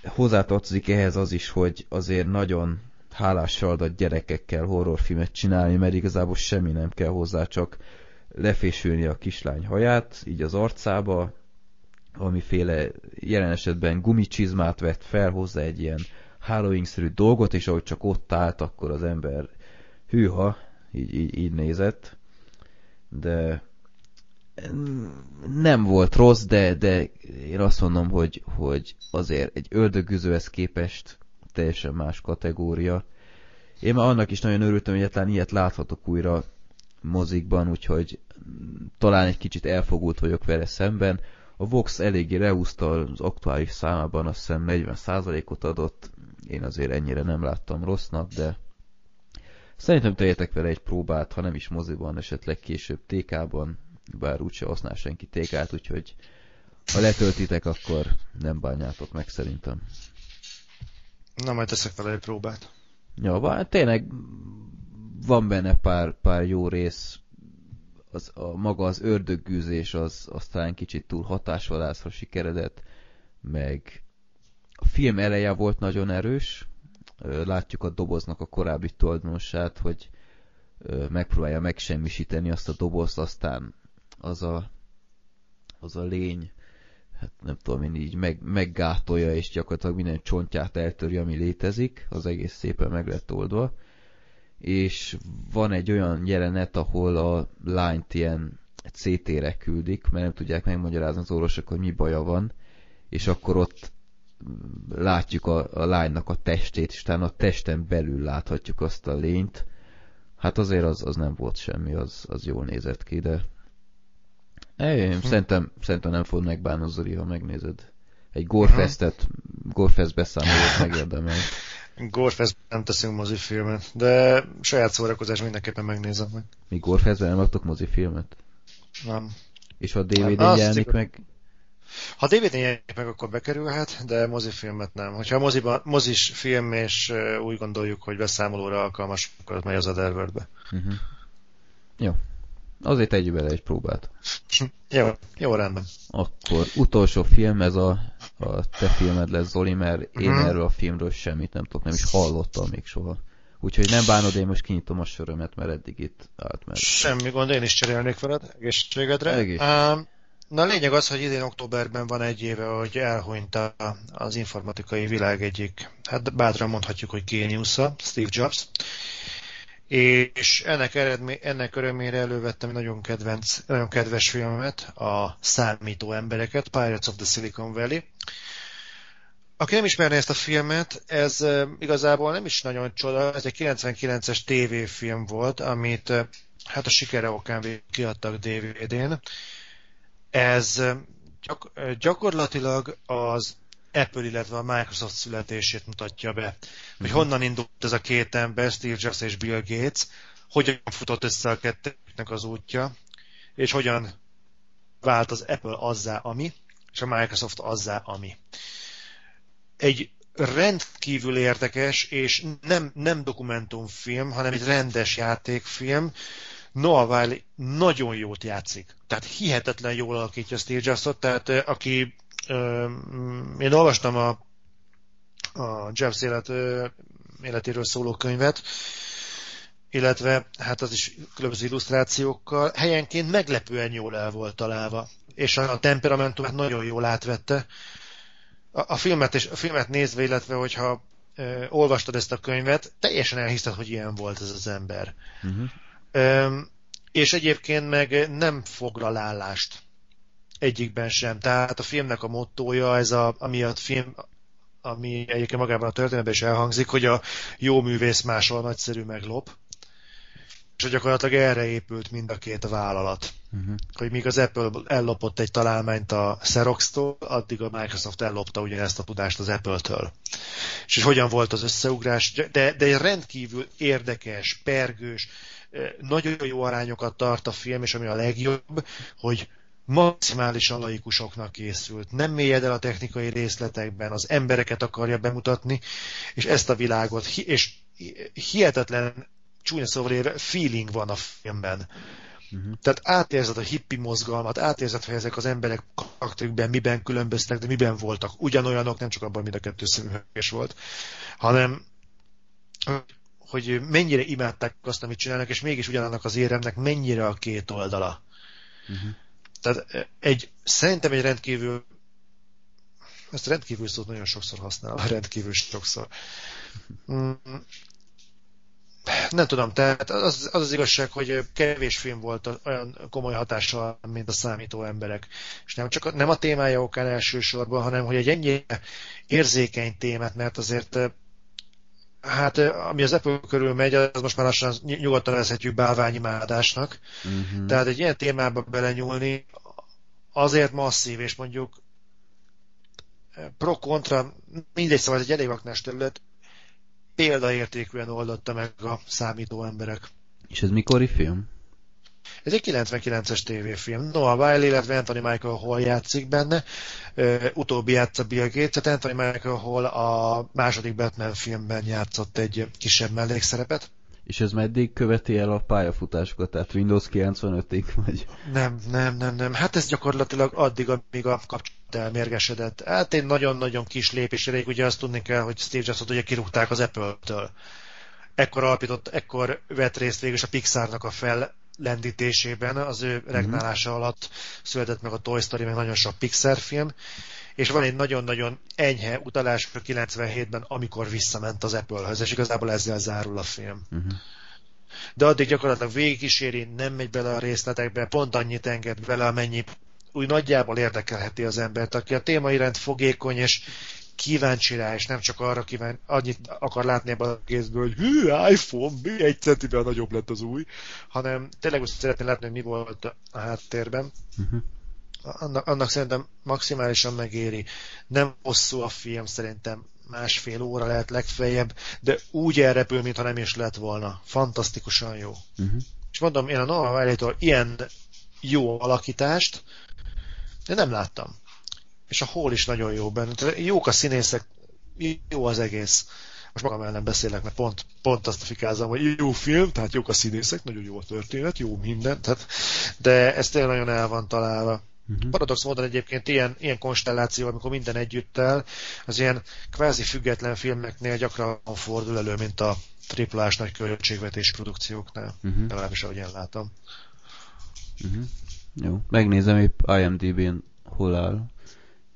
Hozzátartozik ehhez az is, hogy azért nagyon hálással adott gyerekekkel horrorfilmet csinálni, mert igazából semmi nem kell hozzá, csak lefésülni a kislány haját, így az arcába, valamiféle jelen esetben gumicsizmát vett fel hozzá egy ilyen Halloween-szerű dolgot, és ahogy csak ott állt, akkor az ember hűha, így, így, így nézett. De nem volt rossz, de, de én azt mondom, hogy, hogy azért egy ördögüzőhez képest teljesen más kategória. Én már annak is nagyon örültem, hogy egyáltalán ilyet láthatok újra mozikban, úgyhogy talán egy kicsit elfogult vagyok vele szemben. A Vox eléggé leúzta az aktuális számában, azt hiszem 40%-ot adott, én azért ennyire nem láttam rossznak, de szerintem tegyetek vele egy próbát, ha nem is moziban, esetleg később TK-ban, bár úgyse használ senki tékát, úgyhogy ha letöltitek, akkor nem bánjátok meg szerintem. Na, majd teszek vele egy próbát. Ja, bár tényleg van benne pár, pár jó rész, az, a, maga az ördöggűzés az aztán kicsit túl hatásvadászra sikeredett, meg a film eleje volt nagyon erős, látjuk a doboznak a korábbi tulajdonosát, hogy megpróbálja megsemmisíteni azt a dobozt, aztán az a, az a lény, hát nem tudom én így meg, meggátolja, és gyakorlatilag minden csontját eltöri, ami létezik, az egész szépen meg lett oldva. És van egy olyan jelenet, ahol a lányt ilyen CT-re küldik, mert nem tudják megmagyarázni az orvosok, hogy mi baja van, és akkor ott látjuk a, a lánynak a testét, és utána a testen belül láthatjuk azt a lényt. Hát azért az, az nem volt semmi, az, az jól nézett ki, de én hm. szerintem, szerintem nem fog megbánni Zoli, ha megnézed. Egy Gorefestet, Gorefest beszámolót megérdemel. Gorefest nem teszünk mozifilmet, de saját szórakozás mindenképpen megnézem meg. Mi Gorefestben nem adtok mozifilmet? Nem. És ha DVD-n jelenik meg? Ha DVD-n jelenik meg, akkor bekerülhet, de mozifilmet nem. Hogyha moziban, mozis film, és úgy gondoljuk, hogy beszámolóra alkalmas, akkor az megy az Otherworld-be. Uh-huh. Jó, Azért tegyük bele egy próbát. Jó, jó rendben. Akkor utolsó film, ez a, a te filmed lesz, Zoli, mert én uh-huh. erről a filmről semmit nem tudok, nem is hallottam még soha. Úgyhogy nem bánod, én most kinyitom a sörömet, mert eddig itt állt meg. Semmi gond, én is cserélnék veled, egészségedre. Egész. Um, na a lényeg az, hogy idén októberben van egy éve, hogy elhunyt az informatikai világ egyik, hát bátran mondhatjuk, hogy géniusza, Steve Jobs és ennek, eredmény, ennek örömére elővettem nagyon, kedvenc, nagyon kedves filmet, a Számító embereket, Pirates of the Silicon Valley. Aki nem ismerné ezt a filmet, ez igazából nem is nagyon csoda, ez egy 99-es tévéfilm volt, amit hát a sikere okán kiadtak DVD-n. Ez gyak, gyakorlatilag az Apple, illetve a Microsoft születését mutatja be. Hogy mhm. honnan indult ez a két ember, Steve Jobs és Bill Gates, hogyan futott össze a kettőknek az útja, és hogyan vált az Apple azzá, ami, és a Microsoft azzá, ami. Egy rendkívül érdekes, és nem, nem dokumentumfilm, hanem egy rendes játékfilm. Noah Wiley nagyon jót játszik. Tehát hihetetlen jól alakítja Steve Jobsot, tehát aki én olvastam a, a Jeffs élet, életéről szóló könyvet, illetve hát az is különböző illusztrációkkal, helyenként meglepően jól el volt találva, és a temperamentumát nagyon jól átvette. A, a, filmet, és, a filmet nézve, illetve hogyha ö, olvastad ezt a könyvet, teljesen elhiszed, hogy ilyen volt ez az ember. Uh-huh. Ö, és egyébként meg nem foglal állást egyikben sem. Tehát a filmnek a mottója, ez a, ami a film, ami egyébként magában a történetben is elhangzik, hogy a jó művész máshol nagyszerű meglop. És gyakorlatilag erre épült mind a két vállalat. Uh-huh. Hogy míg az Apple ellopott egy találmányt a Xerox-tól, addig a Microsoft ellopta ugyanezt a tudást az Apple-től. És hogy hogyan volt az összeugrás, de, de egy rendkívül érdekes, pergős, eh, nagyon jó arányokat tart a film, és ami a legjobb, hogy maximálisan laikusoknak készült. Nem mélyed el a technikai részletekben, az embereket akarja bemutatni, és ezt a világot, és hihetetlen csúnya szóval éve, feeling van a filmben. Uh-huh. Tehát átérzed a hippi mozgalmat, átérzed, hogy ezek az emberek karakterükben miben különböztek, de miben voltak. Ugyanolyanok, nem csak abban, mint a kettő szemüveges volt, hanem hogy mennyire imádták azt, amit csinálnak, és mégis ugyanannak az éremnek mennyire a két oldala. Uh-huh. Tehát egy, szerintem egy rendkívül ezt rendkívül szót nagyon sokszor használ, rendkívül sokszor. Mm. Nem tudom, tehát az, az az igazság, hogy kevés film volt olyan komoly hatással, mint a számító emberek. És nem csak a, nem a témája okán elsősorban, hanem hogy egy ennyire érzékeny témát, mert azért Hát, ami az Apple körül megy, az most már lassan nyugodtan vezhetjük bálványimádásnak. Uh-huh. Tehát egy ilyen témába belenyúlni azért masszív, és mondjuk pro-kontra, mindegy, szóval egy elég vaknás terület, példaértékűen oldotta meg a számító emberek. És ez mikori film? Ez egy 99-es tévéfilm. Noah Wiley, illetve Anthony Michael Hall játszik benne. utóbbi játsza Bill Gates, tehát Anthony Michael Hall a második Batman filmben játszott egy kisebb mellékszerepet. És ez meddig követi el a pályafutásokat? Tehát Windows 95-ig? Vagy? Nem, nem, nem, nem. Hát ez gyakorlatilag addig, amíg a kapcsolat elmérgesedett. Hát egy nagyon-nagyon kis lépés elég, ugye azt tudni kell, hogy Steve Jobs-ot ugye kirúgták az Apple-től. Ekkor alapított, ekkor vett részt végül a Pixarnak a fel lendítésében, az ő mhm. regnálása mm-hmm. alatt született meg a Toy Story, meg nagyon sok Pixar film, és van egy nagyon-nagyon enyhe utalás 97-ben, amikor visszament az Apple-höz, és igazából ezzel zárul a film. Uh-huh. De addig gyakorlatilag végigkíséri, nem megy bele a részletekbe, pont annyit enged bele, amennyi úgy nagyjából érdekelheti az embert, aki a téma iránt fogékony, és kíváncsi rá, és nem csak arra kíván, annyit akar látni ebben a kézből, hogy hű, iPhone, mi egy centivel nagyobb lett az új, hanem tényleg úgy szeretné látni, hogy mi volt a háttérben. Uh-huh. Annak, annak szerintem maximálisan megéri. Nem hosszú a film, szerintem másfél óra lehet legfeljebb, de úgy elrepül, mintha nem is lett volna. Fantasztikusan jó. Uh-huh. És mondom, én a Noah Wiley-tól ilyen jó alakítást de nem láttam és a hol is nagyon jó benne. Jók a színészek, jó az egész. Most magam ellen beszélek, mert pont, pont azt fikázom, hogy jó film, tehát jók a színészek, nagyon jó a történet, jó minden, tehát, de ez tényleg nagyon el van találva. Uh-huh. Paradox módon egyébként ilyen, ilyen konstelláció, amikor minden együttel, az ilyen kvázi független filmeknél gyakran fordul elő, mint a triplás nagy költségvetés produkcióknál. Uh-huh. Legalábbis ahogy én látom. Uh-huh. Jó, megnézem épp IMDb-n hol áll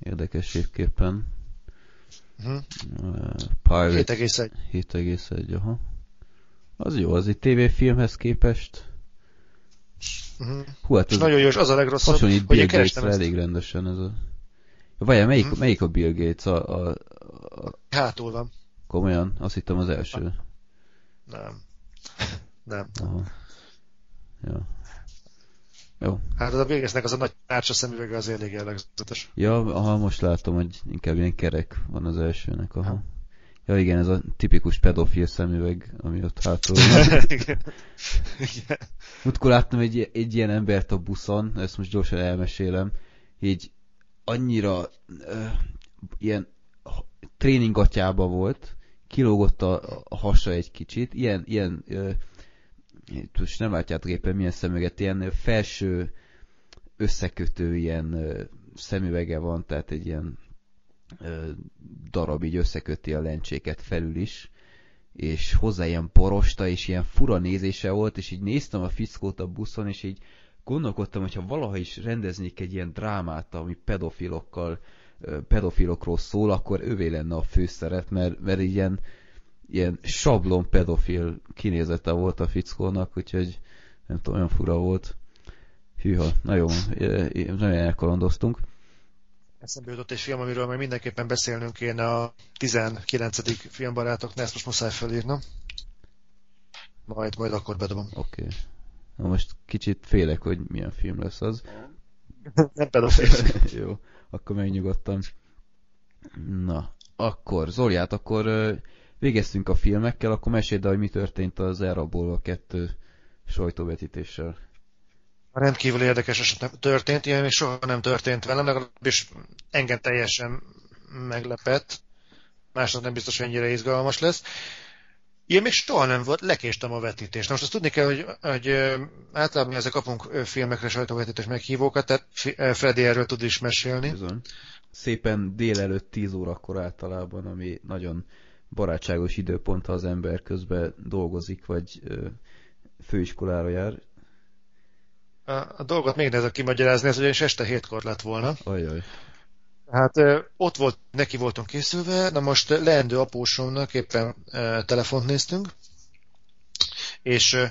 érdekességképpen. Uh-huh. Pirate 7,1. 7,1, aha. Az jó, az egy tévéfilmhez képest. Uh-huh. Hú, hát ez nagyon jó, és az a legrosszabb, hasonlít hogy Bill gates elég rendesen ez a... Várjál, melyik, Mhm. melyik a Bill Gates? A, a, a, hátul van. komolyan? Azt hittem az első. Nem. Nem. Aha. Ja. Jó. Hát az a Bill az a nagy tárcsa szemüvege az elég jellegzetes. Ja, aha, most látom, hogy inkább ilyen kerek van az elsőnek, aha. Ja igen, ez a tipikus pedofil szemüveg, ami ott hátul van. Igen. Igen. Múltkor láttam egy, egy ilyen embert a buszon, ezt most gyorsan elmesélem, így annyira ö, ilyen tréningatjába volt, kilógott a, a hasa egy kicsit, ilyen, ilyen ö, most nem látjátok éppen milyen szemüveget, ilyen felső összekötő ilyen szemüvege van, tehát egy ilyen darab így összeköti a lencséket felül is, és hozzá ilyen porosta, és ilyen fura nézése volt, és így néztem a fickót a buszon, és így gondolkodtam, hogyha valaha is rendeznék egy ilyen drámát, ami pedofilokkal, pedofilokról szól, akkor ővé lenne a főszerep, mert, mert ilyen, ilyen sablon pedofil kinézete volt a fickónak, úgyhogy nem tudom, olyan fura volt. Hűha, na jó, ö, ö, nagyon elkalandoztunk. Eszembe jutott egy film, amiről meg mindenképpen beszélnünk kéne a 19. filmbarátoknál, ezt most muszáj felírnom. Majd, majd akkor bedobom. Oké. Okay. Na most kicsit félek, hogy milyen film lesz az. Nem pedofil. Jó, akkor megnyugodtam. Na, akkor, Zoliát, akkor végeztünk a filmekkel, akkor meséld el, hogy mi történt az Elrabolva 2 sajtóvetítéssel. Rendkívül érdekes eset történt, ilyen még soha nem történt velem, legalábbis engem teljesen meglepett. Másnak nem biztos, hogy ennyire izgalmas lesz. Ilyen még soha nem volt, lekéstem a vetítést. Most azt tudni kell, hogy, hogy általában ezek kapunk filmekre sajtóvetítés meghívókat, tehát Freddy erről tud is mesélni. Bizony. Szépen délelőtt 10 órakor általában, ami nagyon barátságos időpont, ha az ember közben dolgozik, vagy főiskolára jár. A, a dolgot még nehezebb kimagyarázni, ez ugyanis este hétkor lett volna. Ajaj. Hát ott volt, neki voltunk készülve, na most leendő apósomnak éppen ö, telefont néztünk, és ö,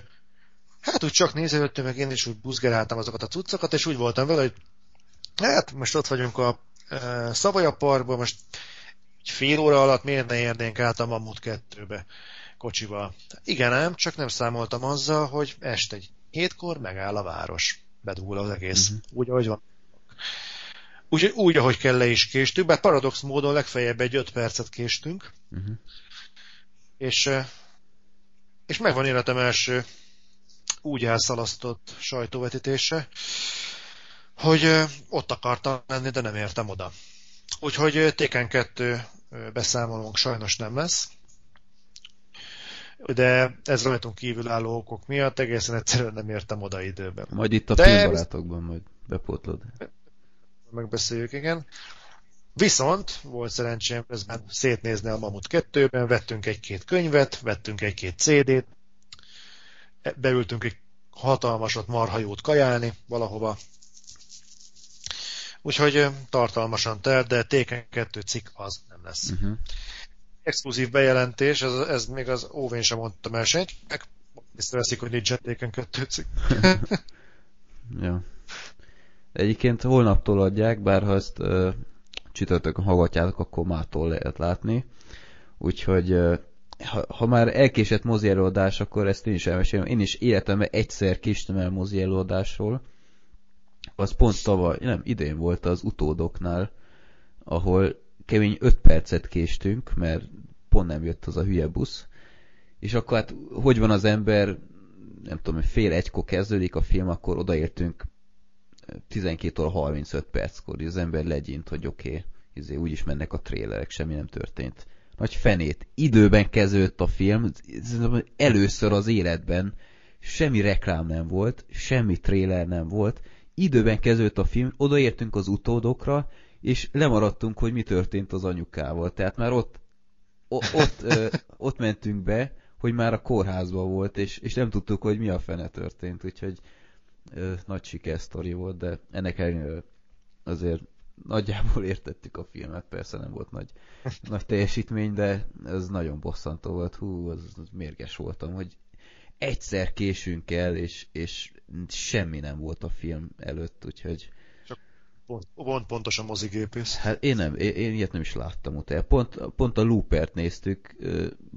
hát úgy csak nézelődtünk, meg én is úgy buzgeráltam azokat a cuccokat, és úgy voltam vele, hogy hát most ott vagyunk a Szavaja Parkban, most egy fél óra alatt miért ne érnénk át a Mammut 2-be kocsival. Igen ám, csak nem számoltam azzal, hogy este egy hétkor megáll a város. Bedugul az egész. Mhm. Úgy, ahogy van. Úgy, úgy, ahogy kell le is késtünk, bár paradox módon legfeljebb egy 5 percet késtünk, Uh-huh. és, és megvan életem első úgy elszalasztott sajtóvetítése, hogy ott akartam lenni, de nem értem oda. Úgyhogy Téken 2 eh, beszámolónk sajnos nem lesz, de ez rajtunk kívül álló okok miatt egészen egyszerűen nem értem oda időben. Majd itt a De- filmbarátokban majd bepótlod. megbeszéljük, igen. Viszont volt szerencsém közben szétnézni a Mamut 2-ben, vettünk egy-két könyvet, vettünk egy-két CD-t, e- beültünk egy hatalmasat marhajót kajálni valahova. Úgyhogy tartalmasan telt, de Téken 2 cikk az nem lesz. Uh-huh. Exkluzív bejelentés, ez, ez még az óvén sem mondtam el senkinek, észreveszik, hogy nincsen Téken 2 cikk. Ja. Egyébként holnaptól adják, bár ha ezt ö, csütörtökön hallgatjátok, akkor mától lehet látni. Úgyhogy ö, ha, ha már elkésett mozi előadás, akkor ezt én is elmesélem. Én is életemben egyszer késtem el mozi előadásról. Az pont tavaly, nem, idén volt az utódoknál, ahol kemény 5 percet késtünk, mert pont nem jött az a hülye busz. És akkor hát, hogy van az ember, nem tudom, fél egykor kezdődik a film, akkor odaértünk 12 óra 35 perckor, és az ember legyint, hogy oké, okay, izé, úgyis mennek a trélerek, semmi nem történt. Nagy fenét. Időben kezdődött a film, először az életben semmi reklám nem volt, semmi tréler nem volt, időben kezdődött a film, odaértünk az utódokra, és lemaradtunk, hogy mi történt az anyukával. Tehát már ott, ott, ö, ott mentünk be, hogy már a kórházban volt, és, és nem tudtuk, hogy mi a fene történt, úgyhogy ö, nagy sikersztori volt, de ennek ellenére azért nagyjából értettük a filmet, persze nem volt nagy, nagy teljesítmény, de ez nagyon bosszantó volt, hú, az, az mérges voltam, hogy egyszer késünk el, és, és semmi nem volt a film előtt, úgyhogy... Csak pont, pont pontos a mozigépész. Hát én nem, én, én ilyet nem is láttam utána. Pont, pont a Loopert néztük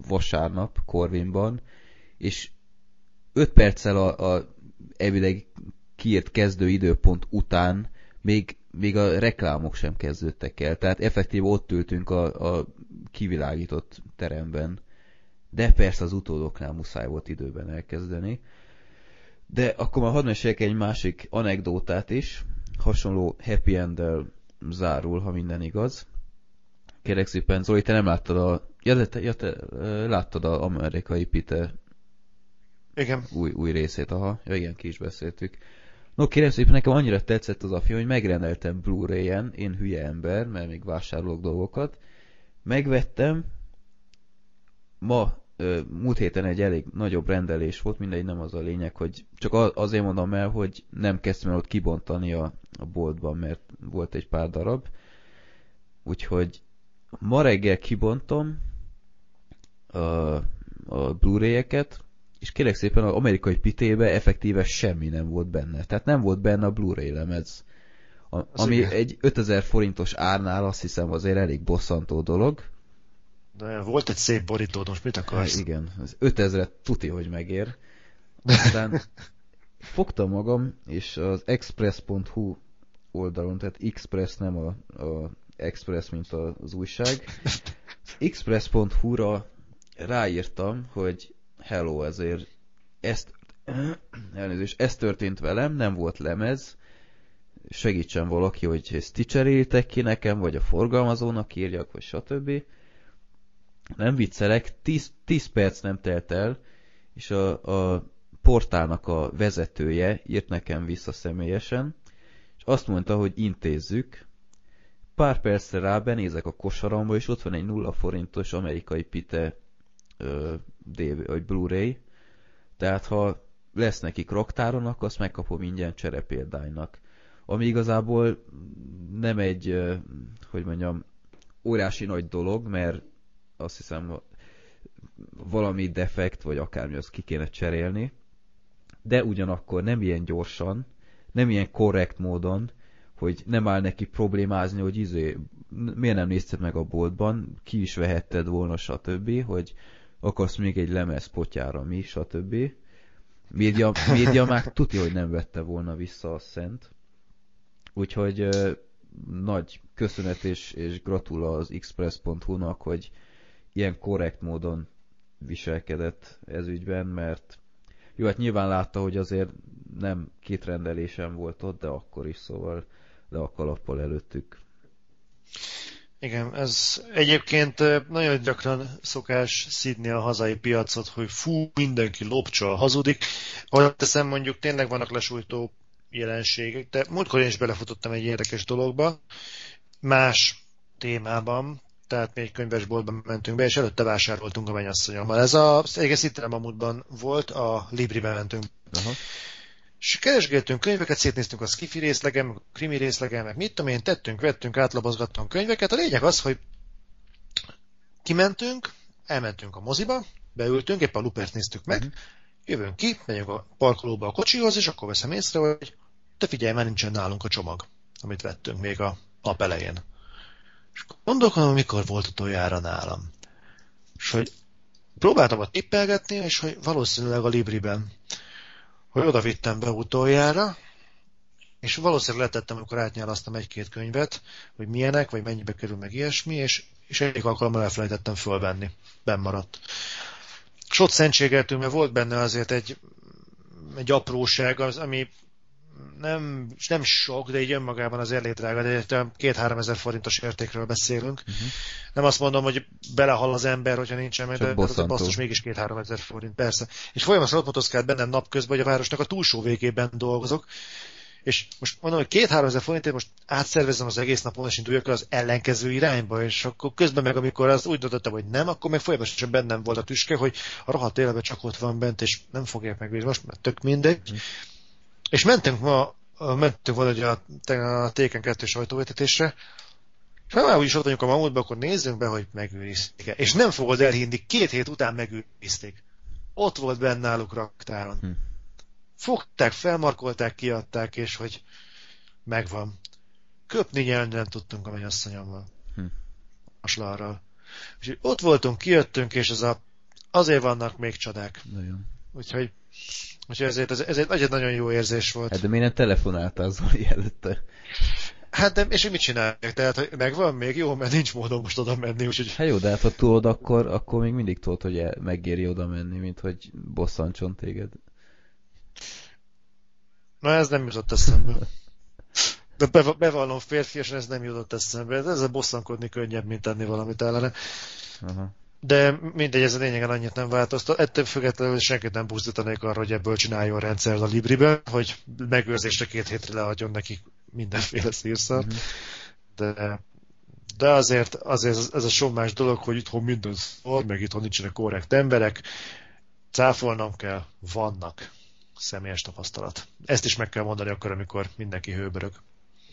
vasárnap Corvinban, és öt perccel a, a elvileg kiírt kezdő időpont után még, még a reklámok sem kezdődtek el. Tehát effektív ott ültünk a, a kivilágított teremben. De persze az utódoknál muszáj volt időben elkezdeni. De akkor már hadd meséljek egy másik anekdótát is. Hasonló happy end zárul, ha minden igaz. Kérlek szépen, Zoli, te nem láttad a... Ja, te, ja, te láttad a amerikai Peter igen. Új, új részét, aha. Ja, igen, ki is beszéltük. No, kérem szépen, nekem annyira tetszett az a film, hogy megrendeltem Blu-ray-en, én hülye ember, mert még vásárolok dolgokat. Megvettem, ma, múlt héten egy elég nagyobb rendelés volt, mindegy, nem az a lényeg, hogy csak azért mondom el, hogy nem kezdtem el ott kibontani a, a boltban, mert volt egy pár darab. Úgyhogy ma reggel kibontom a, a Blu-ray-eket, és kérlek szépen az amerikai pitébe effektíve semmi nem volt benne. Tehát nem volt benne a Blu-ray lemez. A, ami igen. egy 5000 forintos árnál azt hiszem azért elég bosszantó dolog. De volt egy szép borítód, most mit akarsz? Hát igen, az 5000 tuti, hogy megér. Aztán fogtam magam, és az express.hu oldalon, tehát Express nem a, a Express, mint az újság. Express.hu-ra ráírtam, hogy hello, ezért ezt, elnézést, ez történt velem, nem volt lemez, segítsen valaki, hogy ezt ti ki nekem, vagy a forgalmazónak írjak, vagy stb. Nem viccelek, 10, 10 perc nem telt el, és a, a portálnak a vezetője írt nekem vissza személyesen, és azt mondta, hogy intézzük. Pár percre rá benézek a kosaramba, és ott van egy nulla forintos amerikai pite DV, vagy Blu-ray, tehát ha lesz nekik raktáron, akkor azt megkapom ingyen cserepéldánynak. Ami igazából nem egy, hogy mondjam, óriási nagy dolog, mert azt hiszem valami defekt, vagy akármi, azt ki kéne cserélni, de ugyanakkor nem ilyen gyorsan, nem ilyen korrekt módon, hogy nem áll neki problémázni, hogy izé, miért nem nézted meg a boltban, ki is vehetted volna, stb., hogy akarsz még egy lemez potyára, mi, stb. Média, média már tudja, hogy nem vette volna vissza a szent. Úgyhogy ö, nagy köszönet és, és gratula az express.hu-nak, hogy ilyen korrekt módon viselkedett ez ügyben, mert jó, hát nyilván látta, hogy azért nem két rendelésem volt ott, de akkor is, szóval le a kalappal előttük. Igen, ez egyébként nagyon gyakran szokás szidni a hazai piacot, hogy fú, mindenki lopcsal, hazudik. Ahogy teszem, mondjuk tényleg vannak lesújtó jelenségek, de múltkor én is belefutottam egy érdekes dologba, más témában, tehát még könyvesboltban mentünk be, és előtte vásároltunk a mennyasszonyommal. Ez a, egész itt a volt, a Libriben mentünk. Uh-huh. És keresgéltünk könyveket, szétnéztünk a skifi részlegem, a krimi részlegem, meg mit tudom én, tettünk, vettünk, átlapozgattunk könyveket. A lényeg az, hogy kimentünk, elmentünk a moziba, beültünk, éppen a Lupert néztük meg, uh-huh. jövünk ki, megyünk a parkolóba a kocsihoz, és akkor veszem észre, hogy te figyelj, már nincsen nálunk a csomag, amit vettünk még a nap elején. És gondolkodom, mikor volt utoljára nálam. És hogy próbáltam a tippelgetni, és hogy valószínűleg a Libriben hogy oda vittem be utoljára, és valószínűleg letettem, amikor átnyálasztam egy-két könyvet, hogy milyenek, vagy mennyibe kerül meg ilyesmi, és, és egyik alkalommal elfelejtettem fölvenni. Ben maradt. És ott szentségeltünk, mert volt benne azért egy, egy apróság, az, ami nem, nem sok, de így önmagában az elég drága, de két-három ezer forintos értékről beszélünk. Uh-huh. Nem azt mondom, hogy belehal az ember, hogyha nincsen meg, de az basszus mégis két-három ezer forint, persze. És folyamatosan ott motoszkált bennem napközben, hogy a városnak a túlsó végében dolgozok, és most mondom, hogy két-három ezer forintért most átszervezem az egész napon, és induljak az ellenkező irányba, és akkor közben meg, amikor az úgy döntöttem, hogy nem, akkor még folyamatosan bennem volt a tüske, hogy a rohadt életben csak ott van bent, és nem fogják megvédni. Most már tök mindegy. Uh-huh. És mentünk ma, mentünk volna a, a Téken 2 sajtóvetetésre, és ha már úgyis ott vagyunk a mamutban, akkor nézzünk be, hogy megőrizték -e. És nem fogod elhinni, két hét után megőrizték. ott volt benne náluk raktáron. Hm. Fogták, felmarkolták, kiadták, és hogy megvan. Köpni nyelni nem tudtunk a mennyasszonyommal. Hm. A slarral. Úgyhogy ott voltunk, kijöttünk, és ez a, azért vannak még csodák. Nagyon. Úgyhogy, úgyhogy ezért, ez, ezért egy nagyon jó érzés volt. Hát de miért nem telefonáltál Zoli előtte? Hát de, és mit csinálják? Tehát, hogy megvan még? Jó, mert nincs módom most oda menni, úgyhogy... Hát jó, de hát ha tudod, akkor, akkor még mindig tudod, hogy megéri oda menni, mint hogy bosszantson téged. Na ez nem jutott eszembe. De bevallom férfiasan ez nem jutott eszembe. Ez a bosszankodni könnyebb, mint tenni valamit ellene. Aha. De mindegy, ez a lényegen annyit nem változtat. Ettől függetlenül senkit nem buzdítanék arra, hogy ebből csináljon rendszert a Libriben, hogy megőrzésre két hétre leadjon neki mindenféle szírszart. Uh-huh. De, de azért, azért ez a sommás dolog, hogy itthon minden szar, meg itthon nincsenek korrekt emberek, cáfolnom kell, vannak személyes tapasztalat. Ezt is meg kell mondani akkor, amikor mindenki hőbörög.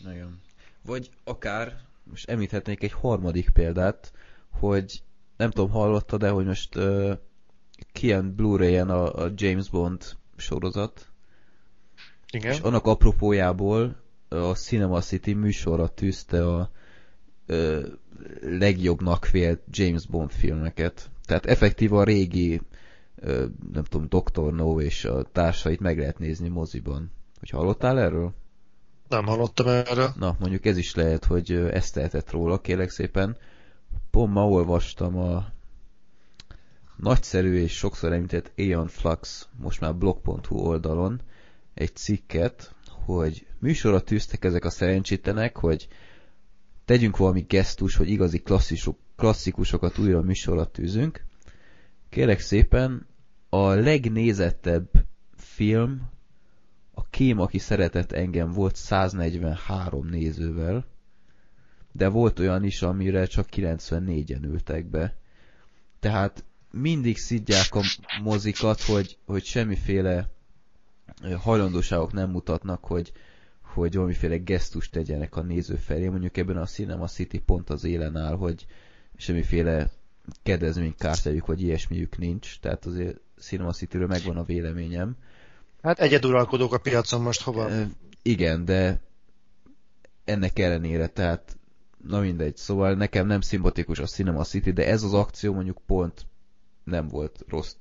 Nagyon. Vagy akár, most említhetnék egy harmadik példát, hogy nem tudom, hallottad de hogy most uh, kijön Blu-ray-en a, a James Bond sorozat. Igen. És annak apropójából a Cinema City műsorra tűzte a legjobbnak vélt James Bond filmeket. Tehát effektív a régi, nem tudom, Dr. No és a társait meg lehet nézni moziban. Hogy hallottál erről? Nem hallottam erről. Na, mondjuk ez is lehet, hogy ezt tehetett róla, kérlek szépen pont ma olvastam a nagyszerű és sokszor említett Aeon Flux, most már blog.hu oldalon egy cikket, hogy műsorra tűztek ezek a szerencsétlenek, hogy tegyünk valami gesztus, hogy igazi klasszisok, klasszikusokat újra műsorra tűzünk. Kérek szépen, a legnézettebb film a Kém, aki szeretett engem volt 143 nézővel, de volt olyan is, amire csak 94-en ültek be. Tehát mindig szidják a mozikat, hogy, hogy semmiféle hajlandóságok nem mutatnak, hogy, hogy valamiféle gesztust tegyenek a néző felé. Mondjuk ebben a Cinema City pont az élen áll, hogy semmiféle kedvezménykártyájuk vagy ilyesmiük nincs, tehát azért Cinema City-ről megvan a véleményem. Hát egyeduralkodók a piacon most hova? E, igen, de ennek ellenére, tehát na mindegy, szóval nekem nem szimpatikus a Cinema City, de ez az akció mondjuk pont nem volt rossz.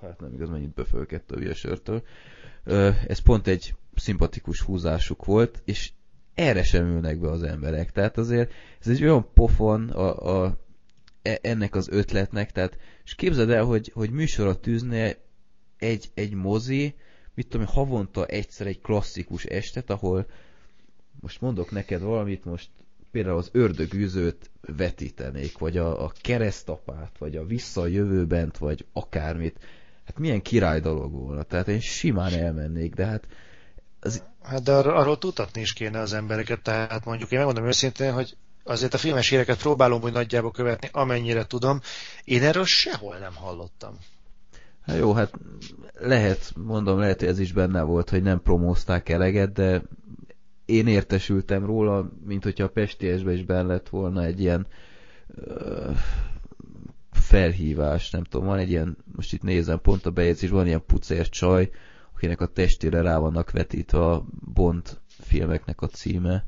Hát nem igaz, mennyit befölkedte a hülye sörtől. Ez pont egy szimpatikus húzásuk volt, és erre sem ülnek be az emberek. Tehát azért ez egy olyan pofon a, a, e, ennek az ötletnek, tehát, és képzeld el, hogy, hogy műsorra tűzne egy, egy mozi, mit tudom, havonta egyszer egy klasszikus estet, ahol most mondok neked valamit, most például az ördögűzőt vetítenék, vagy a, a keresztapát, vagy a visszajövőbent, vagy akármit, hát milyen király dolog volna. Tehát én simán elmennék, de hát... Az... Hát de ar- arról tudatni is kéne az embereket, tehát mondjuk én megmondom őszintén, hogy azért a filmes híreket próbálom hogy nagyjából követni, amennyire tudom. Én erről sehol nem hallottam. Hát jó, hát lehet, mondom, lehet, hogy ez is benne volt, hogy nem promózták eleget, de én értesültem róla, mint hogyha a Pestiesbe is benne lett volna egy ilyen uh, felhívás, nem tudom, van egy ilyen, most itt nézem pont a bejegyzés, van ilyen pucér csaj, akinek a testére rá vannak vetítve a Bond filmeknek a címe.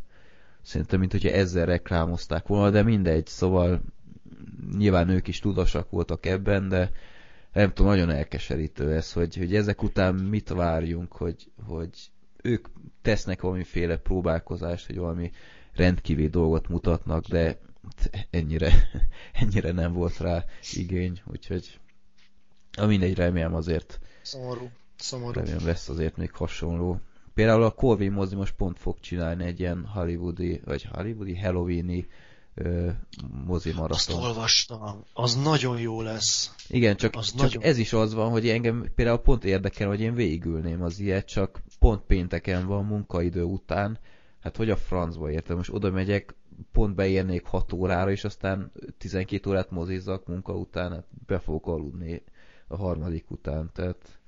Szerintem, mint hogyha ezzel reklámozták volna, de mindegy, szóval nyilván ők is tudosak voltak ebben, de nem tudom, nagyon elkeserítő ez, hogy, hogy ezek után mit várjunk, hogy, hogy ők tesznek valamiféle próbálkozást, hogy valami rendkívüli dolgot mutatnak, de ennyire, ennyire nem volt rá igény, úgyhogy a mindegy, remélem azért szomorú, szomorú. remélem lesz azért még hasonló. Például a Corvin mozi most pont fog csinálni egy ilyen hollywoodi, vagy hollywoodi, halloweeni mozi maraton. Azt olvastam, az nagyon jó lesz. Igen, csak, az csak nagyon... ez is az van, hogy engem például pont érdekel, hogy én végigülném az ilyet, csak pont pénteken van munkaidő után, hát hogy a francba értem, most oda megyek, pont beérnék 6 órára, és aztán 12 órát mozizzak munka után, hát be fogok aludni a harmadik után, tehát...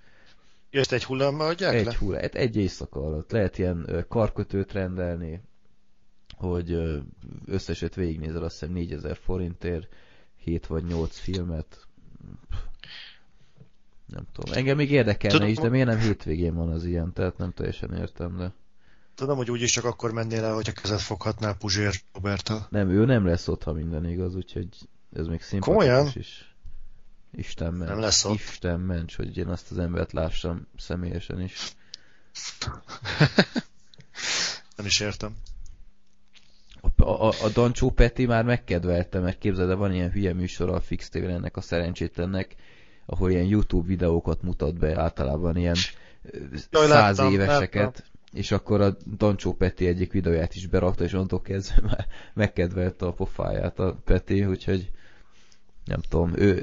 Jössz egy hullámmal adják egy le? Hullám, egy, egy éjszaka alatt. Lehet ilyen karkötőt rendelni, hogy összeset végignézel azt hiszem 4000 forintért 7 vagy 8 filmet. Nem tudom. Engem még érdekelne tudom, is, de miért nem hétvégén van az ilyen, tehát nem teljesen értem, de... Tudom, hogy úgyis csak akkor mennél el, hogyha kezet foghatnál Puzsér Roberta. Nem, ő nem lesz ott, ha minden igaz, úgyhogy ez még szimpatikus is. Isten ments. Nem lesz ott. Isten ments, hogy én azt az embert lássam személyesen is. nem is értem. A, a, a Dancsó Peti már megkedvelte, mert képzeld, de van ilyen hülye műsor a Fix tv ennek a szerencsétlennek, ahol ilyen YouTube videókat mutat be, általában ilyen Jaj, száz láttam, éveseket, láttam. és akkor a Dancsó Peti egyik videóját is berakta, és onnantól kezdve már megkedvelte a pofáját a Peti, úgyhogy nem tudom, ő,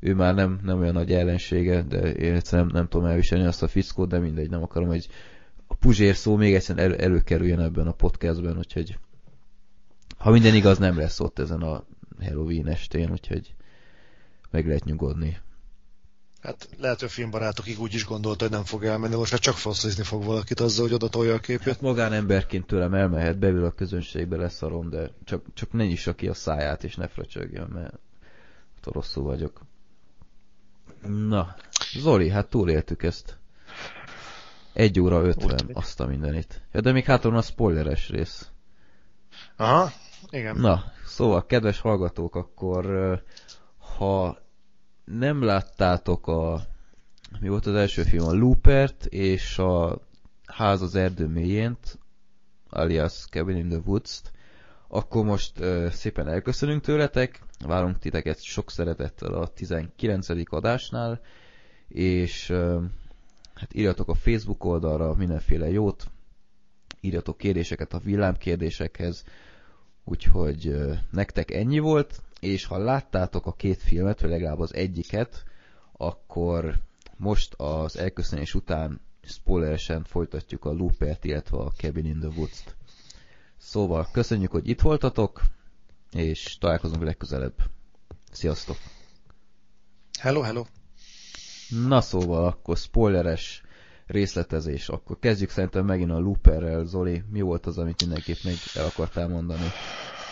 ő már nem, nem olyan nagy ellensége, de én egyszerűen nem, nem tudom elviselni azt a fickót, de mindegy, nem akarom, hogy a Puzsér szó még egyszer elő, előkerüljön ebben a podcastben, úgyhogy ha minden igaz, nem lesz ott ezen a Halloween estén, úgyhogy meg lehet nyugodni. Hát lehet, hogy a filmbarátokig úgy is gondolta, hogy nem fog elmenni, most már csak foszlizni fog valakit azzal, hogy oda tolja a képét. Hát magánemberként tőlem elmehet, beül a közönségbe lesz a rom, de csak, csak ne nyissa ki a száját, és ne fröcsögjön, mert rosszul vagyok. Na, Zoli, hát túléltük ezt. Egy óra ötven, azt a mindenit. Ja, de még hátul a spoileres rész. Aha, igen. Na, szóval, kedves hallgatók, akkor ha nem láttátok a mi volt az első film? A Loopert és a Ház az erdő mélyént, alias Cabin in the Woods-t, akkor most uh, szépen elköszönünk tőletek, várunk titeket sok szeretettel a 19. adásnál, és uh, hát írjatok a Facebook oldalra mindenféle jót, írjatok kérdéseket a villámkérdésekhez, úgyhogy nektek ennyi volt, és ha láttátok a két filmet, vagy legalább az egyiket, akkor most az elköszönés után spoileresen folytatjuk a Loopert, illetve a Cabin in the Woods-t. Szóval köszönjük, hogy itt voltatok, és találkozunk legközelebb. Sziasztok! Hello, hello! Na szóval, akkor spoileres részletezés. Akkor kezdjük szerintem megint a Looperrel. Zoli, mi volt az, amit mindenképp még el akartál mondani?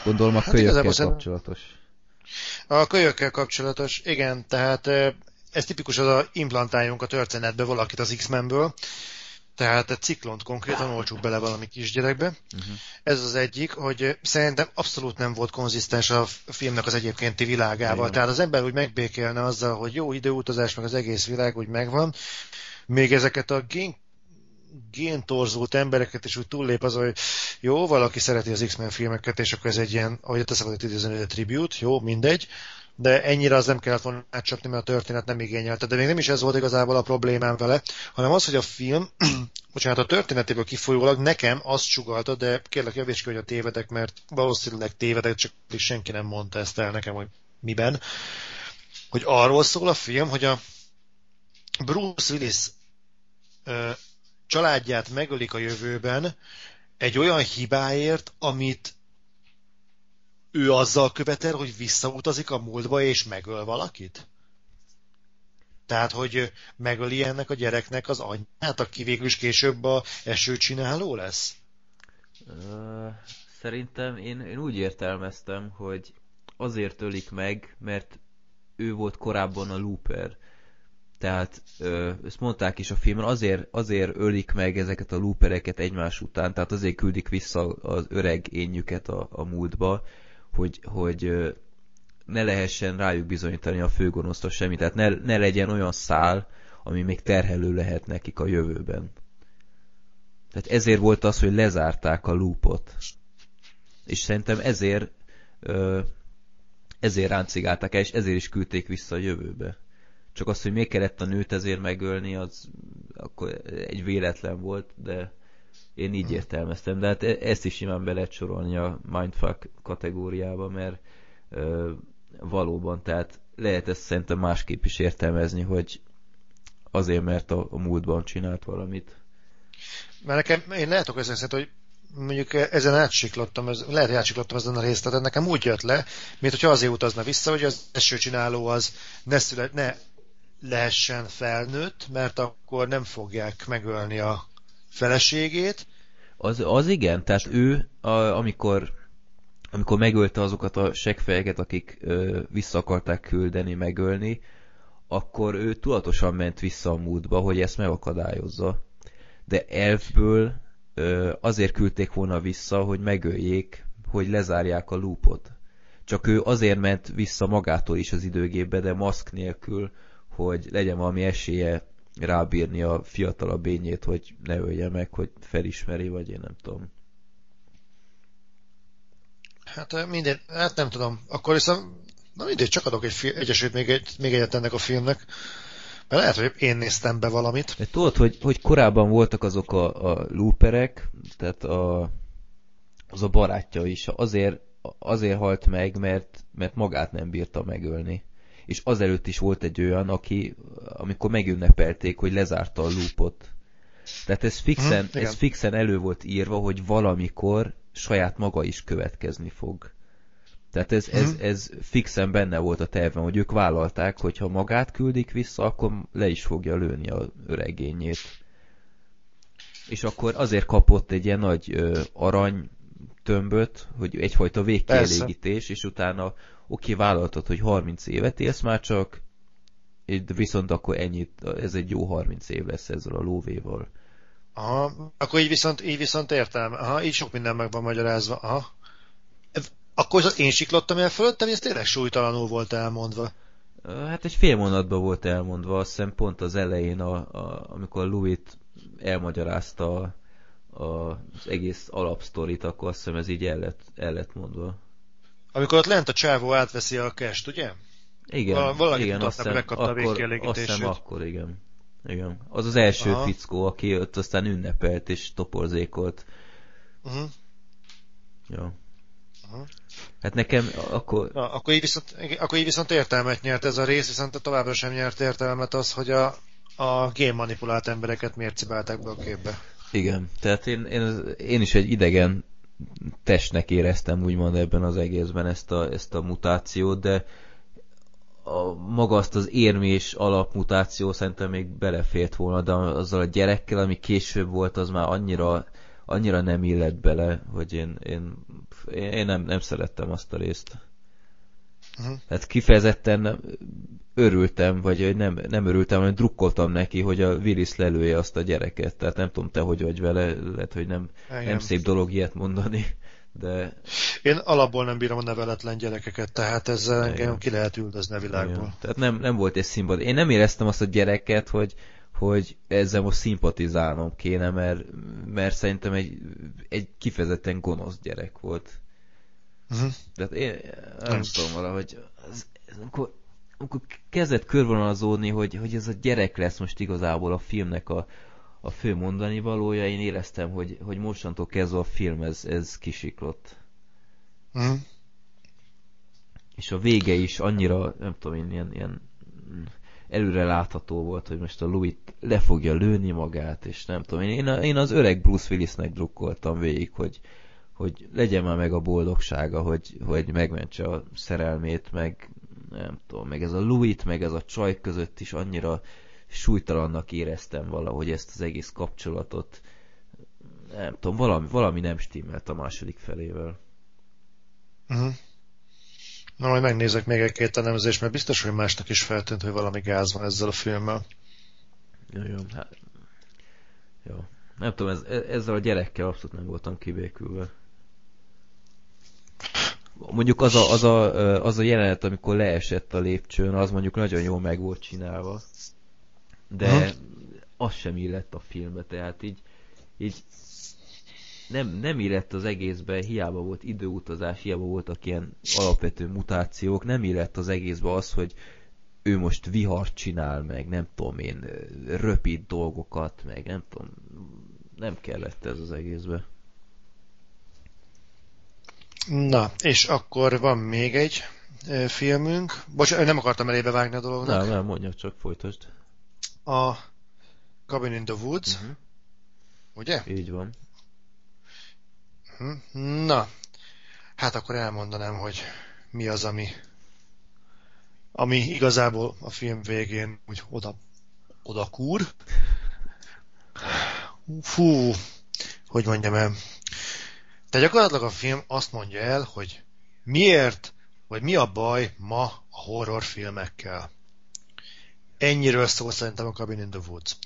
Gondolom a hát kölyökkel kapcsolatos. A kölyökkel kapcsolatos, igen, tehát ez tipikus az a implantáljunk a történetbe valakit az X-Menből, tehát egy ciklont konkrétan olcsuk bele valami kisgyerekbe. Uh-huh. Ez az egyik, hogy szerintem abszolút nem volt konzisztens a filmnek az egyébkénti világával. Igen. Tehát az ember úgy megbékélne azzal, hogy jó időutazás, meg az egész világ úgy megvan, még ezeket a gén géntorzult embereket, és úgy túllép az, hogy jó, valaki szereti az X-Men filmeket, és akkor ez egy ilyen, ahogy te szokott idézni, tribute, jó, mindegy, de ennyire az nem kellett volna átcsapni, mert a történet nem igényelte. De még nem is ez volt igazából a problémám vele, hanem az, hogy a film, bocsánat, a történetéből kifolyólag nekem azt sugalta, de kérlek javíts ki, hogy a tévedek, mert valószínűleg tévedek, csak senki nem mondta ezt el nekem, hogy miben, hogy arról szól a film, hogy a Bruce Willis családját megölik a jövőben egy olyan hibáért, amit ő azzal követel, hogy visszautazik a múltba és megöl valakit? Tehát, hogy megöli ennek a gyereknek az anyját, aki végül is később a esőcsináló lesz? Szerintem én, én úgy értelmeztem, hogy azért ölik meg, mert ő volt korábban a Looper. Tehát ö, ezt mondták is a filmben, azért, azért ölik meg ezeket a loopereket egymás után, tehát azért küldik vissza az öreg énjüket a, a múltba, hogy, hogy ne lehessen rájuk bizonyítani a főgonosztól semmi, tehát ne, ne legyen olyan szál, ami még terhelő lehet nekik a jövőben. Tehát ezért volt az, hogy lezárták a loopot. És szerintem ezért ezért ráncigálták el, és ezért is küldték vissza a jövőbe. Csak az, hogy még kellett a nőt ezért megölni, az akkor egy véletlen volt, de én így értelmeztem, de hát e- ezt is simán be lehet sorolni a mindfuck kategóriába, mert ö, valóban, tehát lehet ezt szerintem másképp is értelmezni, hogy azért, mert a, a múltban csinált valamit. Mert nekem, én lehetok szerint, hogy mondjuk ezen átsiklottam, ez, lehet, hogy átsiklottam ezen a részt, tehát nekem úgy jött le, mint hogyha azért utazna vissza, hogy az esőcsináló az ne, szület, ne lehessen felnőtt, mert akkor nem fogják megölni a feleségét. Az, az igen, tehát ő, a, amikor amikor megölte azokat a segfejeket, akik ö, vissza akarták küldeni, megölni, akkor ő tudatosan ment vissza a múltba, hogy ezt megakadályozza. De elfből azért küldték volna vissza, hogy megöljék, hogy lezárják a loopot. Csak ő azért ment vissza magától is az időgépbe, de maszk nélkül, hogy legyen valami esélye rábírni a fiatalabb ényét, hogy ne ölje meg, hogy felismeri, vagy én nem tudom. Hát minden, hát nem tudom. Akkor viszont, na mindegy, csak adok egy, fi, egy esélyt még, egy, még egyet ennek a filmnek. Mert lehet, hogy én néztem be valamit. De tudod, hogy, hogy korábban voltak azok a, a looperek, tehát a, az a barátja is azért, azért halt meg, mert, mert magát nem bírta megölni. És azelőtt is volt egy olyan, aki, amikor megünnepelték, hogy lezárta a loopot. Tehát ez fixen, hmm, ez fixen elő volt írva, hogy valamikor saját maga is következni fog. Tehát ez, ez, mhm. ez fixen benne volt a terven, hogy ők vállalták, hogy ha magát küldik vissza, akkor le is fogja lőni a öregényét. És akkor azért kapott egy ilyen nagy ö, arany tömböt, hogy egyfajta végkielégítés, és utána oké, vállaltad, hogy 30 évet élsz már csak, viszont akkor ennyit, ez egy jó 30 év lesz ezzel a lóvéval. Aha, akkor így viszont, így viszont értem. Aha, így sok minden meg van magyarázva. Aha. Akkor én siklottam el fölöttem, ez tényleg súlytalanul volt elmondva. Hát egy fél mondatban volt elmondva, azt hiszem pont az elején, a, a, amikor Louis elmagyarázta az egész alapsztorit, akkor azt hiszem ez így el lett, el lett mondva. Amikor ott lent a csávó átveszi a kest, ugye? Igen, Valaki igen, azt hiszem, akkor, azt hiszem akkor, igen. Igen. Az az első Aha. fickó, aki ott aztán ünnepelt és toporzékolt. Uh-huh. Ja. Uh-huh. Hát nekem akkor... Na, akkor, így viszont, akkor így viszont értelmet nyert ez a rész, viszont továbbra sem nyert értelmet az, hogy a, a game manipulált embereket miért cibálták be a képbe. Igen, tehát én, én, én is egy idegen testnek éreztem úgymond ebben az egészben ezt a, ezt a mutációt, de a, maga azt az érmés alapmutáció szerintem még belefért volna, de azzal a gyerekkel, ami később volt, az már annyira, annyira nem illett bele, hogy én, én, én nem, nem szerettem azt a részt. Uh-huh. Hát kifejezetten örültem, vagy nem, nem örültem, hanem drukkoltam neki, hogy a Willis lelője azt a gyereket. Tehát nem tudom te, hogy vagy vele, lehet, hogy nem, nem szép dolog ilyet mondani de... Én alapból nem bírom a neveletlen gyerekeket, tehát ezzel Igen. engem ki lehet üldözni a világból. Igen. Tehát nem, nem volt egy szimpati. Én nem éreztem azt a gyereket, hogy, hogy ezzel most szimpatizálnom kéne, mert, mert szerintem egy, egy kifejezetten gonosz gyerek volt. Uh-huh. Tehát én nem uh-huh. tudom valahogy, az, amikor, amikor kezdett körvonalazódni, hogy, hogy ez a gyerek lesz most igazából a filmnek a, a fő mondani valója, én éreztem, hogy, hogy mostantól kezdve a film ez, ez kisiklott. Mm. És a vége is annyira, nem tudom én, ilyen, ilyen előre látható volt, hogy most a Louis le fogja lőni magát, és nem tudom, én, én az öreg Bruce Willisnek drukkoltam végig, hogy, hogy legyen már meg a boldogsága, hogy, hogy megmentse a szerelmét, meg nem tudom, meg ez a Louis, meg ez a csaj között is annyira súlytalannak éreztem valahogy ezt az egész kapcsolatot. Nem tudom, valami, valami nem stimmelt a második felével. Uh-huh. Na, majd megnézek még egy-két elemzést, mert biztos, hogy másnak is feltűnt, hogy valami gáz van ezzel a filmmel. Jó, jó, hát... Jó. Nem tudom, ez, ezzel a gyerekkel abszolút nem voltam kibékülve. Mondjuk az a, az, a, az a jelenet, amikor leesett a lépcsőn, az mondjuk nagyon jól meg volt csinálva de ha? az sem illett a filmbe, tehát így, így nem, nem illett az egészbe, hiába volt időutazás, hiába voltak ilyen alapvető mutációk, nem illett az egészbe az, hogy ő most vihart csinál, meg nem tudom én, röpít dolgokat, meg nem tudom, nem kellett ez az egészbe. Na, és akkor van még egy filmünk. Bocs, nem akartam elébe vágni a dolognak. Nem, nem, mondja, csak folytasd a Cabin in the Woods, uh-huh. ugye? Így van. Uh-huh. Na, hát akkor elmondanám, hogy mi az, ami ami igazából a film végén úgy oda, oda kúr. Fú, hogy mondjam el. De gyakorlatilag a film azt mondja el, hogy miért, vagy mi a baj ma a horrorfilmekkel Ennyiről szól szerintem a Cabin in the Woods.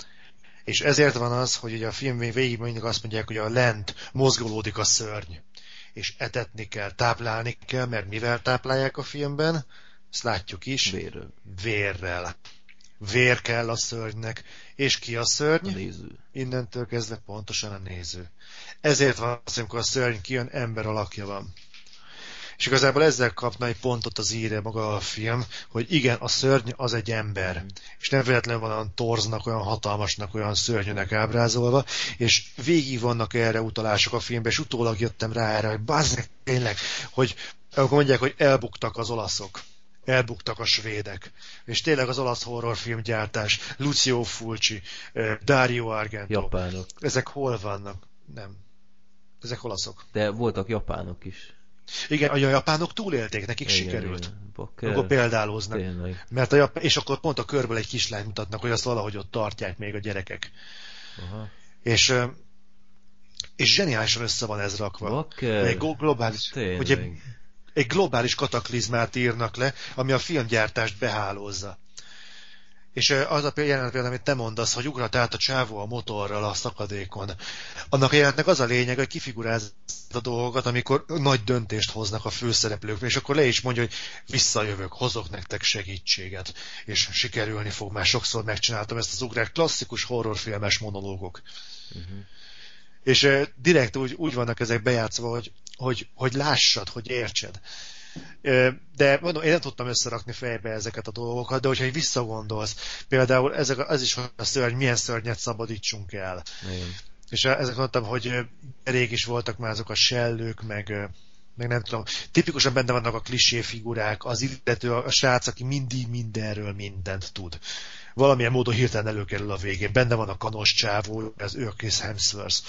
És ezért van az, hogy ugye a film végig mindig azt mondják, hogy a lent mozgolódik a szörny, és etetni kell, táplálni kell, mert mivel táplálják a filmben? Ezt látjuk is. Vérről. Vérrel. Vér kell a szörnynek. És ki a szörny? A néző. Innentől kezdve pontosan a néző. Ezért van az, amikor a szörny kijön, ember alakja van. És igazából ezzel kapna egy pontot az írja maga a film, hogy igen, a szörny az egy ember. Mm. És nem véletlenül van olyan torznak, olyan hatalmasnak, olyan szörnyűnek ábrázolva, és végig vannak erre utalások a filmben, és utólag jöttem rá erre, hogy bazzeg, tényleg, hogy akkor mondják, hogy elbuktak az olaszok elbuktak a svédek. És tényleg az olasz horrorfilmgyártás, Lucio Fulci, Dario Argento. Japánok. Ezek hol vannak? Nem. Ezek olaszok. De voltak japánok is. Igen, a japánok túlélték, nekik igen, sikerült. Igen. Akkor példálóznak. Tényleg. Mert a Jap- és akkor pont a körből egy kislány mutatnak, hogy azt valahogy ott tartják még a gyerekek. Aha. És, és zseniálisan össze van ez rakva. Bakker. Egy globális, Tényleg. hogy egy, egy globális kataklizmát írnak le, ami a filmgyártást behálózza. És az a jelenet például, amit te mondasz, hogy ugrat át a csávó a motorral a szakadékon. Annak a jelenetnek az a lényeg, hogy kifigurázza a dolgokat, amikor nagy döntést hoznak a főszereplők, és akkor le is mondja, hogy visszajövök, hozok nektek segítséget, és sikerülni fog, már sokszor megcsináltam ezt az ugrát, klasszikus horrorfilmes monológok. Uh-huh. És direkt úgy, úgy vannak ezek bejátszva, hogy, hogy, hogy lássad, hogy értsed. De mondom, én nem tudtam összerakni fejbe ezeket a dolgokat, de hogyha visszagondolsz, például ezek, ez is a szörny, milyen szörnyet szabadítsunk el. Igen. És ezek mondtam, hogy rég is voltak már azok a sellők, meg, meg nem tudom, tipikusan benne vannak a klisé figurák, az illető a srác, aki mindig mindenről mindent tud. Valamilyen módon hirtelen előkerül a végén. Benne van a kanos csávó, az ő a Chris Hemsworth.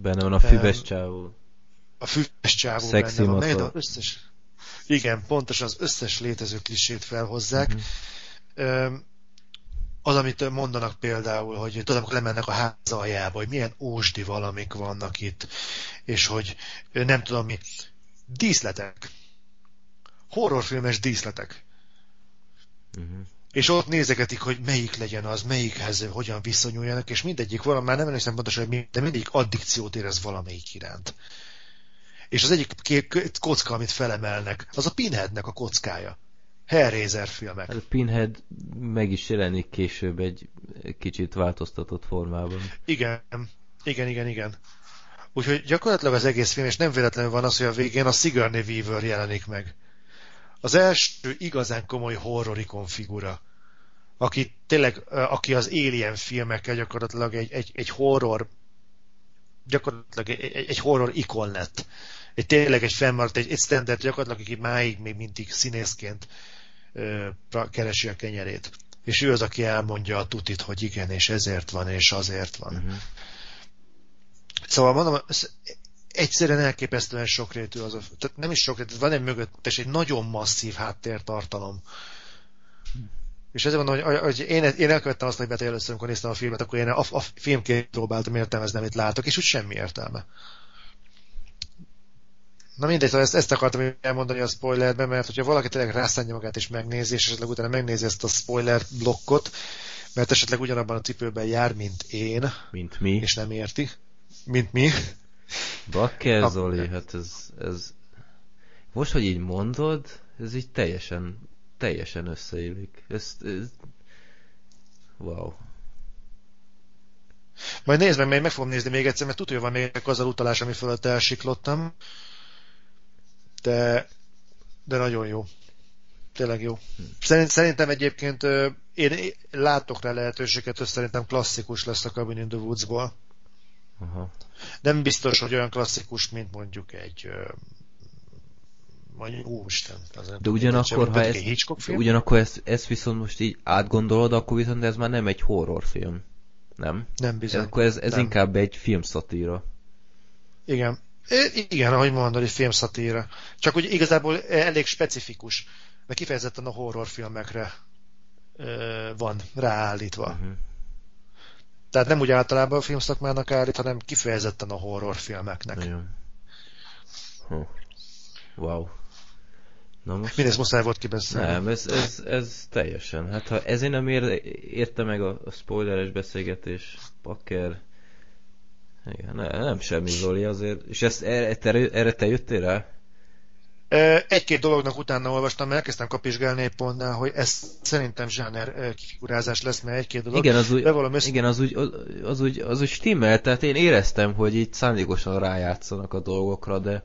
Benne van a füves csávó. A füves csávó Szexi benne van. az összes, igen, pontosan az összes létező klisét felhozzák. Mhm. Öm, az, amit mondanak például, hogy tudom, amikor lemennek a ház aljába, hogy milyen ósdi valamik vannak itt, és hogy nem tudom mi, díszletek. Horrorfilmes díszletek. Uh-huh. És ott nézegetik, hogy melyik legyen az, melyikhez hogyan viszonyuljanak, és mindegyik valami, már nem emlékszem pontosan, hogy mi, de mindegyik addikciót érez valamelyik iránt. És az egyik ké- kocka, amit felemelnek, az a Pinheadnek a kockája. Hellraiser filmek. Hát a Pinhead meg is jelenik később egy kicsit változtatott formában. Igen, igen, igen, igen. Úgyhogy gyakorlatilag az egész film, és nem véletlenül van az, hogy a végén a Sigourney Weaver jelenik meg. Az első igazán komoly horrorikon figura. Aki tényleg, aki az Alien filmekkel gyakorlatilag egy, egy, egy horror gyakorlatilag egy- egy horror ikon lett. Egy tényleg egy fennmaradt, egy, egy standard gyakorlatilag, aki máig még mindig színészként ö, keresi a kenyerét. És ő az, aki elmondja a tutit, hogy igen, és ezért van, és azért van. Uh-huh. Szóval mondom, egyszerűen elképesztően sokrétű az a, tehát nem is sokrétű, van egy mögöttes egy nagyon masszív háttértartalom. És ezért mondom, hogy, hogy én, én elkövettem azt, hogy Beti először, amikor néztem a filmet, akkor én a, a filmként próbáltam értelmezni, amit látok, és úgy semmi értelme. Na mindegy, szóval ezt, ezt akartam elmondani a spoilerben, mert hogyha valaki tényleg rászánja magát és megnézi, és esetleg utána megnézi ezt a spoiler blokkot, mert esetleg ugyanabban a cipőben jár, mint én, Mint mi. és nem érti, mint mi. Bakker A- Zoli, hát ez, ez... Most, hogy így mondod, ez így teljesen, teljesen összeillik. Ez, ez... Wow. Majd nézd meg, meg fogom nézni még egyszer, mert tudja, hogy van még az utalás, ami fölött elsiklottam. De, de nagyon jó. Tényleg jó. Szerint, szerintem egyébként én látok rá lehetőséget, hogy szerintem klasszikus lesz a Cabin in the Woods-ból. Aha. Nem biztos, hogy olyan klasszikus, mint mondjuk egy mondjuk, úristen. De ugyanakkor, ha ez, film? ugyanakkor ezt, ezt viszont most így átgondolod, akkor viszont ez már nem egy horrorfilm. Nem? Nem bizony. Akkor ez, ez nem. inkább egy filmszatíra. Igen. Igen, ahogy mondod, egy filmszatíra. Csak hogy igazából elég specifikus, mert kifejezetten a horrorfilmekre van ráállítva. Uh-huh. Tehát nem úgy általában a filmszakmának állít, hanem kifejezetten a horrorfilmeknek. Nagyon. Huh. Wow. Na most... Mindezt muszáj volt kibeszélni. Nem, ez, ez, ez teljesen. Hát ha ezért nem ér, érte meg a, a spoileres beszélgetés, Pakker, igen, ne, nem semmi Zoli azért. És ezt, erre, erre, te jöttél rá? Egy-két dolognak utána olvastam, mert elkezdtem kapizsgálni egy pontnál, hogy ez szerintem zsáner kifigurázás lesz, mert egy-két dolog. Igen, az úgy, össze... igen az, úgy, az, úgy, az úgy stimmel, tehát én éreztem, hogy itt szándékosan rájátszanak a dolgokra, de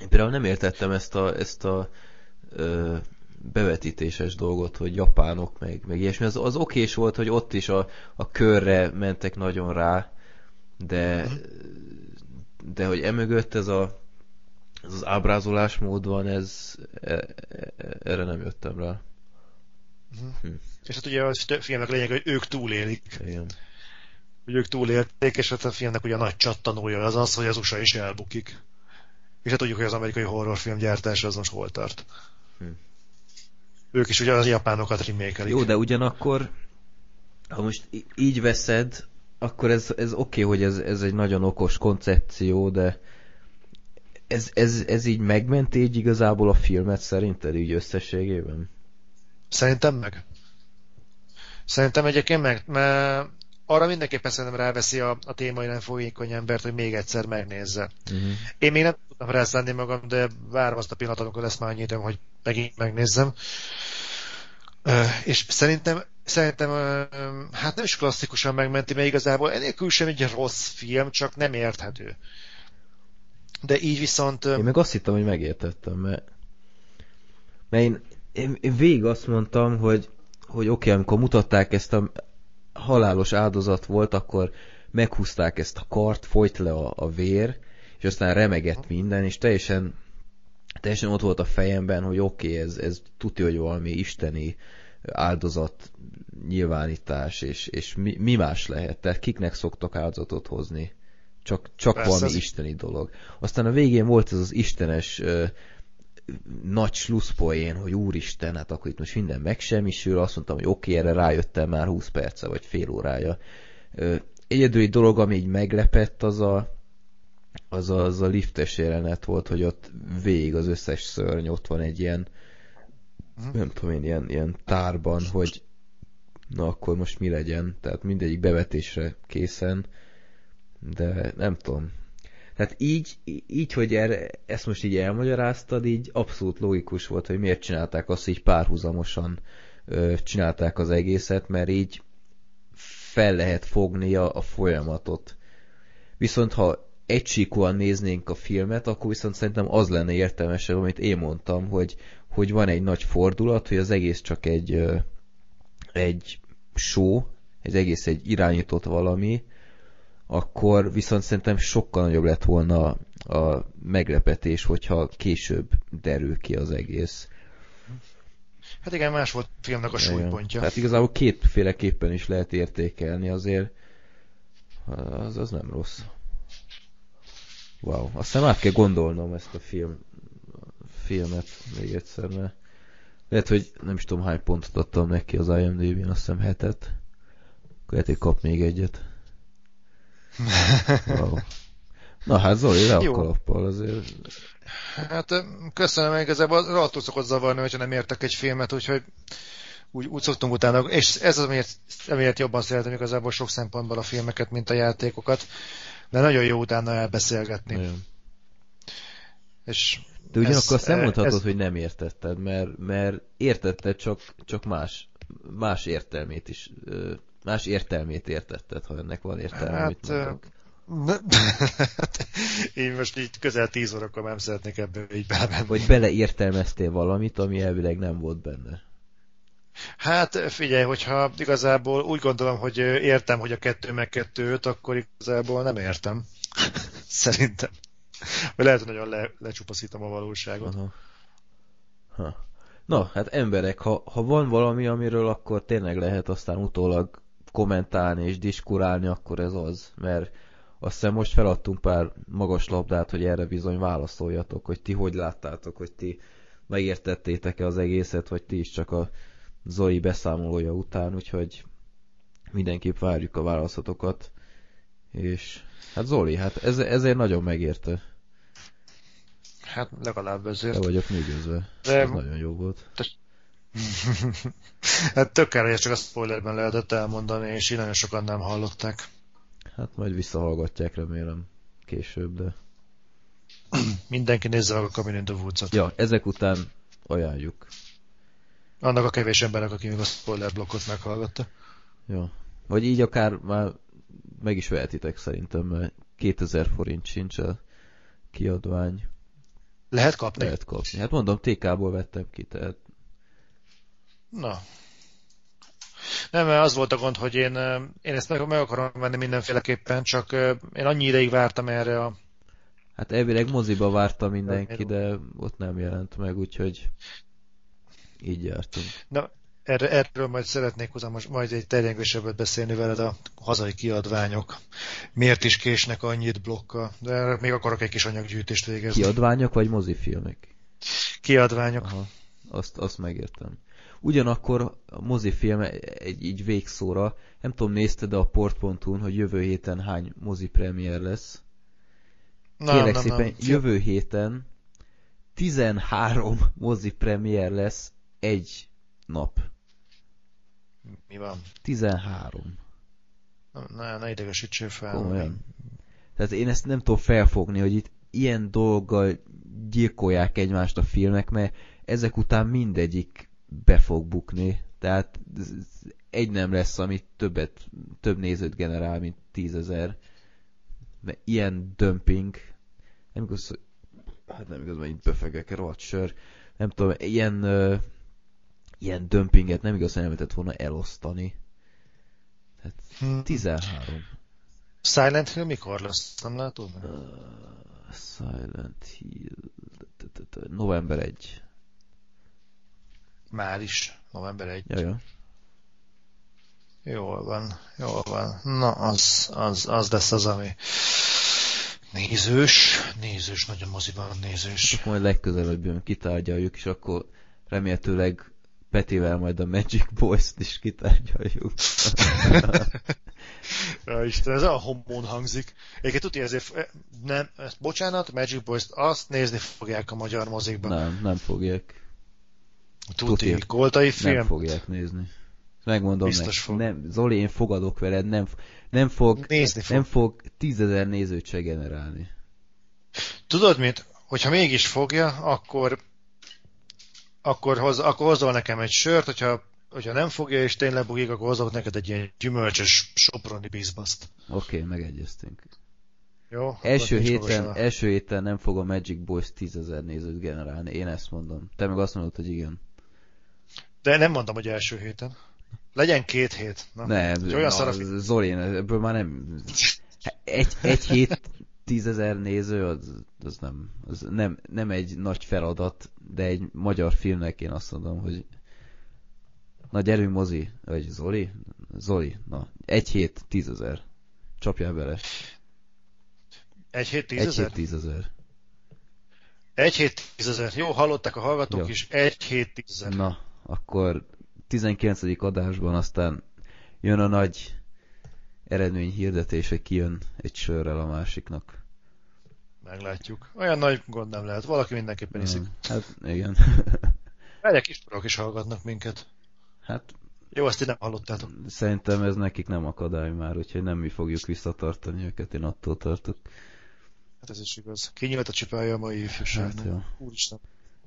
én például nem értettem ezt a, ezt a ö, bevetítéses dolgot, hogy japánok, meg, meg ilyesmi. Az, az okés volt, hogy ott is a, a körre mentek nagyon rá, de, de hogy emögött ez a ez az ábrázolásmód van, ez e, e, erre nem jöttem rá. Uh-huh. Hm. És hát ugye a filmnek lényeg, hogy ők túlélik. Igen. Hogy ők túlélték, és hát a filmnek ugye a nagy csattanója az az, hogy az USA is elbukik. És hát tudjuk, hogy az amerikai horrorfilm gyártása az most hol tart. Hm. Ők is ugye az japánokat remékelik. Jó, de ugyanakkor, ha most így veszed, akkor ez, ez oké, okay, hogy ez, ez egy nagyon okos koncepció, de ez, ez, ez így megmenti így igazából a filmet szerinted így összességében? Szerintem meg. Szerintem egyébként meg, mert arra mindenképpen szerintem ráveszi a, a témai nem fogékony embert, hogy még egyszer megnézze. Uh-huh. Én még nem tudtam rászállni magam, de várom azt a pillanatot, amikor lesz már annyi időm, hogy megint megnézzem. Uh, és szerintem szerintem hát nem is klasszikusan megmenti, mert igazából enélkül sem egy rossz film, csak nem érthető. De így viszont... Én meg azt hittem, hogy megértettem, mert, mert én, én, én végig azt mondtam, hogy, hogy oké, okay, amikor mutatták ezt a halálos áldozat volt, akkor meghúzták ezt a kart, folyt le a, a vér, és aztán remegett minden, és teljesen, teljesen ott volt a fejemben, hogy oké, okay, ez, ez tudja, hogy valami isteni áldozat nyilvánítás, és, és mi, mi más lehet? Tehát kiknek szoktak áldozatot hozni? Csak, csak Persze, valami az... isteni dolog. Aztán a végén volt ez az istenes ö, nagy slusszpoén, hogy úristen, hát akkor itt most minden megsemmisül, azt mondtam, hogy oké, okay, erre rájöttem már 20 perce, vagy fél órája. Ö, egyedüli dolog, ami így meglepett, az a, az a, az a liftes jelenet volt, hogy ott végig az összes szörny ott van egy ilyen, uh-huh. nem tudom én, ilyen, ilyen tárban, hogy na akkor most mi legyen, tehát mindegyik bevetésre készen, de nem tudom. Tehát így, így hogy erre, ezt most így elmagyaráztad, így abszolút logikus volt, hogy miért csinálták azt, így párhuzamosan ö, csinálták az egészet, mert így fel lehet fogni a, a folyamatot. Viszont ha egysíkúan néznénk a filmet, akkor viszont szerintem az lenne értelmesebb, amit én mondtam, hogy, hogy van egy nagy fordulat, hogy az egész csak egy, egy show, ez egész egy irányított valami, akkor viszont szerintem sokkal nagyobb lett volna a meglepetés, hogyha később derül ki az egész. Hát igen, más volt a filmnek a súlypontja. Tehát igazából kétféleképpen is lehet értékelni, azért az, az nem rossz. Wow, aztán át kell gondolnom ezt a film, filmet még egyszer, mert lehet, hogy nem is tudom hány pontot adtam neki az IMDb-n, azt hiszem hetet. Akkor lehet, hogy kap még egyet. wow. Na hát Zoli, le a kalappal azért. Hát köszönöm, igazából rohadtul szokott zavarni, hogyha nem értek egy filmet, úgyhogy úgy, úgy szoktunk utána, és ez az, amiért, amiért jobban szeretem igazából sok szempontból a filmeket, mint a játékokat, de nagyon jó utána elbeszélgetni. Igen. És de ugyanakkor azt nem mondhatod, ez... hogy nem értetted, mert, mert értetted, csak, csak más, más értelmét is, más értelmét értetted, ha ennek van értelme, hát, mondok. Én most így közel tíz órakor nem szeretnék ebbe így belemenni. Vagy beleértelmeztél valamit, ami elvileg nem volt benne. Hát figyelj, hogyha igazából úgy gondolom, hogy értem, hogy a kettő meg kettő öt, akkor igazából nem értem. Szerintem. Vagy lehet, hogy nagyon le, lecsupaszítom a valóságot. Aha. Ha. Na, hát emberek, ha, ha van valami, amiről akkor tényleg lehet aztán utólag kommentálni és diskurálni, akkor ez az, mert azt hiszem most feladtunk pár magas labdát, hogy erre bizony válaszoljatok, hogy ti hogy láttátok, hogy ti megértettétek-e az egészet, vagy ti is csak a Zoi beszámolója után, úgyhogy mindenképp várjuk a válaszatokat. És hát Zoli, hát ez, ezért nagyon megérte. Hát legalább ezért. Le vagyok nyűgözve. De- Ez nagyon jó volt. hát tök hogy csak a spoilerben lehetett elmondani, és így nagyon sokan nem hallották. Hát majd visszahallgatják remélem később, de... Mindenki nézze meg a Cabin in the Woods-ot. Ja, ezek után ajánljuk. Annak a kevés embernek, aki még a spoiler blokkot meghallgatta. Ja. Vagy így akár már meg is vehetitek szerintem, mert 2000 forint sincs a kiadvány. Lehet kapni? Lehet kapni. Hát mondom, TK-ból vettem ki, tehát Na. Nem, mert az volt a gond, hogy én, ö, én ezt meg, meg akarom venni mindenféleképpen, csak ö, én annyi ideig vártam erre a... Hát elvileg moziba várta mindenki, de ott nem jelent meg, úgyhogy így jártunk. Na, erre, erről majd szeretnék hozzá most majd egy terjengősebbet beszélni veled a hazai kiadványok. Miért is késnek annyit blokkal? De erre még akarok egy kis anyaggyűjtést végezni. Kiadványok vagy mozifilmek? Kiadványok. Aha, azt, azt megértem. Ugyanakkor a mozifilm egy így végszóra, nem tudom, nézted a port.hu-n, hogy jövő héten hány mozi premier lesz. Nem, Kérlek nem, szépen, nem. jövő héten 13 mozi premier lesz egy nap. Mi van? 13. Na, ne, ne idegesítsél fel. Komolyan. Tehát én ezt nem tudom felfogni, hogy itt ilyen dolggal gyilkolják egymást a filmek, mert ezek után mindegyik be fog bukni. Tehát egy nem lesz, ami többet, több nézőt generál, mint tízezer. Mert ilyen dömping, nem igaz, hogy- hát nem igaz, hogy itt befegek, rohadt sör. Nem tudom, ilyen, ilyen dömpinget nem igaz, hogy nem lehetett volna elosztani. Tehát Hm. 13. Silent Hill mikor lesz? Nem látod? Uh, Silent Hill. November 1. Már is. November 1. Ja, ja. Jól van, jól van. Na, az, az, az lesz az, ami nézős, nézős, nagyon moziban nézős. Akkor majd legközelebb jön, kitárgyaljuk, és akkor remélhetőleg Petivel majd a Magic Boys-t is kitárgyaljuk. Ja, Isten, ez a homón hangzik. Egyébként tudja, ezért nem, ezt, bocsánat, Magic Boys-t azt nézni fogják a magyar mozikban. nem, nem fogják. Tuti. Koltai film. Nem fogják nézni. Megmondom Biztos neki. fog. Nem, Zoli, én fogadok veled, nem, nem fog, Nézni fog. nem fog tízezer nézőt se generálni. Tudod mit? Hogyha mégis fogja, akkor akkor, hoz, akkor hozol nekem egy sört, hogyha, hogyha nem fogja és tényleg bugik, akkor hozok neked egy ilyen gyümölcsös soproni bizbaszt. Oké, okay, megegyeztünk. Jó? Első héten, magasra. első héten nem fog a Magic Boys tízezer nézőt generálni, én ezt mondom. Te meg azt mondod, hogy igen. De nem mondom, hogy első héten. Legyen két hét. Na. Nem, olyan na, szar a film. Zoli, ebből már nem... Egy, egy hét tízezer néző, az, az, nem, az nem, nem egy nagy feladat, de egy magyar filmnek én azt mondom, hogy na gyerünk mozi, vagy Zoli? Zoli, na, egy hét tízezer. Csapjál bele. Egy hét Egy tízezer? hét tízezer. Egy hét tízezer. Jó, hallották a hallgatók Jó. is. Egy hét tízezer. Na, akkor 19. adásban aztán jön a nagy eredmény hirdetés, hogy kijön egy sörrel a másiknak. Meglátjuk. Olyan nagy gond nem lehet. Valaki mindenképpen iszik. Hmm, Hát igen. Egyek kis torok is hallgatnak minket. hát Jó, azt ti nem hallottátok. szerintem ez nekik nem akadály már, úgyhogy nem mi fogjuk visszatartani őket, én attól tartok. Hát ez is igaz. Kinyílt a csipája a mai ifjúságnak. Hát jó. Úristen.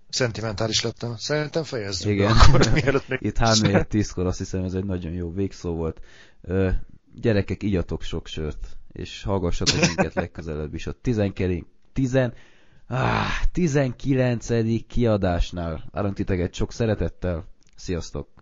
Szentimentális lettem. Szerintem fejezzük Igen. be akkor, mielőtt még... Itt 3 10-kor azt hiszem ez egy nagyon jó végszó volt. Gyerekek, igyatok sok sört, és hallgassatok minket legközelebb is. A 19. 10, ah, 19. kiadásnál. Várunk titeket sok szeretettel. Sziasztok!